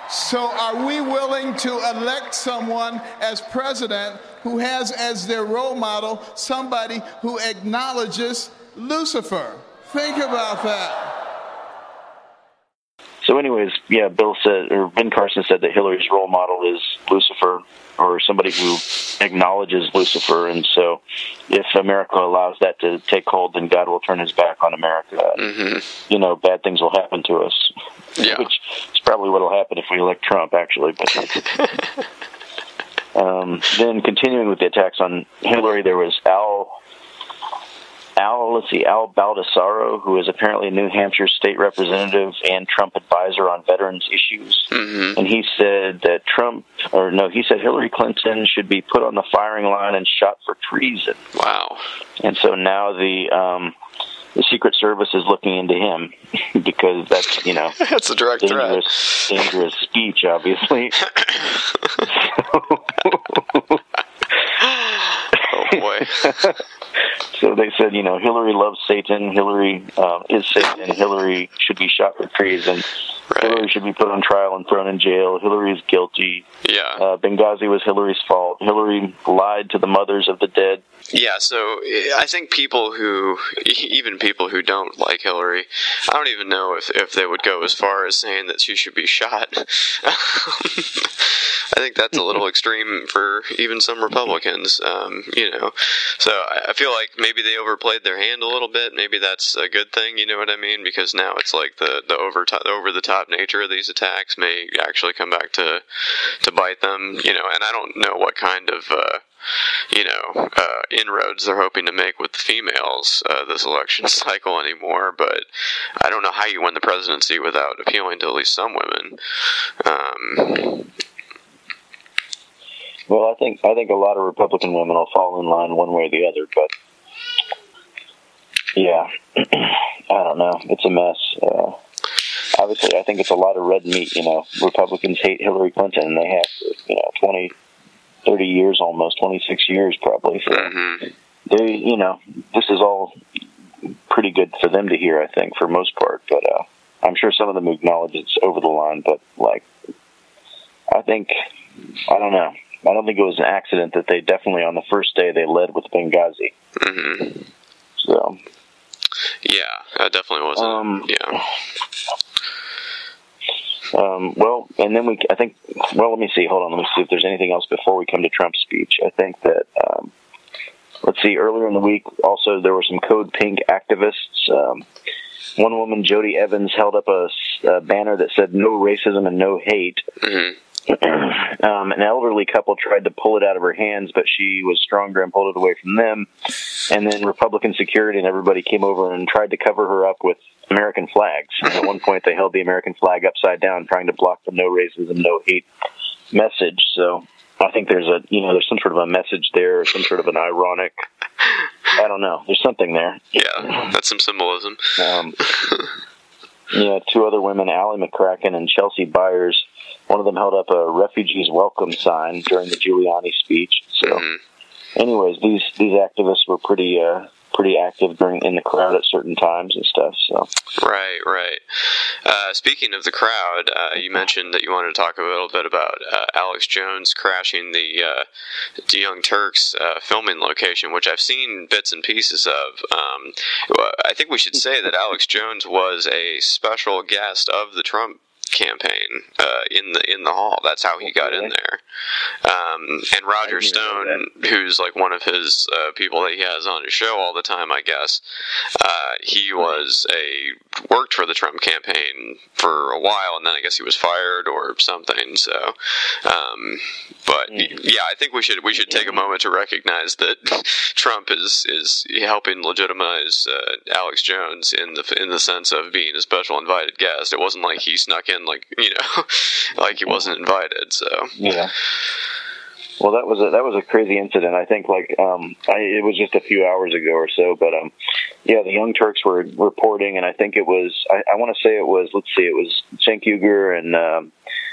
So, are we willing to elect someone as president who has as their role model somebody who acknowledges Lucifer? Think about that. So, anyways, yeah, Bill said, or Ben Carson said that Hillary's role model is Lucifer, or somebody who acknowledges Lucifer. And so, if America allows that to take hold, then God will turn His back on America. Mm-hmm. You know, bad things will happen to us. Yeah. Which is probably what will happen if we elect Trump, actually. But um, then, continuing with the attacks on Hillary, there was Al Al, let's see, Al Baldasaro, who is apparently a New Hampshire state representative and Trump advisor on veterans issues. Mm-hmm. And he said that Trump, or no, he said Hillary Clinton should be put on the firing line and shot for treason. Wow. And so now the, um, the Secret Service is looking into him because that's, you know, that's a direct dangerous, threat. dangerous speech, obviously. oh boy. so they said, you know, Hillary loves Satan. Hillary um, is Satan. Hillary should be shot for treason. Right. Hillary should be put on trial and thrown in jail. Hillary is guilty. Yeah. Uh, Benghazi was Hillary's fault. Hillary lied to the mothers of the dead. Yeah, so I think people who, even people who don't like Hillary, I don't even know if, if they would go as far as saying that she should be shot. I think that's a little extreme for even some Republicans, um, you know. So I feel like maybe they overplayed their hand a little bit. Maybe that's a good thing, you know what I mean? Because now it's like the the over the over the top nature of these attacks may actually come back to to bite them, you know. And I don't know what kind of uh, you know, uh, inroads they're hoping to make with the females uh, this election cycle anymore. But I don't know how you win the presidency without appealing to at least some women. Um, well, I think I think a lot of Republican women will fall in line one way or the other, but yeah, I don't know. It's a mess. Uh, obviously, I think it's a lot of red meat. You know, Republicans hate Hillary Clinton, and they have you know twenty 30 years almost, 26 years probably. So mm-hmm. they, you know, this is all pretty good for them to hear, I think, for most part. But uh, I'm sure some of them acknowledge it's over the line. But like, I think, I don't know. I don't think it was an accident that they definitely on the first day they led with Benghazi. Mm-hmm. So. Yeah, that definitely wasn't. Um, yeah. Um, well, and then we, I think, well, let me see. Hold on. Let me see if there's anything else before we come to Trump's speech. I think that, um, let's see, earlier in the week, also, there were some Code Pink activists. Um, one woman, Jodie Evans, held up a, a, banner that said no racism and no hate. Mm-hmm. um, an elderly couple tried to pull it out of her hands, but she was stronger and pulled it away from them. And then Republican security and everybody came over and tried to cover her up with American flags. And at one point, they held the American flag upside down, trying to block the no racism, no hate message. So I think there's a you know there's some sort of a message there, or some sort of an ironic. I don't know. There's something there. Yeah, that's some symbolism. Um, yeah, two other women, Alli McCracken and Chelsea Byers. One of them held up a refugees welcome sign during the Giuliani speech. So, mm-hmm. anyways, these these activists were pretty uh, pretty active during in the crowd at certain times and stuff. So, right, right. Uh, speaking of the crowd, uh, you mentioned that you wanted to talk a little bit about uh, Alex Jones crashing the uh, the Young Turks uh, filming location, which I've seen bits and pieces of. Um, I think we should say that Alex Jones was a special guest of the Trump campaign uh, in the in the hall. That's how he got in there. Um, and Roger Stone, who's like one of his uh, people that he has on his show all the time, I guess, uh, he was a worked for the Trump campaign for a while, and then I guess he was fired or something. So, um, but yeah, I think we should we should take a moment to recognize that Trump is is helping legitimize uh, Alex Jones in the in the sense of being a special invited guest. It wasn't like he snuck in like you know like he wasn't invited. So yeah. Well, that was a that was a crazy incident. I think like um, I, it was just a few hours ago or so, but um, yeah, the Young Turks were reporting, and I think it was I, I want to say it was let's see, it was Cenk Uygur and um,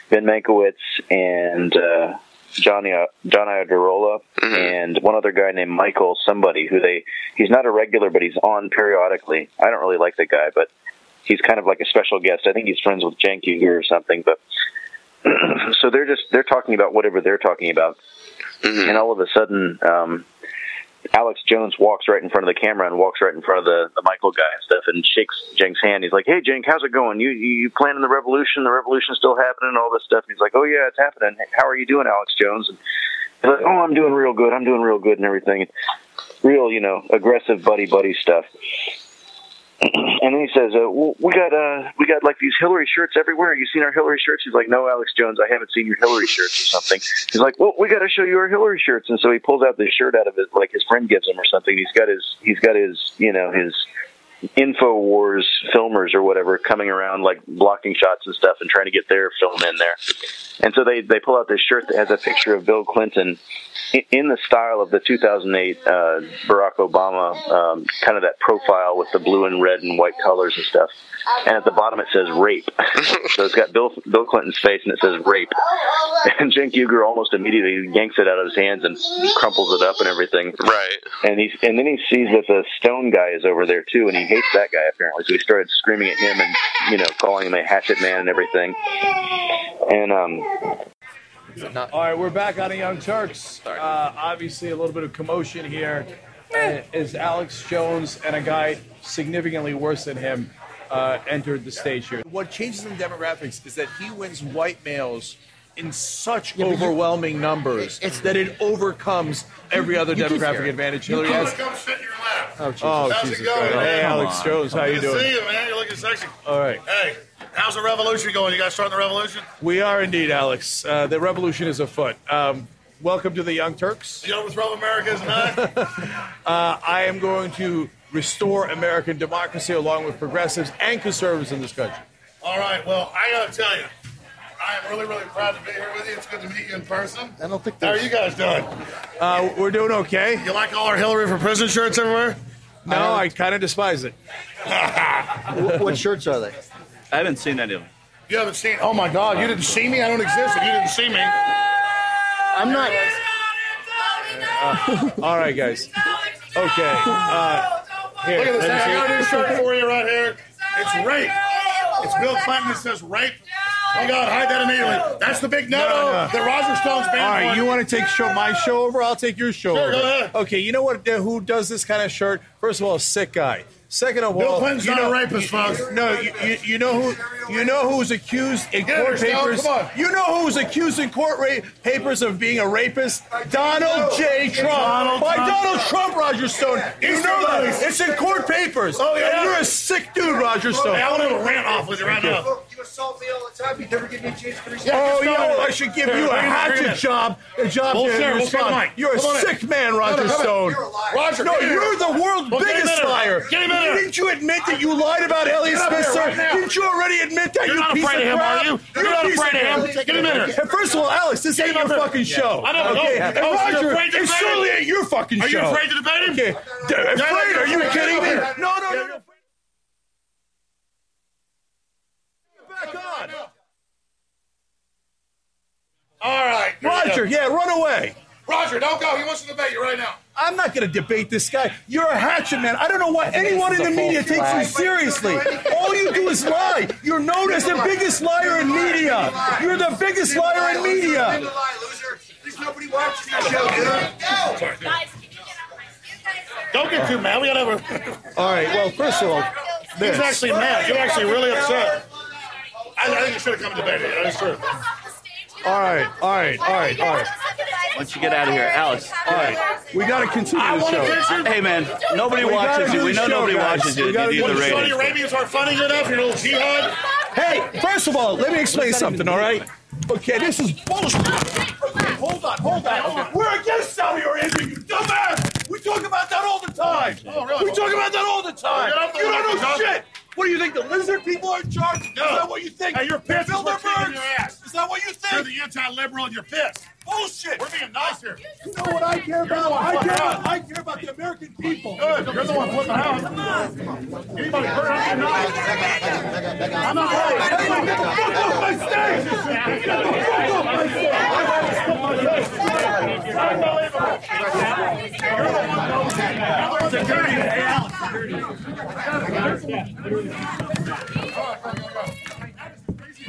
Ben Mankiewicz and uh, Johnny John Iadarola and one other guy named Michael somebody who they he's not a regular but he's on periodically. I don't really like the guy, but he's kind of like a special guest. I think he's friends with Cenk Uygur or something. But so they're just they're talking about whatever they're talking about, and all of a sudden. um Alex Jones walks right in front of the camera and walks right in front of the, the Michael guy and stuff and shakes Cenk's hand. He's like, "Hey, Cenk, how's it going? You you, you planning the revolution? The revolution's still happening, all this stuff." And he's like, "Oh yeah, it's happening. How are you doing, Alex Jones?" And he's like, "Oh, I'm doing real good. I'm doing real good and everything." Real, you know, aggressive buddy buddy stuff. And then he says, uh, well, "We got uh, we got like these Hillary shirts everywhere. You seen our Hillary shirts?" He's like, "No, Alex Jones, I haven't seen your Hillary shirts or something." He's like, "Well, we got to show you our Hillary shirts." And so he pulls out this shirt out of it, like his friend gives him or something. He's got his he's got his you know his Infowars filmers or whatever coming around like blocking shots and stuff and trying to get their film in there. And so they they pull out this shirt that has a picture of Bill Clinton in the style of the 2008 uh, Barack Obama, um, kind of that profile with the blue and red and white colors and stuff. And at the bottom it says rape. so it's got Bill Bill Clinton's face and it says rape. And Cenk Uygur almost immediately yanks it out of his hands and crumples it up and everything. Right. And he's and then he sees that the Stone guy is over there too, and he hates that guy apparently. So he started screaming at him and you know calling him a hatchet man and everything. And um, All right, we're back on the Young Turks. Uh, obviously, a little bit of commotion here. Uh, Is Alex Jones and a guy significantly worse than him uh, entered the stage here? What changes in demographics is that he wins white males in such Yeah, but you- overwhelming numbers It's that it overcomes every other demographic advantage Hillary has. Come sit in your lap. Oh, Jesus, Oh, How's Jesus it going? Hey, Alex on. Jones, how you doing? see you, man. You're looking sexy. All right. Hey, how's the revolution going? You guys starting the revolution? We are indeed, Alex. Uh, the revolution is afoot. Um, welcome to the Young Turks. You know what's wrong with America is not? Uh, I am going to restore American democracy along with progressives and conservatives in this country. All right. Well, I gotta tell you, I am really, really proud to be here with you. It's good to meet you in person. I don't think. How are you guys doing? Uh, we're doing okay. You like all our Hillary for Prison shirts everywhere? No, I kind of despise it. what shirts are they? I haven't seen any of them. You haven't seen? Oh my God! You didn't see me? I don't exist. If you didn't see me, I'm not. Uh, all right, guys. Okay. Uh, here, Look at this. let I got a new shirt for you right here. It's rape. It's Bill Clinton that says rape. Oh God, hide that immediately. That's the big no-no that Roger Stone's banned. All right, for. you want to take show, my show over? I'll take your show Sure, over. go ahead. Okay, you know what? Who does this kind of shirt? First of all, a sick guy. Second of Bill all, Clinton's you not a know, rapist, folks. No, you, you, you know who you know who's accused in Get court papers. come on. You know who's accused in court ra- papers of being a rapist? Donald J. Trump. Donald By Trump. Donald Trump, Roger Stone. You know that. It's in court papers. Oh, yeah? And you're a sick dude, Roger Stone. Hey, I want to have rant off with you right now. You assault me all the time. You never give me a chance to respond. Oh, just yeah, go well, ahead. I should give you a bring it in, bring it hatchet job. A job Well, to sure, we'll respond. get the mic. You're a Come on in. sick man, Roger no, come in. Stone. You're a liar. Roger, no, you're the world's Well, get him biggest liar. Get him in. Didn't you admit that you lied about Eliot here Spitzer? right. Didn't you already admit that? You're you not piece afraid of him, crap? are you? You're a not afraid of him. Get him in here. And first of all, Alex, this ain't your fucking show. I don't know. Okay, Oh, and you're Roger, afraid to it him? ain't your fucking Are you afraid to debate him? Okay, afraid? Are you kidding me? No, no, no, no. Back on. All right. Roger, yeah, run away. Roger, don't go. He wants to debate you right now. I'm not going to debate this guy. You're a hatchet man. I don't know why anyone in the media takes you seriously. All you do is lie. You're known as the biggest liar in media. You're the biggest liar in media. There's nobody watching your show, dude. Don't get too mad. We gotta have a. All right. Well, first of all, a. this. He's actually mad. You're actually really upset. I, I think you should have come to debate it. That's true. All right. All right. All right. All right. Once you get out of here, Alex. All right. We got to continue I the show. catch. Hey, man, nobody We watches you. We know show, nobody guys. watches you. gotta You need the the show. Saudi. Arabians aren't funny enough. Your little jihad. Hey, first of all, let me explain something, all right? Okay, this is bullshit. Okay, hold on, hold on. hold on. We're against Saudi Arabia, you dumbass! We talk about that all the time. Oh, really? We talk about that all the time. Get You don't know John. shit. What do you think? The lizard people are in charge? Is that what you think? Hey, you're pissed. We're your ass. Is that what you think? You're the anti-liberal and you're pissed. Bullshit. We're being nice here. You know what I care about? I care about, I care about the American people. Good. You're the one flipping out. Come on. Anybody hurt? I'm not. I'm not get the fuck off my stage. Get the fuck off my stage. I had to stop my stage. Unbelievable. You're the one that was in there. Security. Hey, Alex. Security.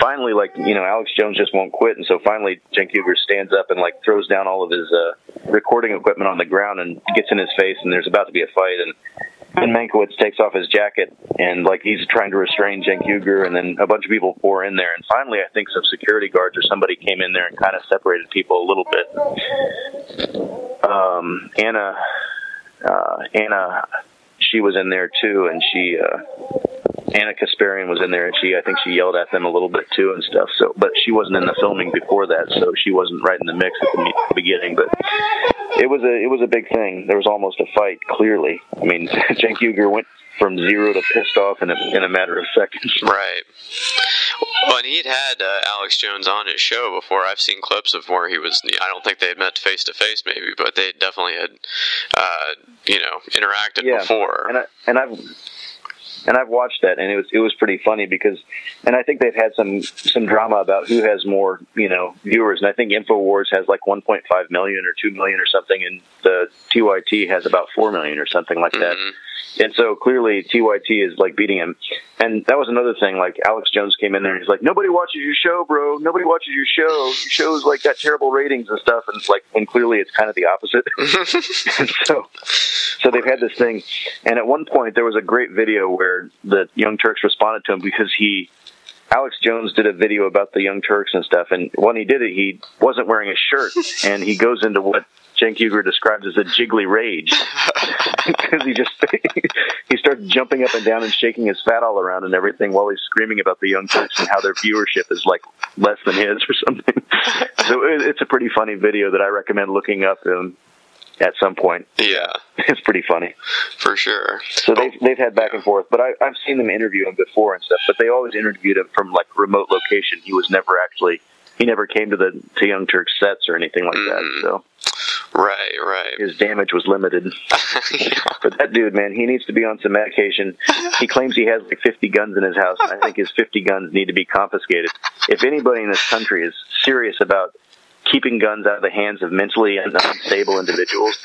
finally, like you know, Alex Jones just won't quit, and so finally, Cenk Uygur stands up and like throws down all of his uh, recording equipment on the ground and gets in his face, and there's about to be a fight, and and Mankiewicz takes off his jacket and like he's trying to restrain Cenk Uygur, and then a bunch of people pour in there, and finally, I think some security guards or somebody came in there and kind of separated people a little bit. Um, Ana, uh, Ana, she was in there too, and she. Uh, Ana Kasparian was in there, and she I think she yelled at them a little bit too and stuff. So, but she wasn't in the filming before that, so she wasn't right in the mix at the beginning. But it was a it was a big thing. There was almost a fight. Clearly, I mean, Cenk Uygur went from zero to pissed off in a in a matter of seconds. Right. Well, and he'd had uh, Alex Jones on his show before. I've seen clips of where he was. I don't think they had met face to face, maybe, but they definitely had, uh, you know, interacted Yeah, before. and I and I've and I've watched that, and it was it was pretty funny because, and I think they've had some some drama about who has more you know viewers, and I think Infowars has like 1.5 million or 2 million or something, and the TYT has about 4 million or something like that. Mm-hmm. And so clearly TYT is like beating him. And that was another thing. Like Alex Jones came in there and he's like, nobody watches your show, bro. Nobody watches your show. Your show's like got terrible ratings and stuff. And it's like, and clearly it's kind of the opposite. and so, so they've had this thing. And at one point there was a great video where the Young Turks responded to him because he, Alex Jones did a video about the Young Turks and stuff. And when he did it, he wasn't wearing a shirt and he goes into what Cenk Uygur describes as a jiggly rage because he just he starts jumping up and down and shaking his fat all around and everything while he's screaming about the Young Turks and how their viewership is like less than his or something. So it, it's a pretty funny video that I recommend looking up um, at some point. Yeah, it's pretty funny for sure. So they've they've had back and forth, but I, I've seen them interview him before and stuff. But they always interviewed him from like remote location. He was never actually he never came to the to Young Turks sets or anything like that. So right, right. his damage was limited. But that dude, man, he needs to be on some medication. He claims he has like 50 guns in his house. and I think his 50 guns need to be confiscated. If anybody in this country is serious about keeping guns out of the hands of mentally unstable individuals,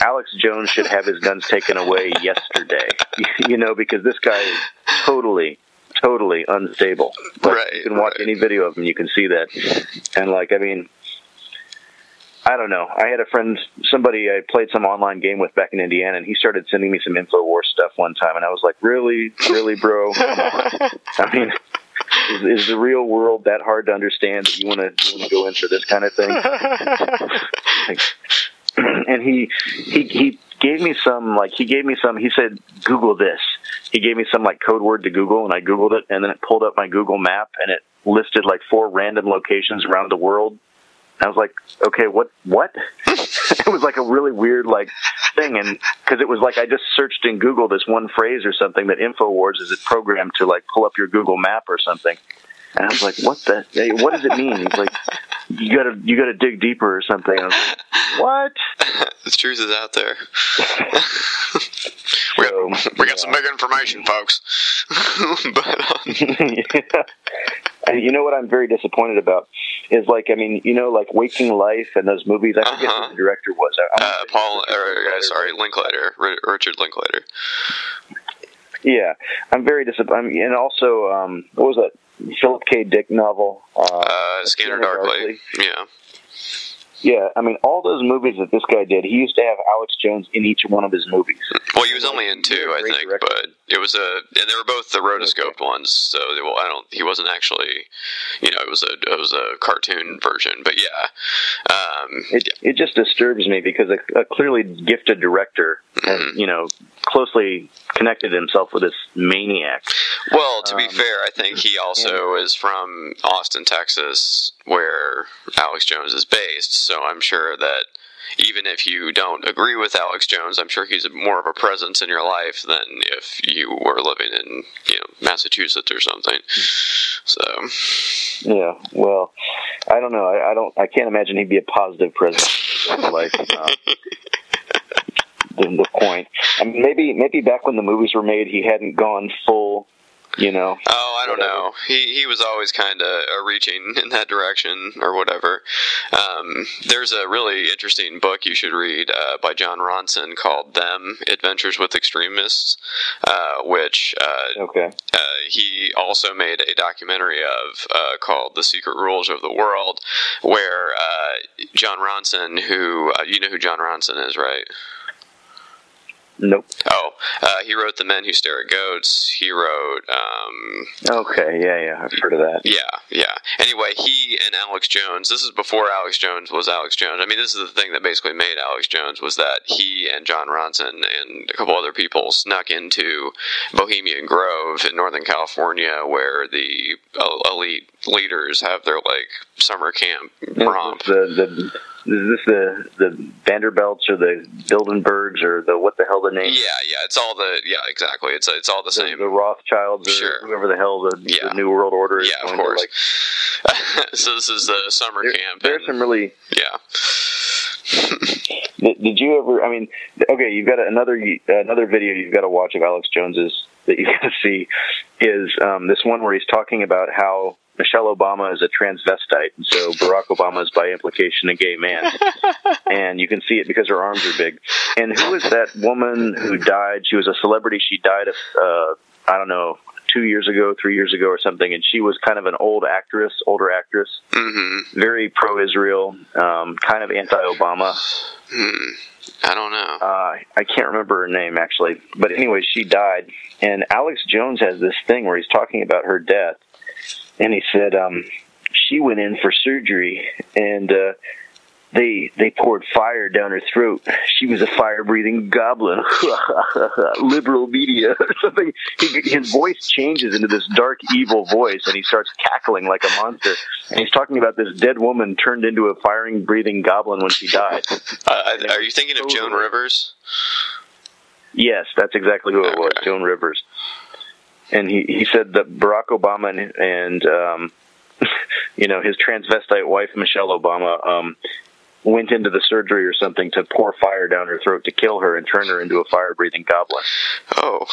Alex Jones should have his guns taken away yesterday. You know, because this guy is totally totally unstable. Like, Right, you can watch any video of him, you can see that. And like, I mean, I don't know. I had a friend, somebody I played some online game with back in Indiana, and he started sending me some Infowars stuff one time, and I was like, "Really, really, bro? I mean, is, is the real world that hard to understand that you want to you want to go in for this kind of thing? Like, and he he he gave me some like he gave me some. He said, "Google this." He gave me some like code word to Google, and I googled it, and then it pulled up my Google map, and it listed like four random locations around the world. I was like, okay, what, what? it was like a really weird like thing, and because it was like I just searched in Google this one phrase or something that Infowars is it programmed to like pull up your Google map or something, and I was like, what the, hey, what does it mean? He's like, you gotta, you gotta dig deeper or something. I was like, what? the truth is out there. we got, we got some big information, folks. but um, yeah. And you know what I'm very disappointed about is like I mean you know like Waking Life and those movies. I forget who the director was. I, uh, Paul, or, uh, sorry, Linklater, Richard Linklater. Yeah, I'm very disappointed. And also, um, what was that Philip K. Dick novel? Uh, Uh, Scanner Darkly. Yeah. Yeah, I mean, all those movies that this guy did, he used to have Alex Jones in each one of his movies. Well, he was only in two, I think, but it was a, and they were both the rotoscoped ones. So they, well, I don't, he wasn't actually, you know, it was a, it was a cartoon version. But yeah, um, It it just disturbs me because a, a clearly gifted director, has, you know, closely connected himself with this maniac. Well, to be Um, fair, I think he also is from Austin, Texas, where Alex Jones is based. So I'm sure that even if you don't agree with Alex Jones, I'm sure he's more of a presence in your life than if you were living in you know Massachusetts or something. So Yeah, well, I don't know. I, I don't. I can't imagine he'd be a positive presence in his life. Uh, the, the point. I mean, maybe maybe back when the movies were made, he hadn't gone full. You know. Oh, I don't know. He he was always kind of uh, reaching in that direction or whatever. Um, there's a really interesting book you should read uh, by Jon Ronson called "Them: Adventures with Extremists," uh, which uh, okay. uh, he also made a documentary of uh, called "The Secret Rules of the World," where uh, Jon Ronson, who uh, you know who Jon Ronson is, right? Nope. Oh, uh, he wrote "The Men Who Stare at Goats." He wrote. Um, Okay. Yeah. Yeah. I've heard of that. yeah, yeah. Anyway, he and Alex Jones. This is before Alex Jones was Alex Jones. I mean, this is the thing that basically made Alex Jones was that he and Jon Ronson and a couple other people snuck into Bohemian Grove in Northern California, where the elite leaders have their like summer camp romp. The the is this the the Vanderbilts or the Bilderbergs or the what the hell the name? Yeah, yeah. It's all the yeah, exactly. It's it's all the same. The Rothschilds or Sure. whoever the hell the, the New World Order is. Yeah, of course. like- so this is the summer camp. There's some really yeah. Did, did you ever? I mean, okay, you've got another another video you've got to watch of Alex Jones's that you got to see is um, this one where he's talking about how Michelle Obama is a transvestite, and so Barack Obama is by implication a gay man, and you can see it because her arms are big. And who is that woman who died? She was a celebrity. She died of uh, I don't know two years ago, three years ago, or something, and she was kind of an old actress, older actress, Mm-hmm. very pro-Israel, um, kind of anti-Obama. Hmm. I don't know. Uh, I can't remember her name actually, but anyway, she died. And Alex Jones has this thing where he's talking about her death, and he said um, she went in for surgery, and uh, they they poured fire down her throat. She was a fire breathing goblin. Liberal media or something. He, his voice changes into this dark, evil voice, and he starts cackling like a monster. And he's talking about this dead woman turned into a firing breathing goblin when she died. Uh, are you thinking of Joan Rivers? Yes, that's exactly who it was, Joan Rivers. And he, he said that Barack Obama and, and um, you know, his transvestite wife, Michelle Obama, um, went into the surgery or something to pour fire down her throat to kill her and turn her into a fire breathing goblin. Oh.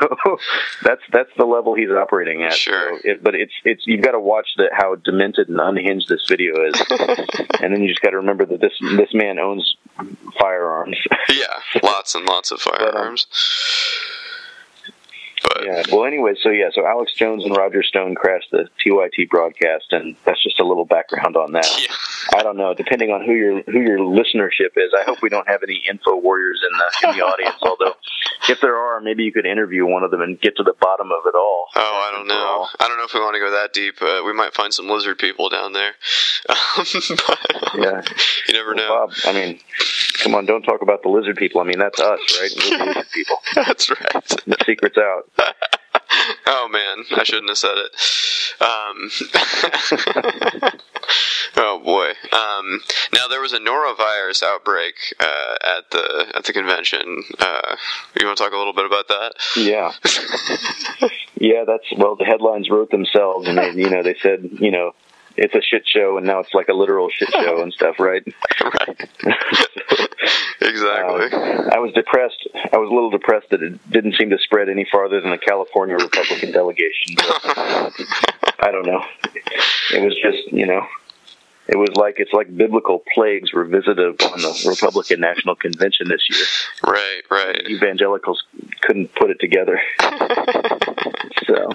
so that's that's the level he's operating at. Sure. So it, but it's it's you've got to watch the, how demented and unhinged this video is, and then you just got to remember that this this man owns firearms. yeah, lots and lots of firearms. Yeah. Well, anyway, so yeah, so Alex Jones and Roger Stone crashed the TYT broadcast, and that's just a little background on that. I don't know, depending on who your who your listenership is. I hope we don't have any info warriors in the in the audience. Although, if there are, maybe you could interview one of them and get to the bottom of it all. Oh, I don't know. I don't know if we want to go that deep. Uh, we might find some lizard people down there. Um, but Yeah. you never know. Bob, I mean, come on, don't talk about the lizard people. I mean, that's us, right? We're lizard people. That's right. The secret's out. Oh man, I shouldn't have said it. Um, oh boy. Um, now there was a norovirus outbreak uh, at the at the convention. Uh, you want to talk a little bit about that? Yeah. yeah, that's well. The headlines wrote themselves, and they, you know, they said, you know, it's a shit show, and now it's like a literal shit show and stuff, right? right. exactly. Uh, I was depressed. I was a little depressed that it didn't seem to spread any farther than the California Republican delegation. But I don't know. It was just, you know, it was like it's like biblical plagues were visited on the Republican National Convention this year. Right, right. Evangelicals couldn't put it together. so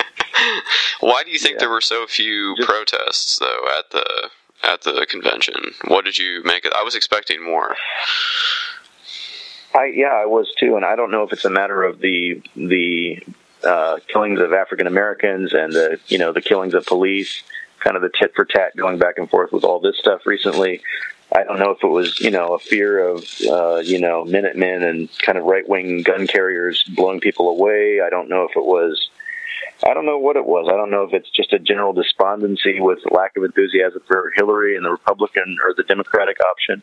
Why do you think there were so few protests though at the at the convention? What did you make it? I was expecting more. I yeah, I was too, and I don't know if it's a matter of the the uh, killings of African Americans and the you know the killings of police, kind of the tit for tat going back and forth with all this stuff recently. I don't know if it was you know a fear of uh, you know Minutemen and kind of right wing gun carriers blowing people away. I don't know if it was. I don't know what it was. I don't know if it's just a general despondency with lack of enthusiasm for Hillary and the Republican or the Democratic option.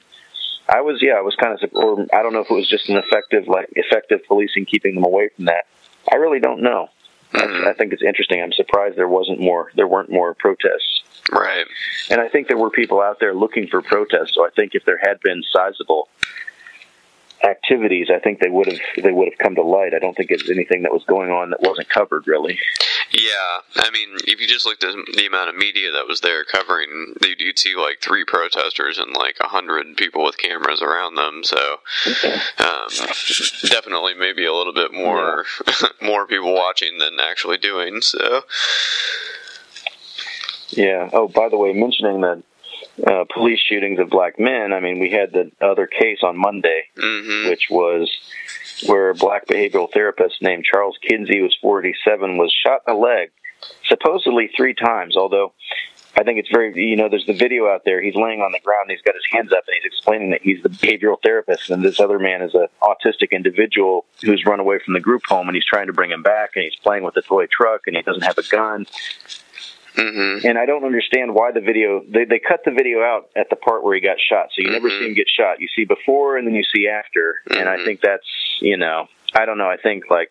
I was yeah, I was kind of or I don't know if it was just an effective like effective policing keeping them away from that. I really don't know. I, I think it's interesting. I'm surprised there wasn't more. There weren't more protests. Right. And I think there were people out there looking for protests. So I think if there had been sizable activities, I think they would have they would have come to light. I don't think it's anything that was going on that wasn't covered really. Yeah, I mean, if you just looked at the amount of media that was there covering, you'd, you'd see like three protesters and like a hundred people with cameras around them. So, um, definitely, maybe a little bit more more people watching than actually doing. So, Yeah. Oh, by the way, mentioning the uh, police shootings of black men, I mean, we had the other case on Monday, which was where a black behavioral therapist named Charles Kinsey, who was 47, was shot in the leg, supposedly three times, although. I think it's very, you know, there's the video out there. He's laying on the ground. He's got his hands up and he's explaining that he's the behavioral therapist. And this other man is an autistic individual who's run away from the group home and he's trying to bring him back and he's playing with a toy truck and he doesn't have a gun. Mm-hmm. And I don't understand why the video they they cut the video out at the part where he got shot, so you never Mm-hmm. see him get shot. You see before and then you see after, and I think that's you know I don't know. I think like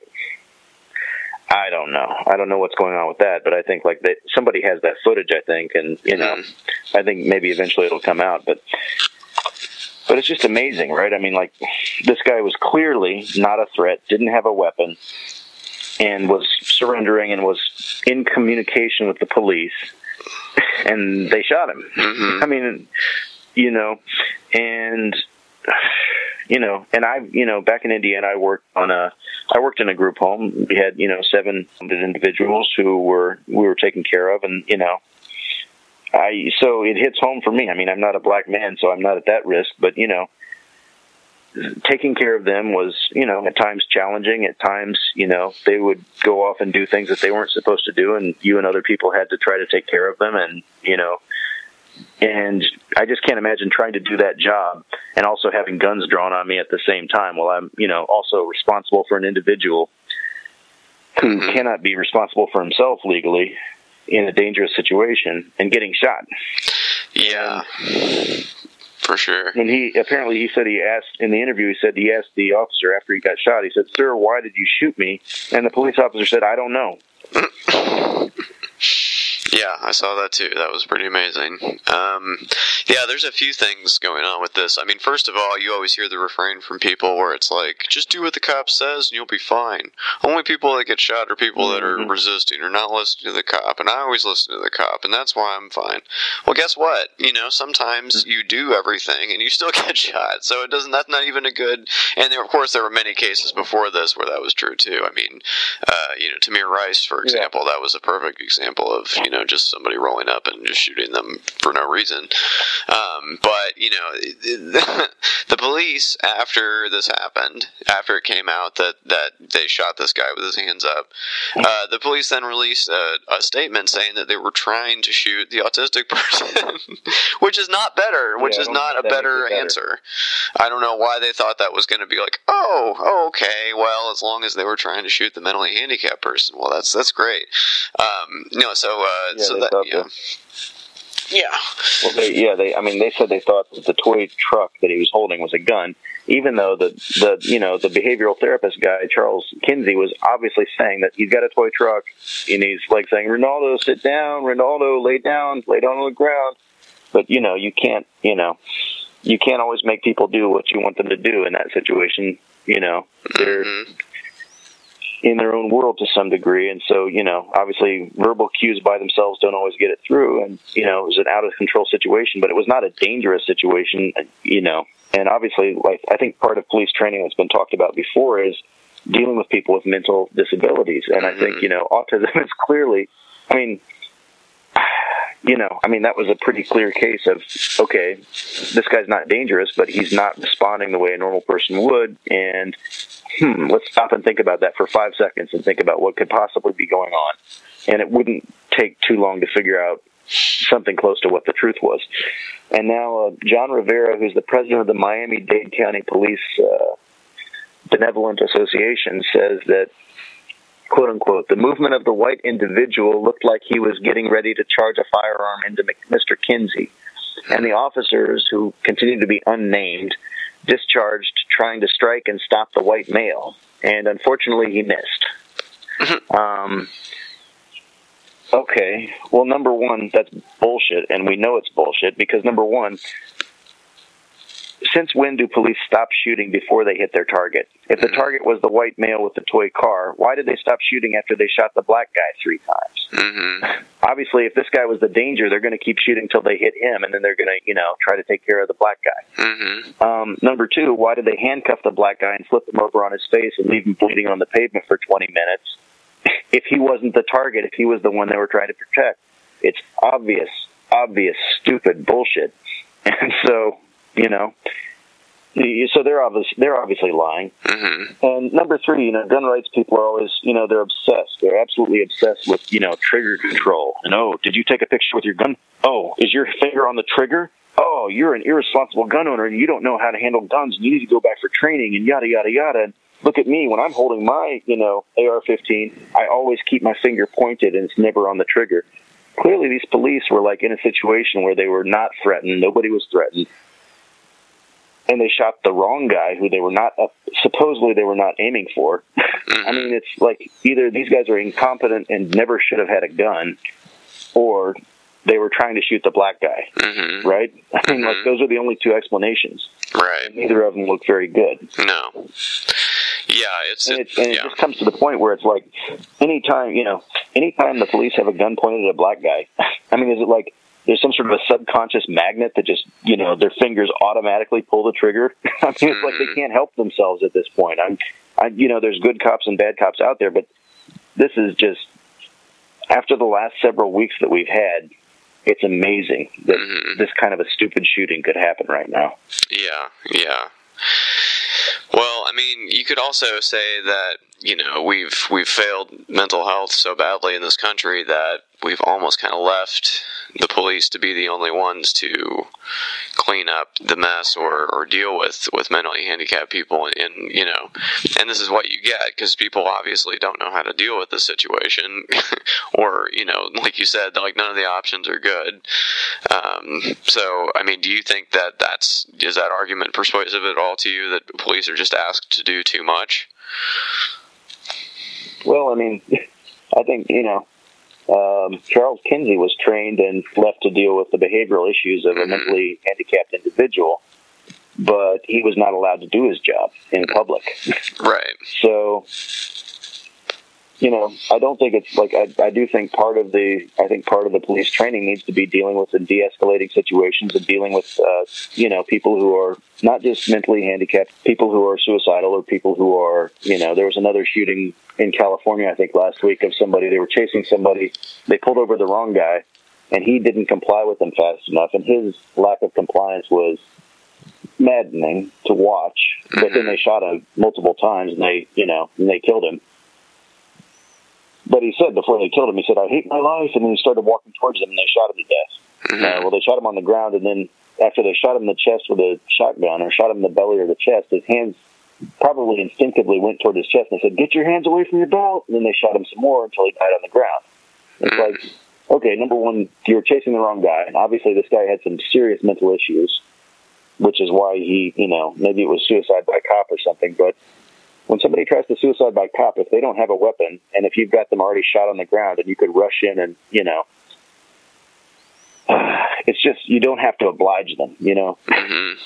I don't know. I don't know what's going on with that, but I think like that somebody has that footage. I think, and you know, Mm-hmm. I think maybe eventually it'll come out, but. But it's just amazing, right? I mean, like, this guy was clearly not a threat, didn't have a weapon, and was surrendering and was in communication with the police, and they shot him. I mean, you know, and you know, and I, you know, back in Indiana, I worked on a, I worked in a group home. We had, you know, seven individuals who were we were taken care of, and you know, I so it hits home for me. I mean, I'm not a black man, so I'm not at that risk, but you know, taking care of them was, you know, at times challenging. At times, you know, they would go off and do things that they weren't supposed to do, and you and other people had to try to take care of them, and you know, and I just can't imagine trying to do that job and also having guns drawn on me at the same time while I'm, you know, also responsible for an individual who mm-hmm. cannot be responsible for himself legally in a dangerous situation and getting shot. Yeah, for sure. And he apparently he said he asked in the interview he said he asked the officer after he got shot he said sir why did you shoot me and the police officer said I don't know Yeah, I saw that too. That was pretty amazing. Um, yeah, there's a few things going on with this. I mean, first of all, you always hear the refrain from people where it's like, just do what the cop says and you'll be fine. Only people that get shot are people that are resisting or not listening to the cop. And I always listen to the cop, and that's why I'm fine. Well, guess what? You know, sometimes you do everything and you still get shot. So it doesn't, that's not even a good, and there, of course, there were many cases before this where that was true too. I mean, uh, you know, Tamir Rice, for example, that was a perfect example of, you know, just somebody rolling up and just shooting them for no reason. Um, but, you know, the police, after this happened, after it came out that, that they shot this guy with his hands up, uh, the police then released a, a statement saying that they were trying to shoot the autistic person, which is not better, which Yeah, is don't a think that makes better, better. answer. I don't know why they thought that was going to be like, oh, oh, okay, well, as long as they were trying to shoot the mentally handicapped person, well, that's that's great. Um, no, so uh, Yeah, so that yeah. Yeah. Well, they, yeah, they. I mean, they said they thought that the toy truck that he was holding was a gun, even though the the you know the behavioral therapist guy Charles Kinsey was obviously saying that he's got a toy truck, and he's like saying, "Ronaldo, sit down. Ronaldo, lay down. Lay down on the ground." But you know, you can't. You know, you can't always make people do what you want them to do in that situation. You know, they're mm-hmm. In their own world to some degree. And so, you know, obviously verbal cues by themselves don't always get it through. And, you know, it was an out of control situation, but it was not a dangerous situation, you know. And obviously, like, I think part of police training that's been talked about before is dealing with people with mental disabilities. And I think, mm-hmm. you know, autism is clearly, I mean, you know, I mean, that was a pretty clear case of, okay, this guy's not dangerous, but he's not responding the way a normal person would. And, hmm, let's stop and think about that for five seconds and think about what could possibly be going on. And it wouldn't take too long to figure out something close to what the truth was. And now, uh, John Rivera, who's the president of the Miami Dade County Police uh, Benevolent Association, says that quote unquote, the movement of the white individual looked like he was getting ready to charge a firearm into Mr. Kinsey. and the officers who continued to be unnamed discharged trying to strike and stop the white male, and unfortunately he missed. Um, okay, well, number one, that's bullshit, and we know it's bullshit because number one, since when do police stop shooting before they hit their target? If the target was the white male with the toy car, why did they stop shooting after they shot the black guy three times? Mm-hmm. Obviously, if this guy was the danger, they're going to keep shooting till they hit him, and then they're going to, you know, try to take care of the black guy. Mm-hmm. Um, number two, why did they handcuff the black guy and flip him over on his face and leave him bleeding on the pavement for 20 minutes? If he wasn't the target, if he was the one they were trying to protect, it's obvious, obvious, stupid bullshit. And so, you know, so they're obviously they're obviously lying. Mm-hmm. And number three, you know, gun rights people are always, you know, they're obsessed. They're absolutely obsessed with, you know, trigger control. And oh, did you take a picture with your gun? Oh, is your finger on the trigger? Oh, you're an irresponsible gun owner and you don't know how to handle guns and you need to go back for training and yada yada yada. And look at me when I'm holding my, you know, AR-15. I always keep my finger pointed and it's never on the trigger. Clearly, these police were like in a situation where they were not threatened. Nobody was threatened and they shot the wrong guy who they were not uh, supposedly they were not aiming for. I mean, it's like either these guys are incompetent and never should have had a gun, or they were trying to shoot the black guy. Mm-hmm. Right? I mean, like those are the only two explanations. Right. Neither of them look very good. No. Yeah, it's and, it, and it just comes to the point where it's like, anytime you know, anytime the police have a gun pointed at a black guy, I mean, is it like there's some sort of a subconscious magnet that just you know their fingers automatically pull the trigger? I mean, it's like they hmm. can't help themselves at this point. I'm, I, you know, there's good cops and bad cops out there, but this is just after the last several weeks that we've had. It's amazing that hmm. this kind of a stupid shooting could happen right now. Yeah, yeah. Well, I mean, you could also say that you know we've we've failed mental health so badly in this country that we've almost kind of left the police to be the only ones to clean up the mess or, or deal with with mentally handicapped people and, you know and this is what you get because people obviously don't know how to deal with the situation or you know like you said like none of the options are good. Um, so i mean do you think that that's is that argument persuasive at all to you that police are just asked to do too much Well, I mean, I think you know um, Charles Kinsey was trained and left to deal with the behavioral issues of a mentally handicapped individual, but he was not allowed to do his job in public. right. So, you know, I don't think it's like I, I do think part of the I think part of the police training needs to be dealing with the de-escalating situations and dealing with uh, you know people who are not just mentally handicapped, people who are suicidal or people who are you know there was another shooting in California I think last week of somebody. They were chasing somebody. They pulled over the wrong guy and he didn't comply with them fast enough and his lack of compliance was maddening to watch. But then they shot him multiple times and they you know and they killed him. But he said before they killed him, he said, "I hate my life," and then he started walking towards them, and they shot him to death. Uh, well, they shot him on the ground, and then after they shot him in the chest with a shotgun, or shot him in the belly or the chest, his hands probably instinctively went toward his chest, and they said, "Get your hands away from your belt." And then they shot him some more until he died on the ground. It's mm. like, okay, number one, you're chasing the wrong guy, and obviously this guy had some serious mental issues, which is why he, you know, maybe it was suicide by cop or something, but when somebody tries to suicide by cop, if they don't have a weapon, and if you've got them already shot on the ground, and you could rush in and you know, it's just you don't have to oblige them. You know, mm-hmm.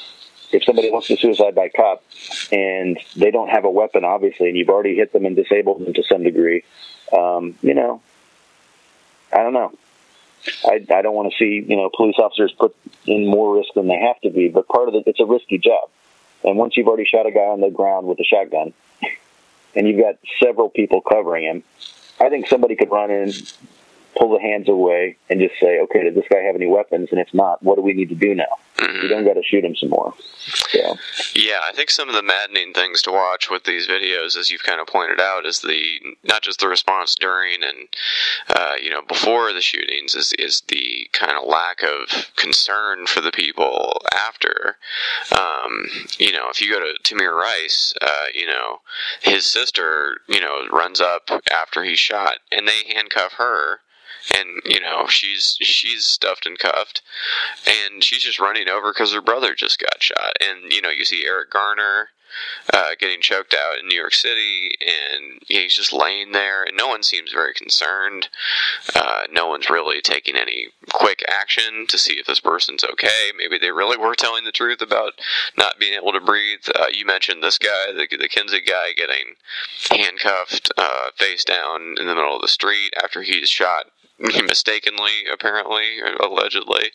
If somebody wants to suicide by cop and they don't have a weapon, obviously, and you've already hit them and disabled them to some degree, um, you know, I don't know. I, I don't want to see you know police officers put in more risk than they have to be, but part of it, it's a risky job. And once you've already shot a guy on the ground with a shotgun, and you've got several people covering him, I think somebody could run in, pull the hands away, and just say, "Okay, does this guy have any weapons? And if not, what do we need to do now? We don't got to shoot him some more." So, Yeah, I think some of the maddening things to watch with these videos, as you've kind of pointed out, is the not just the response during and uh, you know before the shootings, is is the kind of lack of concern for the people after. Um, you know, if you go to Tamir Rice, uh, you know his sister, you know, runs up after he's shot, and they handcuff her and you know she's she's stuffed and cuffed, and she's just running over because her brother just got shot, and you know you see Eric Garner uh, getting choked out in New York City, and yeah, he's just laying there, and no one seems very concerned. Uh, no one's really taking any quick action to see if this person's okay. Maybe they really were telling the truth about not being able to breathe. Uh, you mentioned this guy, the, the Kinsey guy, getting handcuffed uh, face down in the middle of the street after he's shot mistakenly, apparently, allegedly.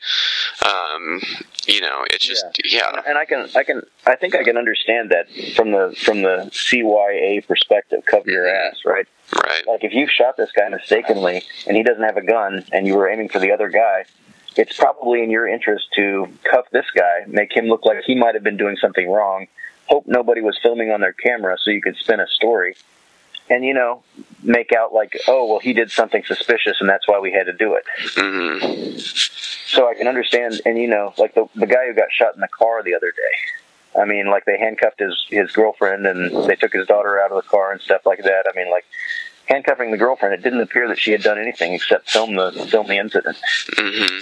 Um, you know, it's just yeah. And I can, I can, I think I can understand that from the from the CYA perspective. Cover your ass, right? Right. Like if you shot this guy mistakenly and he doesn't have a gun and you were aiming for the other guy, it's probably in your interest to cuff this guy, make him look like he might have been doing something wrong. Hope nobody was filming on their camera so you could spin a story and you know make out like oh well he did something suspicious and that's why we had to do it. Mm-hmm. so i can understand and you know like the the guy who got shot in the car the other day. I mean like they handcuffed his his girlfriend and they took his daughter out of the car and stuff like that. I mean like handcuffing the girlfriend it didn't appear that she had done anything except film the film the incident. Mm-hmm.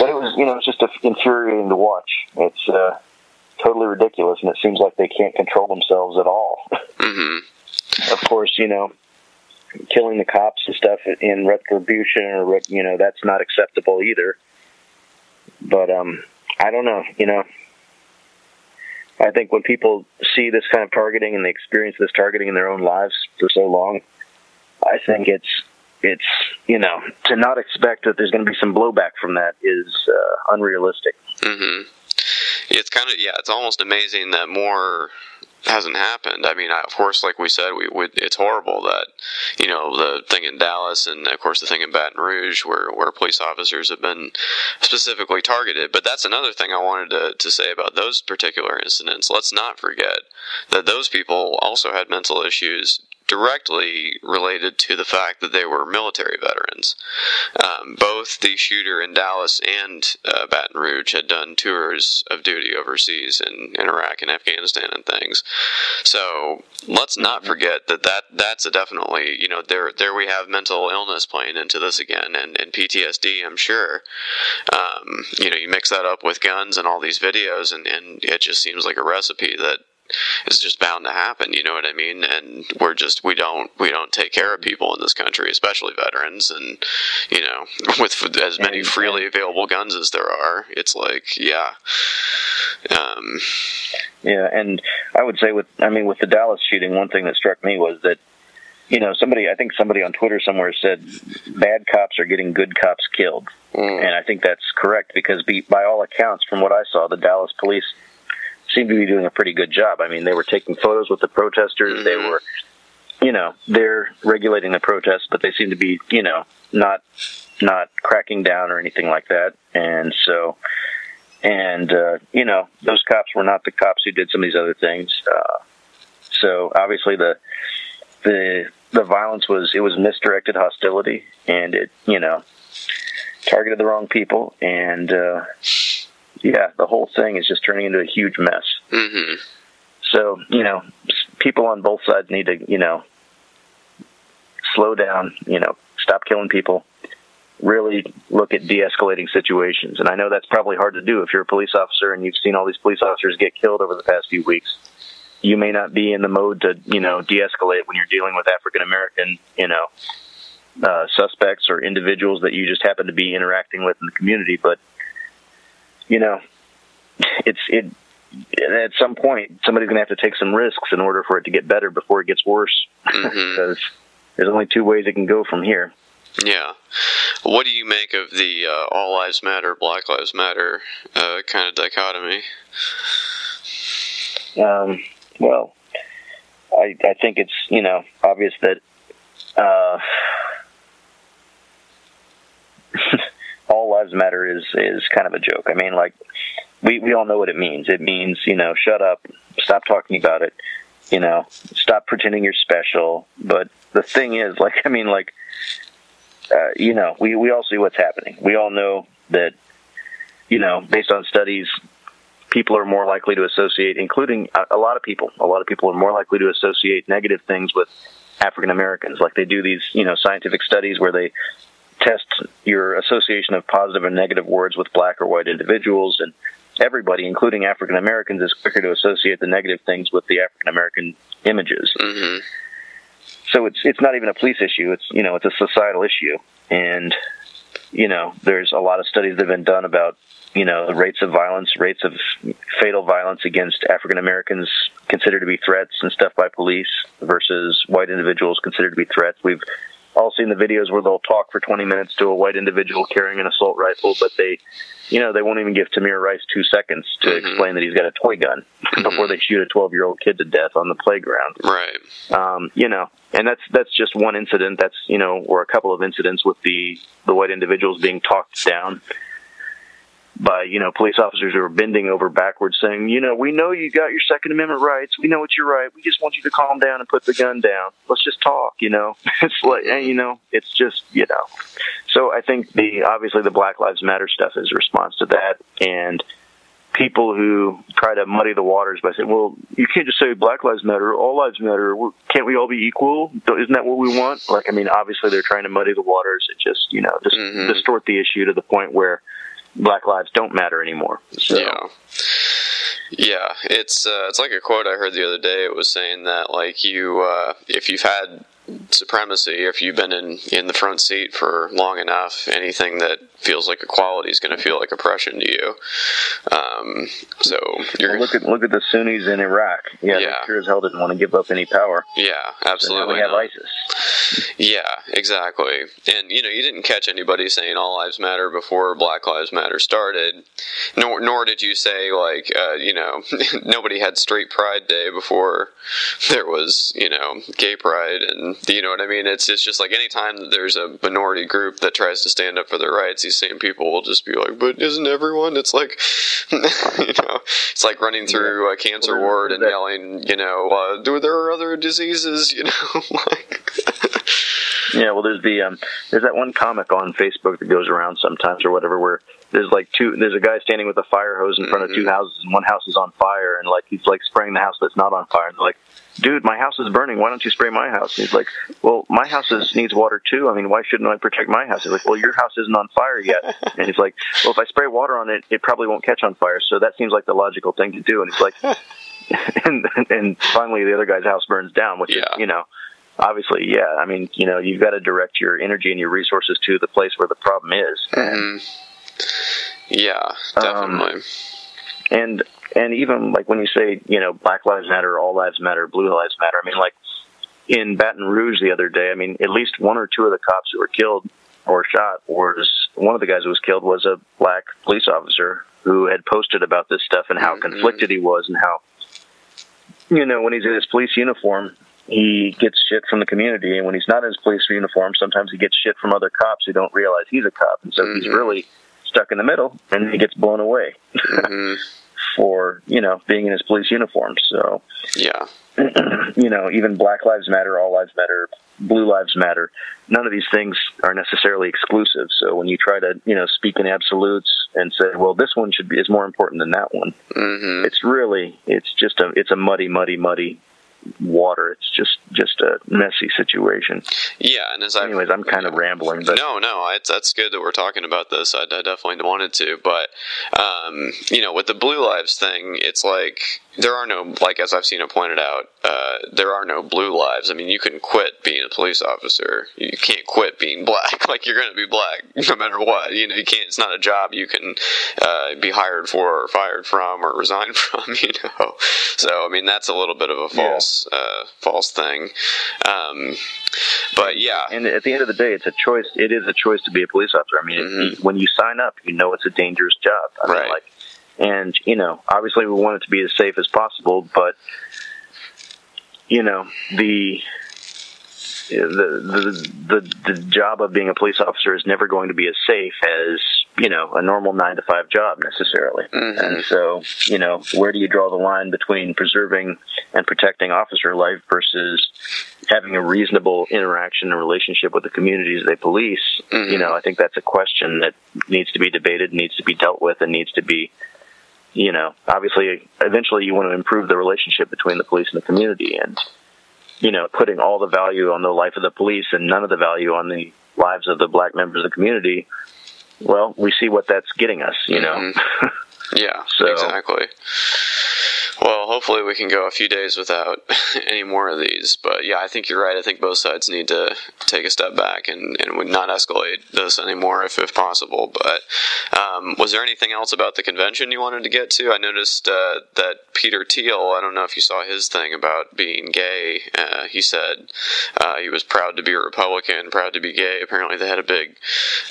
but it was you know it's just infuriating to watch. It's uh totally ridiculous and it seems like they can't control themselves at all. Mm-hmm of course, you know, killing the cops and stuff in retribution or you know that's not acceptable either. But um, I don't know. You know, I think when people see this kind of targeting and they experience this targeting in their own lives for so long, I think it's it's you know to not expect that there's going to be some blowback from that is uh, unrealistic. Mm-hmm. It's kind of yeah, it's almost amazing that more hasn't happened. I mean, of course, like we said, we. It's horrible that you know the thing in Dallas, and of course the thing in Baton Rouge, where where police officers have been specifically targeted. But that's another thing I wanted to to say about those particular incidents. Let's not forget that those people also had mental issues directly related to the fact that they were military veterans. Um, both the shooter in Dallas and uh, Baton Rouge had done tours of duty overseas in, in Iraq and Afghanistan and things. So let's not mm-hmm. forget that, that that's a definitely you know there there we have mental illness playing into this again and, and PTSD. I'm sure. Um, you know, you mix that up with guns and all these videos, and, and it just seems like a recipe that is just bound to happen. You know what I mean? And we're just we don't we don't take care of people in this country, especially veterans. And you know, with as many freely available guns as there are, it's like yeah. Um, yeah, and I would say with I mean with the Dallas shooting, one thing that struck me was that you know somebody I think somebody on Twitter somewhere said bad cops are getting good cops killed, mm. and I think that's correct because be, by all accounts, from what I saw, the Dallas police seemed to be doing a pretty good job. I mean, they were taking photos with the protesters. Mm-hmm. They were, you know, they're regulating the protests, but they seem to be, you know, not not cracking down or anything like that. And so, and uh, you know, those cops were not the cops who did some of these other things. Uh, so obviously the the the violence was it was misdirected hostility, and it you know targeted the wrong people and. Uh, yeah, the whole thing is just turning into a huge mess. Mm-hmm. So, you know, people on both sides need to, you know, slow down, you know, stop killing people, really look at de escalating situations. And I know that's probably hard to do if you're a police officer and you've seen all these police officers get killed over the past few weeks. You may not be in the mode to, you know, de escalate when you're dealing with African American, you know, uh, suspects or individuals that you just happen to be interacting with in the community. But you know, it's it. At some point, somebody's going to have to take some risks in order for it to get better before it gets worse. Mm-hmm. because there's only two ways it can go from here. Yeah. What do you make of the uh, all lives matter, Black Lives Matter uh, kind of dichotomy? Um, well, I, I think it's you know obvious that uh, all lives matter is is kind of a joke. I mean, like we we all know what it means. It means you know, shut up, stop talking about it, you know, stop pretending you're special. But the thing is, like, I mean, like, uh, you know, we we all see what's happening. We all know that, you know, based on studies, people are more likely to associate, including a, a lot of people. A lot of people are more likely to associate negative things with African Americans. Like they do these, you know, scientific studies where they test your association of positive and negative words with black or white individuals, and everybody, including African Americans, is quicker to associate the negative things with the African American images. Mm-hmm. So it's it's not even a police issue. It's you know it's a societal issue, and you know there's a lot of studies that have been done about you know the rates of violence, rates of fatal violence against African Americans considered to be threats and stuff by police versus white individuals considered to be threats. We've all seen the videos where they'll talk for 20 minutes to a white individual carrying an assault rifle, but they, you know, they won't even give Tamir Rice two seconds to Mm-hmm. explain that he's got a toy gun before they shoot a 12 year old kid to death on the playground. Right. Um, you know, and that's that's just one incident. That's you know, or a couple of incidents with the the white individuals being talked down by you know police officers who are bending over backwards, saying, you know, we know you got your Second Amendment rights. We know what you're right. We just want you to calm down and put the gun down. Let's just talk. You know, it's like and, you know, it's just you know. So I think the obviously the Black Lives Matter stuff is a response to that, and people who try to muddy the waters by saying, "Well, you can't just say Black Lives Matter, all lives matter. Can't we all be equal? Isn't that what we want?" Like, I mean, obviously they're trying to muddy the waters and just you know just mm-hmm. distort the issue to the point where Black lives don't matter anymore. So, Yeah. Yeah, it's uh, it's like a quote I heard the other day. It was saying that like you, uh, if you've had supremacy, if you've been in in the front seat for long enough, anything that feels like equality is going to feel like oppression to you. Um, so you're Well, look at look at the Sunnis in Iraq. Yeah, Yeah. they sure as hell didn't want to give up any power. yeah, So absolutely. we have not. ISIS. Yeah, exactly. And you know, you didn't catch anybody saying all lives matter before Black Lives Matter started. Nor nor did you say like uh, you know nobody had Straight Pride Day before there was you know Gay Pride, and you know what I mean. It's it's just like anytime there's a minority group that tries to stand up for their rights, these same people will just be like, "But isn't everyone?" It's like you know, it's like running through a cancer ward and yelling, you know, uh, "Do there are other diseases?" You know, like. Yeah, well, there's the um, there's that one comic on Facebook that goes around sometimes or whatever where there's like two there's a guy standing with a fire hose in front of two houses and one house is on fire and like he's like spraying the house that's not on fire and they're like, dude, my house is burning. Why don't you spray my house? And he's like, well, my house is, needs water too. I mean, why shouldn't I protect my house? He's like, well, your house isn't on fire yet. And he's like, well, if I spray water on it, it probably won't catch on fire. So that seems like the logical thing to do. And he's like, and and finally the other guy's house burns down, which is you know obviously yeah. I mean you know you've got to direct your energy and your resources to the place where the problem is. Mhm. Yeah, definitely. Um, and and even like when you say you know Black Lives Matter, All Lives Matter, Blue Lives Matter. I mean like in Baton Rouge the other day. I mean at least one or two of the cops who were killed or shot was one of the guys who was killed was a black police officer who had posted about this stuff and how mm-hmm. conflicted he was and how you know when he's in his police uniform he gets shit from the community and when he's not in his police uniform sometimes he gets shit from other cops who don't realize he's a cop and so he's mm-hmm. really stuck in the middle and he gets blown away mm-hmm. For you know being in his police uniform. So yeah. you know even black lives matter all lives matter blue lives matter none of these things are necessarily exclusive. So when you try to you know speak in absolutes and say well this one should be is more important than that one mm-hmm. it's really it's just a it's a muddy muddy muddy water it's just just a messy situation Yeah, and as I anyways i'm kind of rambling but no, no, it's that's good that we're talking about this. I, I definitely wanted to, but um, you know, with the blue lives thing, it's like there are no like as I've seen it pointed out, uh, there are no blue lives. I mean, you can quit being a police officer. You can't quit being black. Like you're going to be black no matter what. You know, you can't. It's not a job you can uh, be hired for or fired from or resign from. You know, so I mean that's a little bit of a false uh, false thing. Um, but yeah, and at the end of the day it's a choice. It is a choice to be a police officer. I mean it, when you sign up you know it's a dangerous job. I mean, Right. like and you know obviously we want it to be as safe as possible but you know the the, the the the job of being a police officer is never going to be as safe as you know a normal nine to five job necessarily. Mm-hmm. And so you know where do you draw the line between preserving and protecting officer life versus having a reasonable interaction and relationship with the communities they police? Mm-hmm. You know i think that's a question that needs to be debated needs to be dealt with and needs to be you know obviously eventually you want to improve the relationship between the police and the community. And you know, putting all the value on the life of the police and none of the value on the lives of the black members of the community, well, we see what that's getting us, you know. Mm-hmm. Yeah, So- exactly. Well, hopefully we can go a few days without any more of these. But yeah, I think you're right. I think both sides need to take a step back and, and would not escalate this anymore if, if possible. But um, was there anything else about the convention you wanted to get to? I noticed uh, that Peter Thiel, I don't know if you saw his thing about being gay. Uh, he said uh, he was proud to be a Republican, proud to be gay. Apparently they had a big,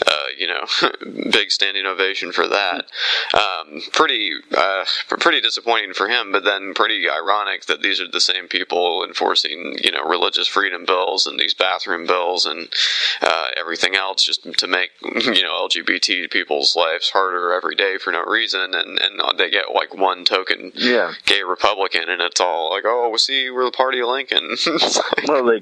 uh, you know, big standing ovation for that. Um, pretty, uh, pretty disappointing for him, but then pretty ironic that these are the same people enforcing, you know, religious freedom bills and these bathroom bills and uh, everything else just to make, you know, LGBT people's lives harder every day for no reason, and and they get like one token Yeah. gay Republican, and it's all like, oh, we see, we're the party of Lincoln. Like- well, they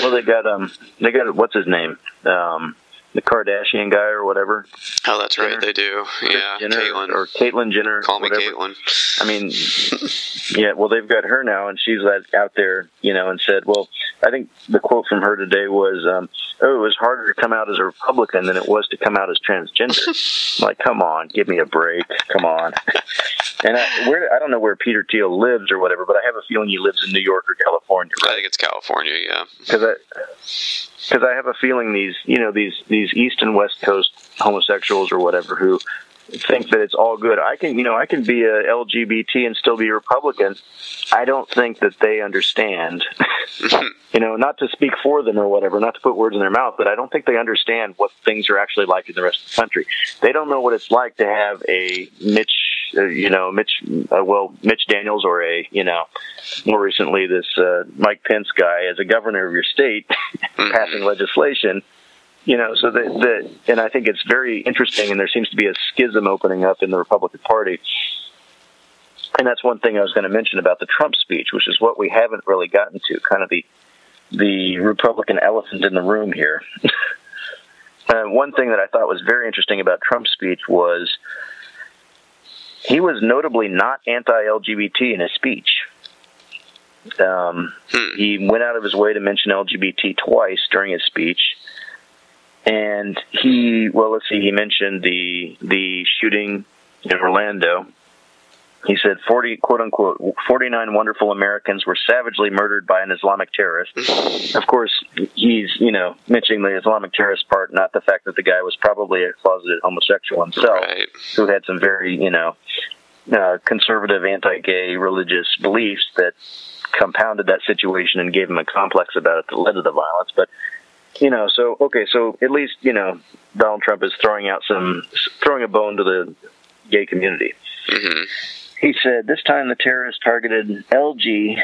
well they got um they got what's his name um the Kardashian guy or whatever. oh, that's right, they do. Yeah, Jenner Caitlyn. or Caitlyn Jenner. Call me whatever. Caitlyn. I mean, yeah. Well, they've got her now, and she's like out there, you know, and said, "Well, I think the quote from her today was, um, oh, it was harder to come out as a Republican than it was to come out as transgender." Like, come on, give me a break, come on. and I, where I don't know where Peter Thiel lives or whatever, but I have a feeling he lives in New York or California, I think it's California. Yeah. because I because I have a feeling these you know these these East and West Coast homosexuals or whatever who think that it's all good. I can you know I can be a LGBT and still be a Republican. I don't think that they understand. you know, not to speak for them or whatever, not to put words in their mouth, but I don't think they understand what things are actually like in the rest of the country. They don't know what it's like to have a Mitch, uh, you know, Mitch, uh, well, Mitch Daniels or a, you know, more recently this uh, Mike Pence guy as a governor of your state passing legislation. You know, so that, that, and I think it's very interesting, and there seems to be a schism opening up in the Republican Party. And that's one thing I was going to mention about the Trump speech, which is what we haven't really gotten to, kind of the the Republican elephant in the room here. uh, one thing that I thought was very interesting about Trump's speech was he was notably not anti-LGBT in his speech. Um, he went out of his way to mention LGBT twice during his speech, and he well, let's see, he mentioned the the shooting in Orlando. He said 40 quote unquote 49 wonderful Americans were savagely murdered by an Islamic terrorist. of course, he's, you know, mentioning the Islamic terrorist part, not the fact that the guy was probably a closeted homosexual himself who had some very, you know, uh, conservative anti-gay religious beliefs that compounded that situation and gave him a complex about it that led to the violence. But you know, so okay, so at least you know Donald Trump is throwing out some throwing a bone to the gay community. Mm-hmm. He said this time the terrorists targeted LGBTQ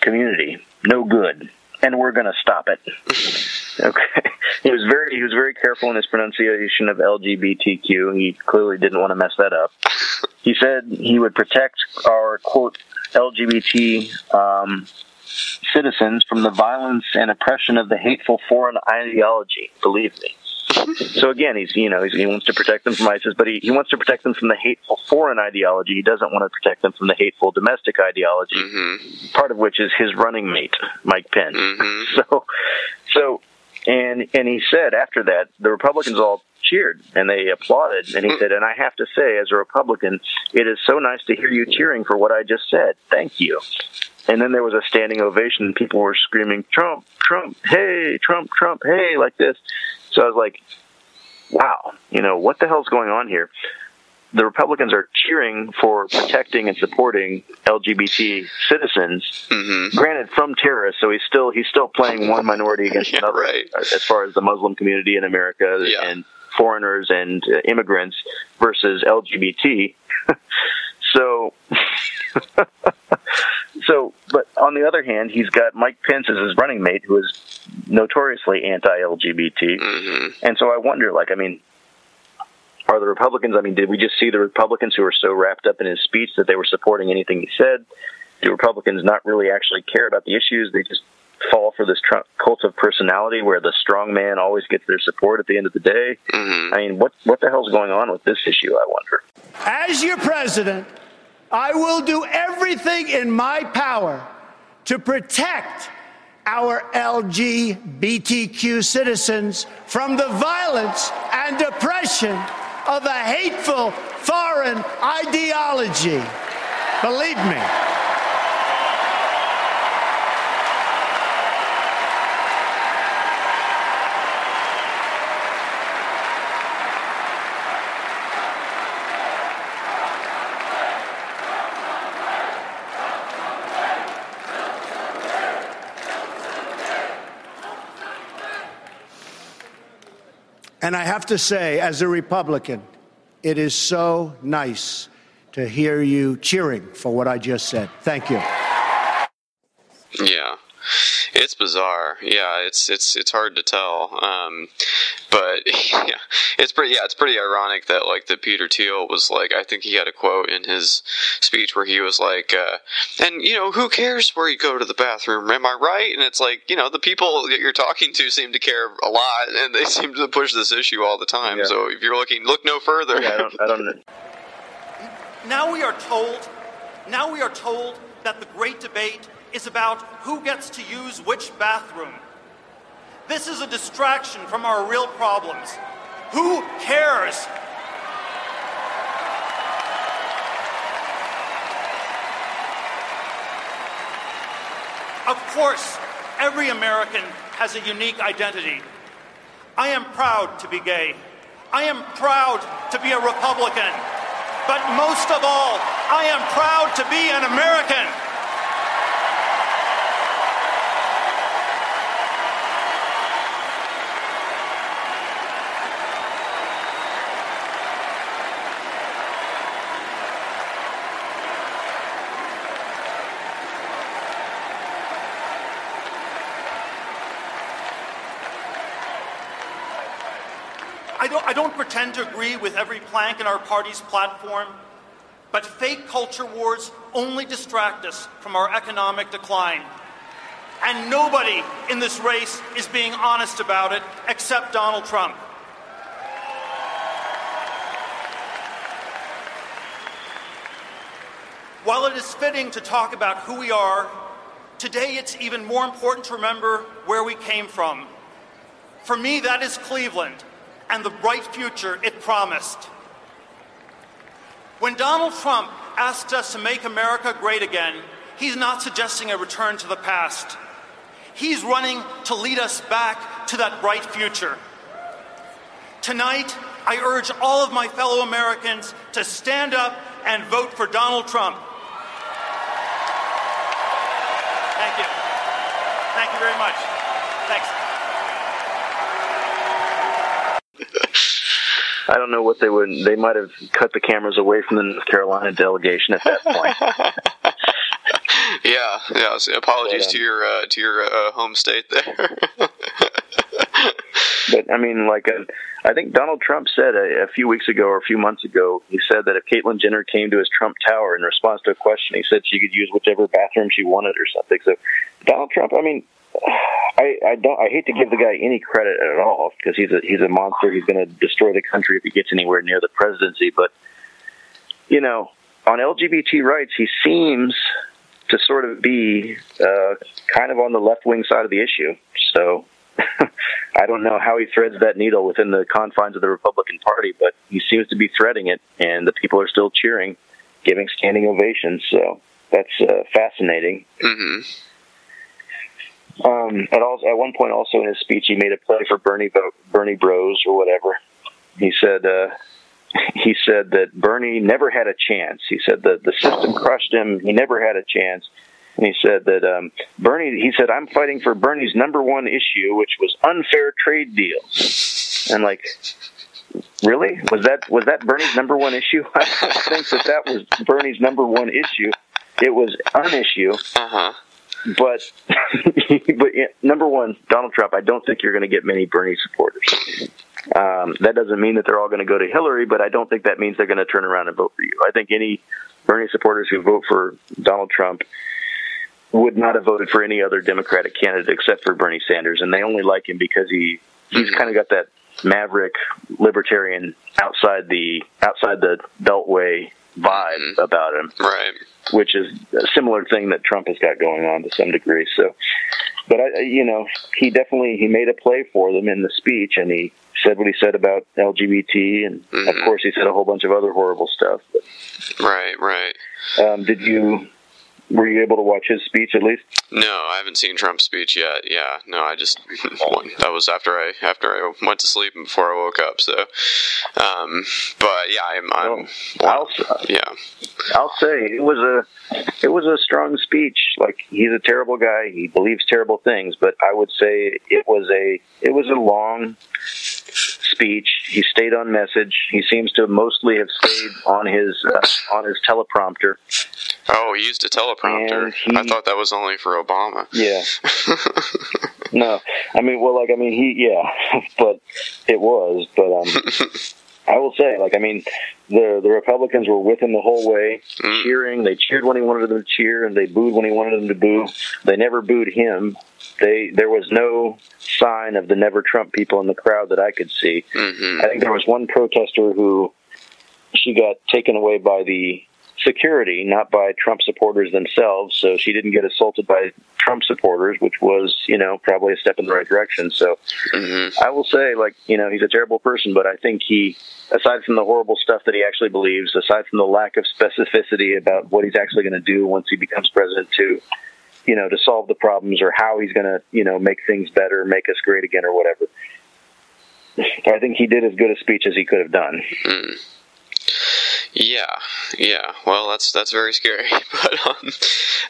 community. No good, and we're going to stop it. okay, he was very he was very careful in his pronunciation of LGBTQ. He clearly didn't want to mess that up. He said he would protect our quote LGBT um, citizens from the violence and oppression of the hateful foreign ideology. Believe me. So again, he's you know he's, he wants to protect them from ISIS, but he, he wants to protect them from the hateful foreign ideology. He doesn't want to protect them from the hateful domestic ideology. Mm-hmm. Part of which is his running mate, Mike Pence. Mm-hmm. So, so, and and he said after that, the Republicans all cheered and they applauded, and he mm. said, and I have to say, as a Republican, it is so nice to hear you cheering for what I just said. Thank you. And then there was a standing ovation, and people were screaming, Trump, Trump, hey, Trump, Trump, hey, like this. So I was like, wow, you know, what the hell's going on here? The Republicans are cheering for protecting and supporting LGBT citizens, granted from terrorists. So he's still he's still playing one minority against another, as far as the Muslim community in America and foreigners and uh, immigrants versus LGBT. so so, but on the other hand, he's got Mike Pence as his running mate, who is notoriously anti-LGBT. Mm-hmm. And so I wonder, like, I mean, are the Republicans? I mean, did we just see the Republicans who were so wrapped up in his speech that they were supporting anything he said? Do Republicans not really actually care about the issues? They just fall for this Trump cult of personality where the strong man always gets their support at the end of the day. Mm-hmm. I mean, what what the hell's going on with this issue? I wonder. As your president, I will do everything in my power to protect our LGBTQ citizens from the violence and oppression of a hateful foreign ideology. Believe me. To say, as a Republican, it is so nice to hear you cheering for what I just said. Thank you. Yeah. It's bizarre. Yeah, it's it's it's hard to tell. Um, but yeah, it's pretty. Yeah, it's pretty ironic that like that Peter Thiel was like. I think he had a quote in his speech where he was like, uh, "And you know, who cares where you go to the bathroom? Am I right?" And it's like, you know, the people that you're talking to seem to care a lot, and they seem to push this issue all the time. Yeah. So if you're looking, look no further. Yeah, I don't. I don't Now we are told, now we are told that the great debate is about who gets to use which bathroom. This is a distraction from our real problems. Who cares? Of course, every American has a unique identity. I am proud to be gay. I am proud to be a Republican. But most of all, I am proud to be an American. I don't, I don't pretend to agree with every plank in our party's platform, but fake culture wars only distract us from our economic decline. And nobody in this race is being honest about it except Donald Trump. While it is fitting to talk about who we are, today it's even more important to remember where we came from. For me, that is Cleveland and the bright future it promised. When Donald Trump asked us to make America great again, he's not suggesting a return to the past. He's running to lead us back to that bright future. Tonight, I urge all of my fellow Americans to stand up and vote for Donald Trump. Thank you. Thank you very much. Thanks. I don't know what they would. They might have cut the cameras away from the North Carolina delegation at that point. yeah, yeah. So apologies um, to your uh, to your uh, home state there. but I mean, like, uh, I think Donald Trump said a, a few weeks ago or a few months ago, he said that if Caitlyn Jenner came to his Trump Tower in response to a question, he said she could use whichever bathroom she wanted or something. So, Donald Trump, I mean, I, I don't. I hate to give the guy any credit at all because he's a he's a monster. He's going to destroy the country if he gets anywhere near the presidency. But you know, on LGBT rights, he seems to sort of be uh, kind of on the left wing side of the issue. So I don't know how he threads that needle within the confines of the Republican Party, but he seems to be threading it, and the people are still cheering, giving standing ovations. So that's uh, fascinating. hmm Um, at also, at one point, also in his speech, he made a play for Bernie Bernie Bros or whatever. He said uh, he said that Bernie never had a chance. He said that the system crushed him. He never had a chance. And he said that um, Bernie. He said I'm fighting for Bernie's number one issue, which was unfair trade deals. And like, really, was that was that Bernie's number one issue? I think that that was Bernie's number one issue. It was an issue. Uh huh. But but yeah, number one, Donald Trump. I don't think you're going to get many Bernie supporters. Um, that doesn't mean that they're all going to go to Hillary, but I don't think that means they're going to turn around and vote for you. I think any Bernie supporters who vote for Donald Trump would not have voted for any other Democratic candidate except for Bernie Sanders, and they only like him because he he's kind of got that maverick libertarian outside the outside the beltway vibe about him right which is a similar thing that Trump has got going on to some degree so but I, you know, he definitely he made a play for them in the speech, and he said what he said about LGBT, and Mm-hmm. of course he said a whole bunch of other horrible stuff. But, Right, right. um, did you were you able to watch his speech at least? No, I haven't seen Trump's speech yet. Yeah, no, I just that was after I after I went to sleep and before I woke up. So, um, but yeah, I'm, I'm I'll, yeah. I'll say it was a it was a strong speech. Like he's a terrible guy. He believes terrible things, but I would say it was a it was a long speech. He stayed on message. He seems to mostly have stayed on his uh, on his teleprompter. Oh, he used a teleprompter. I thought that was only for Obama. Yeah. no, I mean, well, like, I mean, he, yeah, but it was, but um, I will say, like, I mean, the the Republicans were with him the whole way, cheering. They cheered when he wanted them to cheer, and they booed when he wanted them to boo. They never booed him. They there was no sign of the never Trump people in the crowd that I could see. Mm-hmm. I think there was one protester who she got taken away by the security, not by Trump supporters themselves. So she didn't get assaulted by Trump supporters, which was, you know, probably a step in the right direction. So I will say, like, you know, he's a terrible person, but I think he, aside from the horrible stuff that he actually believes, aside from the lack of specificity about what he's actually going to do once he becomes president, to, you know, to solve the problems or how he's going to, you know, make things better, make us great again, or whatever. I think he did as good a speech as he could have done. Mm. Yeah, yeah. Well, that's that's very scary. But um,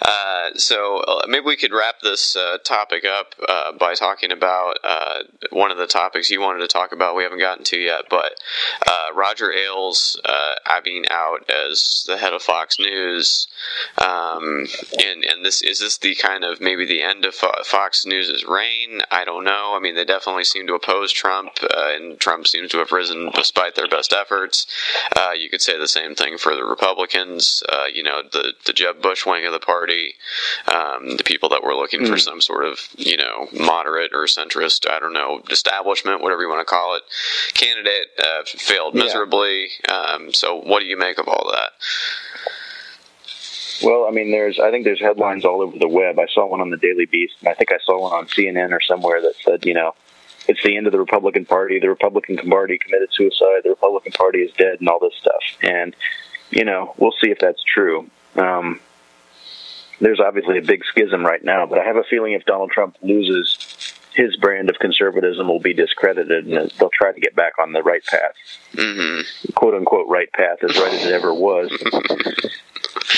uh, so uh, maybe we could wrap this uh, topic up uh, by talking about uh, one of the topics you wanted to talk about. We haven't gotten to yet, but Roger Ailes being out as the head of Fox News, um, and and this is this the kind of maybe the end of Fo- Fox News's reign? I don't know. I mean, they definitely seem to oppose Trump, and Trump seems to have risen despite their best efforts. You could say the same thing for the Republicans. Uh, you know, the the Jeb Bush wing of the party, um, the people that were looking for Mm. some sort of you know moderate or centrist, I don't know, establishment, whatever you want to call it, candidate uh, failed Yeah. miserably. Um, so, what do you make of all that? Well, I mean, there's I think there's headlines all over the web. I saw one on the Daily Beast, and I think I saw one on CNN or somewhere that said, you know, it's the end of the Republican Party. The Republican Party committed suicide. The Republican Party is dead, and all this stuff. And you know, we'll see if that's true. Um, there's obviously a big schism right now, but I have a feeling if Donald Trump loses, his brand of conservatism will be discredited, and they'll try to get back on the right path, Mm-hmm. quote unquote right path, as right as it ever was.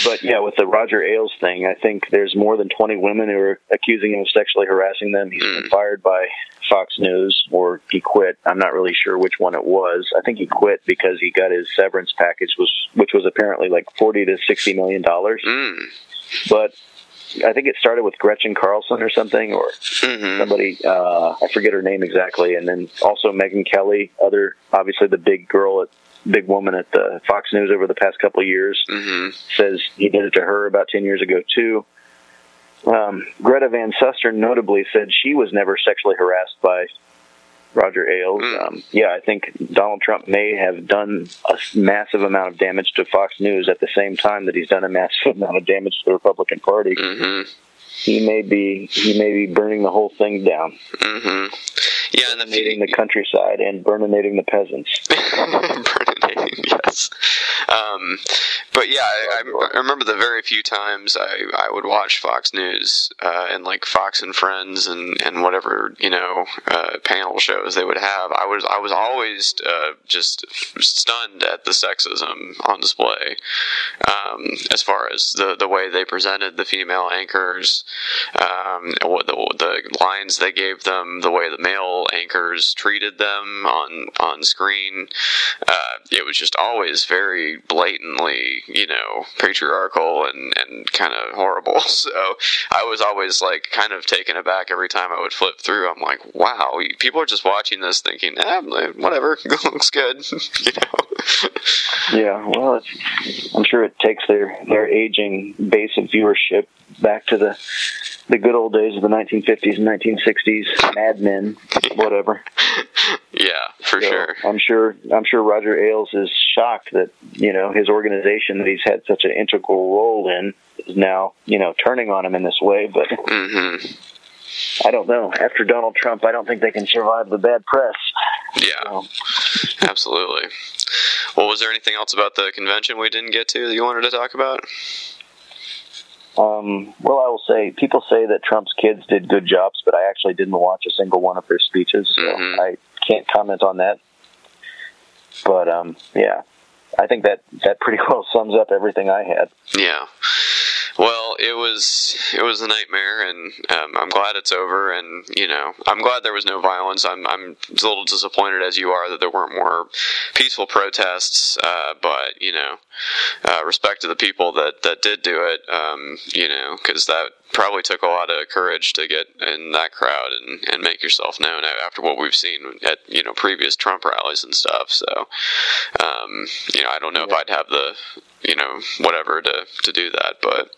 But yeah, with the Roger Ailes thing, I think there's more than 20 women who are accusing him of sexually harassing them. He's been mm. fired by Fox News, or he quit. I'm not really sure which one it was. I think he quit because he got his severance package, was which was apparently like 40 to 60 million dollars. Mm. But I think it started with Gretchen Carlson or something, or mm-hmm. somebody uh, I forget her name exactly, and then also Megyn Kelly, other obviously the big girl at big woman at the Fox News over the past couple of years Mm-hmm. says he did it to her about 10 years ago too. Um, Greta Van Susteren notably said she was never sexually harassed by Roger Ailes. Um, yeah, I think Donald Trump may have done a massive amount of damage to Fox News at the same time that he's done a massive amount of damage to the Republican Party. Mm-hmm. He may be he may be burning the whole thing down, Mm-hmm. Yeah, and the the countryside and burning the peasants. burninating, yes. Um, but yeah, I, I remember the very few times I, I would watch Fox News uh, and like Fox and Friends and, and whatever you know uh, panel shows they would have. I was I was always uh, just stunned at the sexism on display, um, as far as the the way they presented the female anchors, um, what the the lines they gave them, the way the male anchors treated them on on screen. Uh, it was just always very blatantly, you know, patriarchal and, and kind of horrible. So I was always like kind of taken aback every time I would flip through. I'm like, wow, people are just watching this thinking, eh, whatever, looks good, you know. Yeah, well, I'm sure it takes their their aging base of viewership back to the the good old days of the 1950s and 1960s, Mad Men, whatever. Yeah, for sure. I'm sure I'm sure Roger Ailes is shocked that you know his organization that he's had such an integral role in is now you know turning on him in this way. But Mm-hmm. I don't know. After Donald Trump, I don't think they can survive the bad press. Yeah, absolutely. Well, was there anything else about the convention we didn't get to that you wanted to talk about? Um, well, I will say people say that Trump's kids did good jobs, but I actually didn't watch a single one of their speeches, so Mm-hmm. I can't comment on that. But um, yeah, I think that that pretty well sums up everything I had. Yeah. Well, it was it was a nightmare, and um, I'm glad it's over. And you know, I'm glad there was no violence. I'm I'm a little disappointed as you are that there weren't more peaceful protests. Uh, but you know, uh, respect to the people that that did do it. Um, you know, because that probably took a lot of courage to get in that crowd and, and make yourself known after what we've seen at you know previous Trump rallies and stuff. So, um, you know, I don't know if I'd have the you know whatever to to do that, but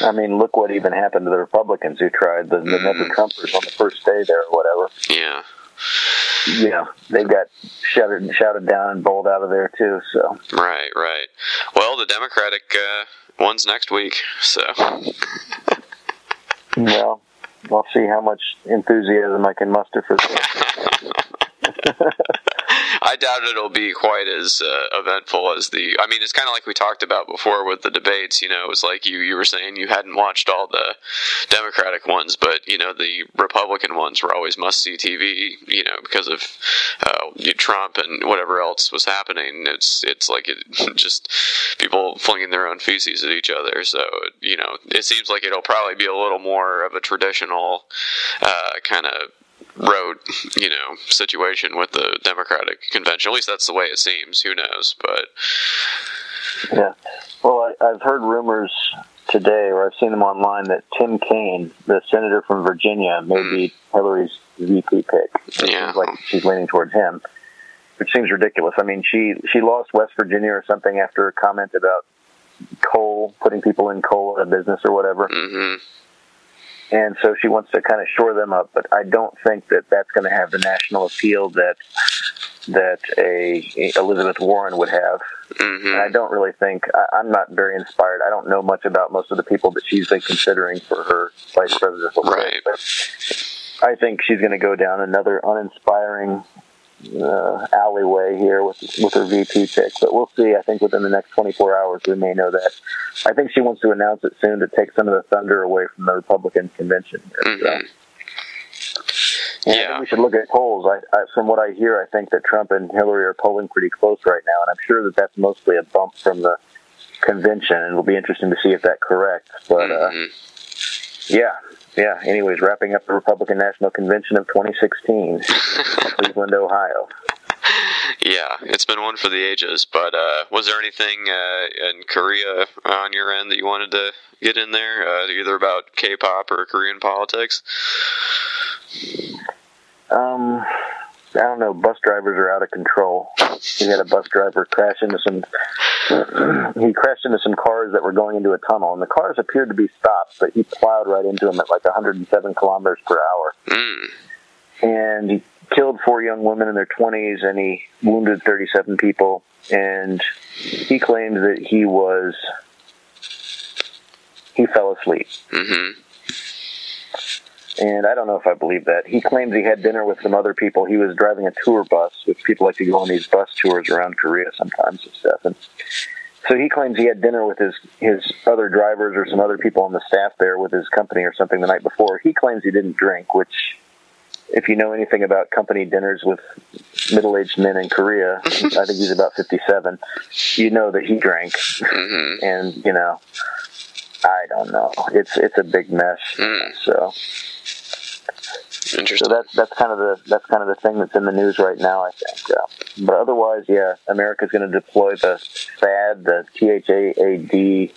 I mean, look what even happened to the Republicans who tried the, the never Trumpers on the first day there or whatever. yeah. Yeah, they got shouted shouted down and bowled out of there too. So Right, right. Well, the Democratic uh, one's next week, so well, we'll see how much enthusiasm I can muster for this. I doubt it'll be quite as uh, eventful as the. I mean, it's kind of like we talked about before with the debates. You know, it was like you you were saying you hadn't watched all the Democratic ones, but you know the Republican ones were always must see TV. You know, because of uh, Trump and whatever else was happening. It's it's like it just people flinging their own feces at each other. So you know, it seems like it'll probably be a little more of a traditional uh, kind of road, you know, situation with the Democratic convention. At least that's the way it seems. Who knows? But Yeah. Well, I, I've heard rumors today, or I've seen them online, that Tim Kaine, the senator from Virginia, may be Hillary's VP pick. It Yeah. like she's leaning towards him, which seems ridiculous. I mean, she she lost West Virginia or something after a comment about coal, putting people in coal in a business or whatever. Mm-hmm. And so she wants to kind of shore them up, but I don't think that that's going to have the national appeal that that a, a Elizabeth Warren would have. Mm-hmm. And I don't really think I, I'm not very inspired. I don't know much about most of the people that she's been considering for her vice presidential right. But I think she's going to go down another uninspiring uh, alleyway here with with her VP pick. But we'll see. I think within the next 24 hours we may know that. I think she wants to announce it soon to take some of the thunder away from the Republican convention. Here, so. And I think we should look at polls. I, I, from what I hear, I think that Trump and Hillary are polling pretty close right now, and I'm sure that that's mostly a bump from the convention, and it'll be interesting to see if that corrects. But uh, yeah, yeah. Anyways, wrapping up the Republican National Convention of 2016, Cleveland, Ohio. Yeah, it's been one for the ages. But uh, was there anything uh, in Korea on your end that you wanted to get in there, uh, either about K-pop or Korean politics? Um, I don't know. Bus drivers are out of control. We had a bus driver crash into some. he crashed into some cars that were going into a tunnel, and the cars appeared to be stopped, but he plowed right into them at like 107 kilometers per hour. And he killed four young women in their 20s, and he wounded 37 people. And he claims that he was he fell asleep. Mm-hmm. And I don't know if I believe that. He claims he had dinner with some other people. He was driving a tour bus, which people like to go on these bus tours around Korea sometimes and stuff. And so he claims he had dinner with his his other drivers or some other people on the staff there with his company or something the night before. He claims he didn't drink, which if you know anything about company dinners with middle-aged men in Korea, I think he's about 57, you know that he drank. Mm-hmm. And, you know, I don't know. It's it's a big mess. So Interesting. So that's that's kind of the that's kind of the thing that's in the news right now. I think. Uh, but otherwise, yeah, America's going to deploy the THAAD, the THAAD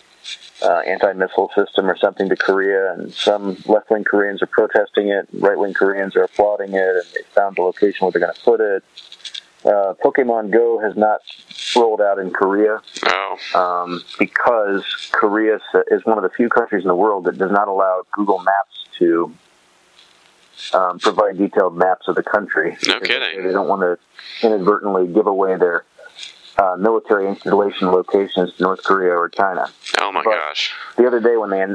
uh, anti-missile system or something to Korea, and some left-wing Koreans are protesting it. Right-wing Koreans are applauding it, and they found the location where they're going to put it. Uh, Pokemon Go has not rolled out in Korea um, because Korea is one of the few countries in the world that does not allow Google Maps to um, provide detailed maps of the country. No kidding. They don't want to inadvertently give away their uh, military installation locations to North Korea or China. Oh my But gosh. The other day when they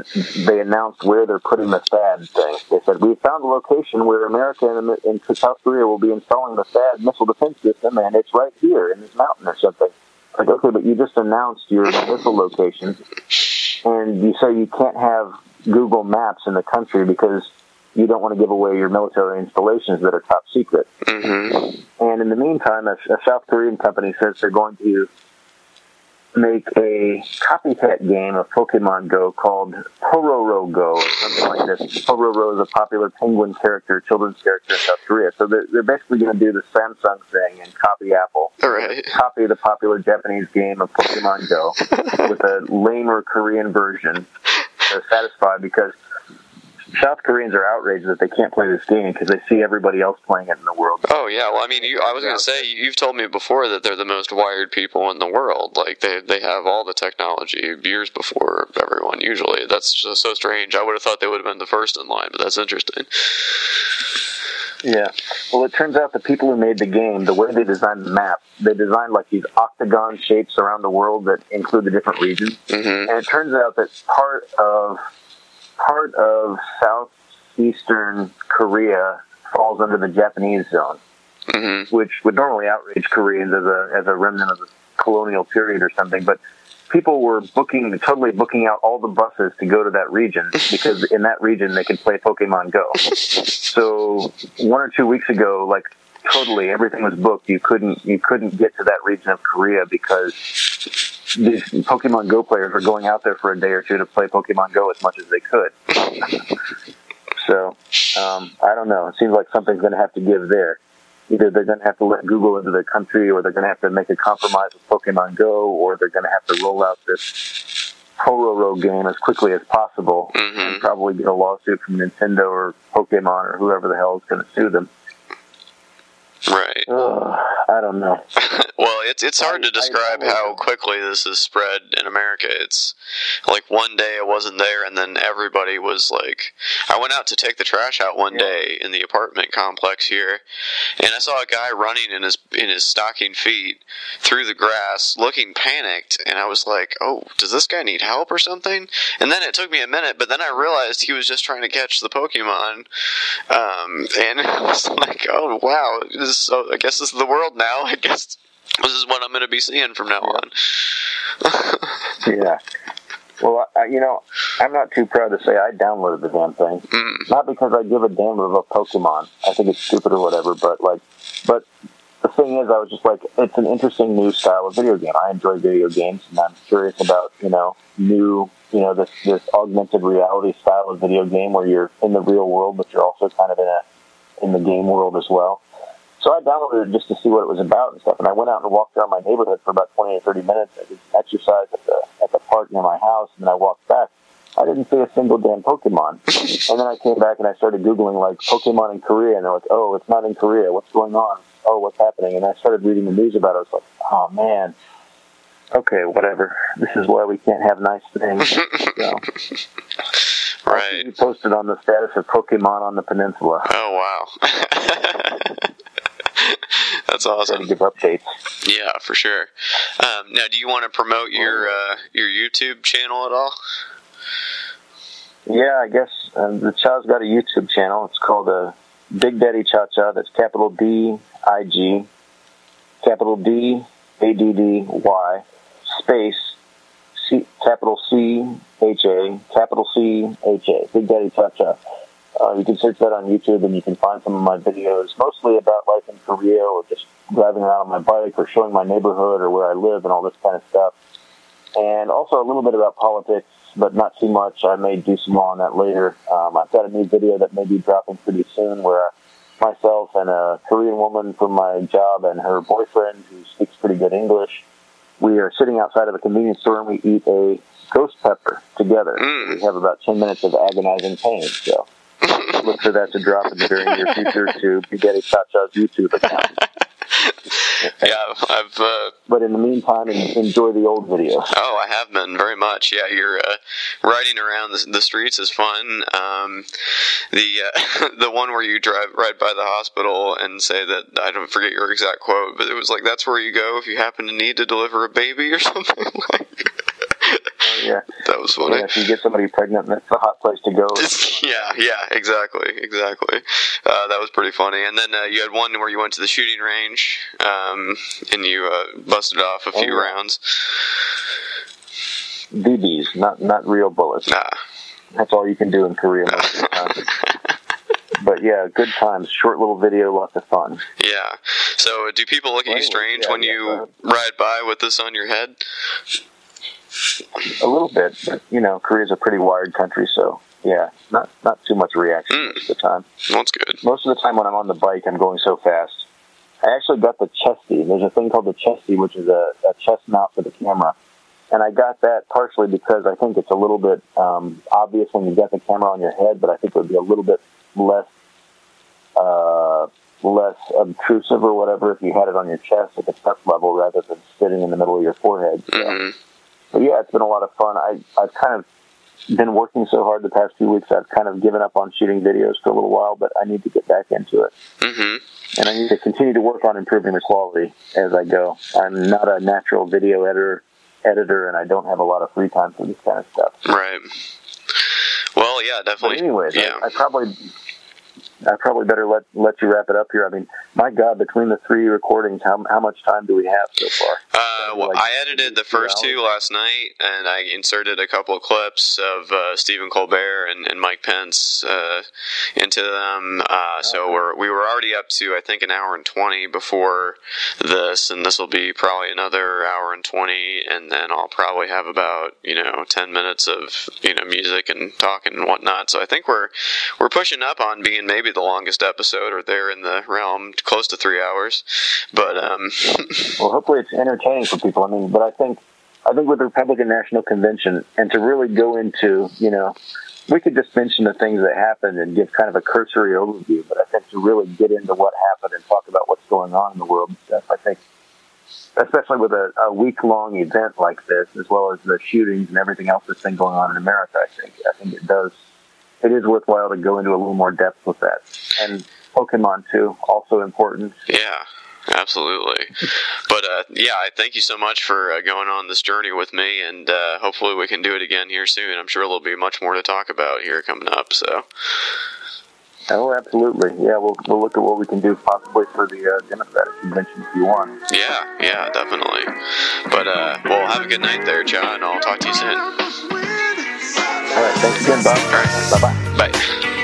they announced where they're putting the THAAD thing, they said we found a location where America and, and South Korea will be installing the THAAD missile defense system, and it's right here in this mountain or something. Like okay, but you just announced your missile location, and you say you can't have Google Maps in the country because you don't want to give away your military installations that are top secret. Mm-hmm. And in the meantime, a, a South Korean company says they're going to make a copycat game of Pokemon Go called Pororo Go or something like this. Pororo is a popular penguin character, children's character in South Korea. So they're, they're basically going to do the Samsung thing and copy Apple. Right. Copy the popular Japanese game of Pokemon Go with a lamer Korean version. They're satisfied because South Koreans are outraged that they can't play this game because they see everybody else playing it in the world. Oh yeah, well I mean, you, I was gonna say you've told me before that they're the most wired people in the world. Like they they have all the technology years before everyone. Usually, that's just so strange. I would have thought they would have been the first in line, but that's interesting. Yeah. Well, it turns out the people who made the game, the way they designed the map, they designed like these octagon shapes around the world that include the different regions. Mm-hmm. And it turns out that part of part of southeastern Korea falls under the Japanese zone, mm-hmm. which would normally outrage Koreans as a as a remnant of the colonial period or something. But people were booking, totally booking out all the buses to go to that region because in that region they could play Pokemon Go. so one or two weeks ago, like totally everything was booked. You couldn't you couldn't get to that region of Korea because these Pokemon Go players were going out there for a day or two to play Pokemon Go as much as they could. so um, I don't know. It seems like something's going to have to give there. Either they're going to have to let Google into the country, or they're going to have to make a compromise with Pokemon Go, or they're going to have to roll out this Pororo game as quickly as possible, and probably get a lawsuit from Nintendo or Pokemon or whoever the hell is going to sue them. Right. Ugh, I don't know. Well, it's it's hard to describe how quickly this has spread in America. It's like one day it wasn't there, and then everybody was like, I went out to take the trash out one day in the apartment complex here, and I saw a guy running in his in his stocking feet through the grass, looking panicked, and I was like, Oh, does this guy need help or something? And then it took me a minute, but then I realized he was just trying to catch the Pokemon, um, and I was like, Oh wow, is so. I guess this is the world now. I guess this is what I'm going to be seeing from now on. yeah. Well, I, you know, I'm not too proud to say I downloaded the damn thing. Mm. Not because I give a damn about Pokemon. I think it's stupid or whatever. But like, but the thing is, I was just like, it's an interesting new style of video game. I enjoy video games, and I'm curious about you know new, you know, this this augmented reality style of video game where you're in the real world, but you're also kind of in a in the game world as well. So I downloaded it just to see what it was about and stuff. And I went out and walked around my neighborhood for about 20 or 30 minutes. I did exercise at the, at the park near my house, and then I walked back. I didn't see a single damn Pokemon. and then I came back and I started Googling, like, Pokemon in Korea, and they're like, oh, it's not in Korea. What's going on? Oh, what's happening? And I started reading the news about it. I was like, oh, man. Okay, whatever. This is why we can't have nice things. so. Right. You posted on the status of Pokemon on the peninsula. Oh wow. That's awesome. Give updates. Yeah, for sure. Um, now, do you want to promote your uh, your YouTube channel at all? Yeah, I guess um, the Cha's got a YouTube channel. It's called uh, Big Daddy Cha Cha. That's capital B I G, capital D A D D Y, space C, capital C H A, capital C H A. Big Daddy Cha Cha. Uh, you can search that on YouTube and you can find some of my videos, mostly about life in Korea or just driving around on my bike or showing my neighborhood or where I live and all this kind of stuff. And also a little bit about politics, but not too much. I may do some more on that later. Um, I've got a new video that may be dropping pretty soon where myself and a Korean woman from my job and her boyfriend who speaks pretty good English, we are sitting outside of a convenience store and we eat a ghost pepper together. We have about 10 minutes of agonizing pain, so look for that to drop in the very near future to Big Daddy Cha Cha's YouTube account. Yeah, I've. Uh, but in the meantime, enjoy the old videos. Oh, I have been very much. Yeah, you're uh, riding around the, the, streets is fun. Um, the uh, the one where you drive right by the hospital and say that I don't forget your exact quote, but it was like that's where you go if you happen to need to deliver a baby or something like. Oh, yeah, that was funny. Yeah, if you get somebody pregnant, that's a hot place to go. yeah, yeah, exactly, exactly. Uh, that was pretty funny. And then uh, you had one where you went to the shooting range um, and you uh, busted off a few oh, yeah. rounds. BBs, not not real bullets. Nah. That's all you can do in Korea the time. but yeah, good times. Short little video, lots of fun. Yeah. So, do people look at you strange yeah, when you ride by with this on your head? A little bit, but you know, Korea's a pretty wired country, so yeah, not not too much reaction mm. most of the time. That's good. Most of the time when I'm on the bike, I'm going so fast. I actually got the chesty. There's a thing called the chesty, which is a, a chest mount for the camera, and I got that partially because I think it's a little bit um, obvious when you've got the camera on your head, but I think it would be a little bit less uh, less obtrusive or whatever if you had it on your chest at the chest level rather than sitting in the middle of your forehead. So. Mm-hmm but yeah, it's been a lot of fun. I I've kind of been working so hard the past few weeks. I've kind of given up on shooting videos for a little while, but I need to get back into it. Mm-hmm. And I need to continue to work on improving the quality as I go. I'm not a natural video editor, editor, and I don't have a lot of free time for this kind of stuff. Right. Well, yeah, definitely. But anyways, yeah. I, I probably I probably better let let you wrap it up here. I mean, my God, between the three recordings, how how much time do we have so far? Uh, well, like I edited the first two last night, and I inserted a couple of clips of uh, Stephen Colbert and, and Mike Pence uh, into them. Uh, so we're we were already up to I think an hour and twenty before this, and this will be probably another hour and twenty, and then I'll probably have about you know ten minutes of you know music and talking and whatnot. So I think we're we're pushing up on being maybe the longest episode, or there in the realm, close to three hours. But um, well, hopefully it's entertaining for people. I mean, but I think I think with the Republican National Convention, and to really go into, you know, we could just mention the things that happened and give kind of a cursory overview. But I think to really get into what happened and talk about what's going on in the world stuff, I think especially with a, a week long event like this, as well as the shootings and everything else that's been going on in America, I think I think it does it is worthwhile to go into a little more depth with that. And Pokemon too, also important. Yeah, absolutely. but uh, yeah, I thank you so much for uh, going on this journey with me, and uh, hopefully we can do it again here soon. I'm sure there'll be much more to talk about here coming up. So. Oh, absolutely. Yeah, we'll, we'll look at what we can do possibly for the uh, Democratic convention if you want. Yeah, yeah, definitely. But, uh, well, have a good night there, John. I'll talk to you soon. All right. Thanks again, Bob. All right. Bye-bye. Bye.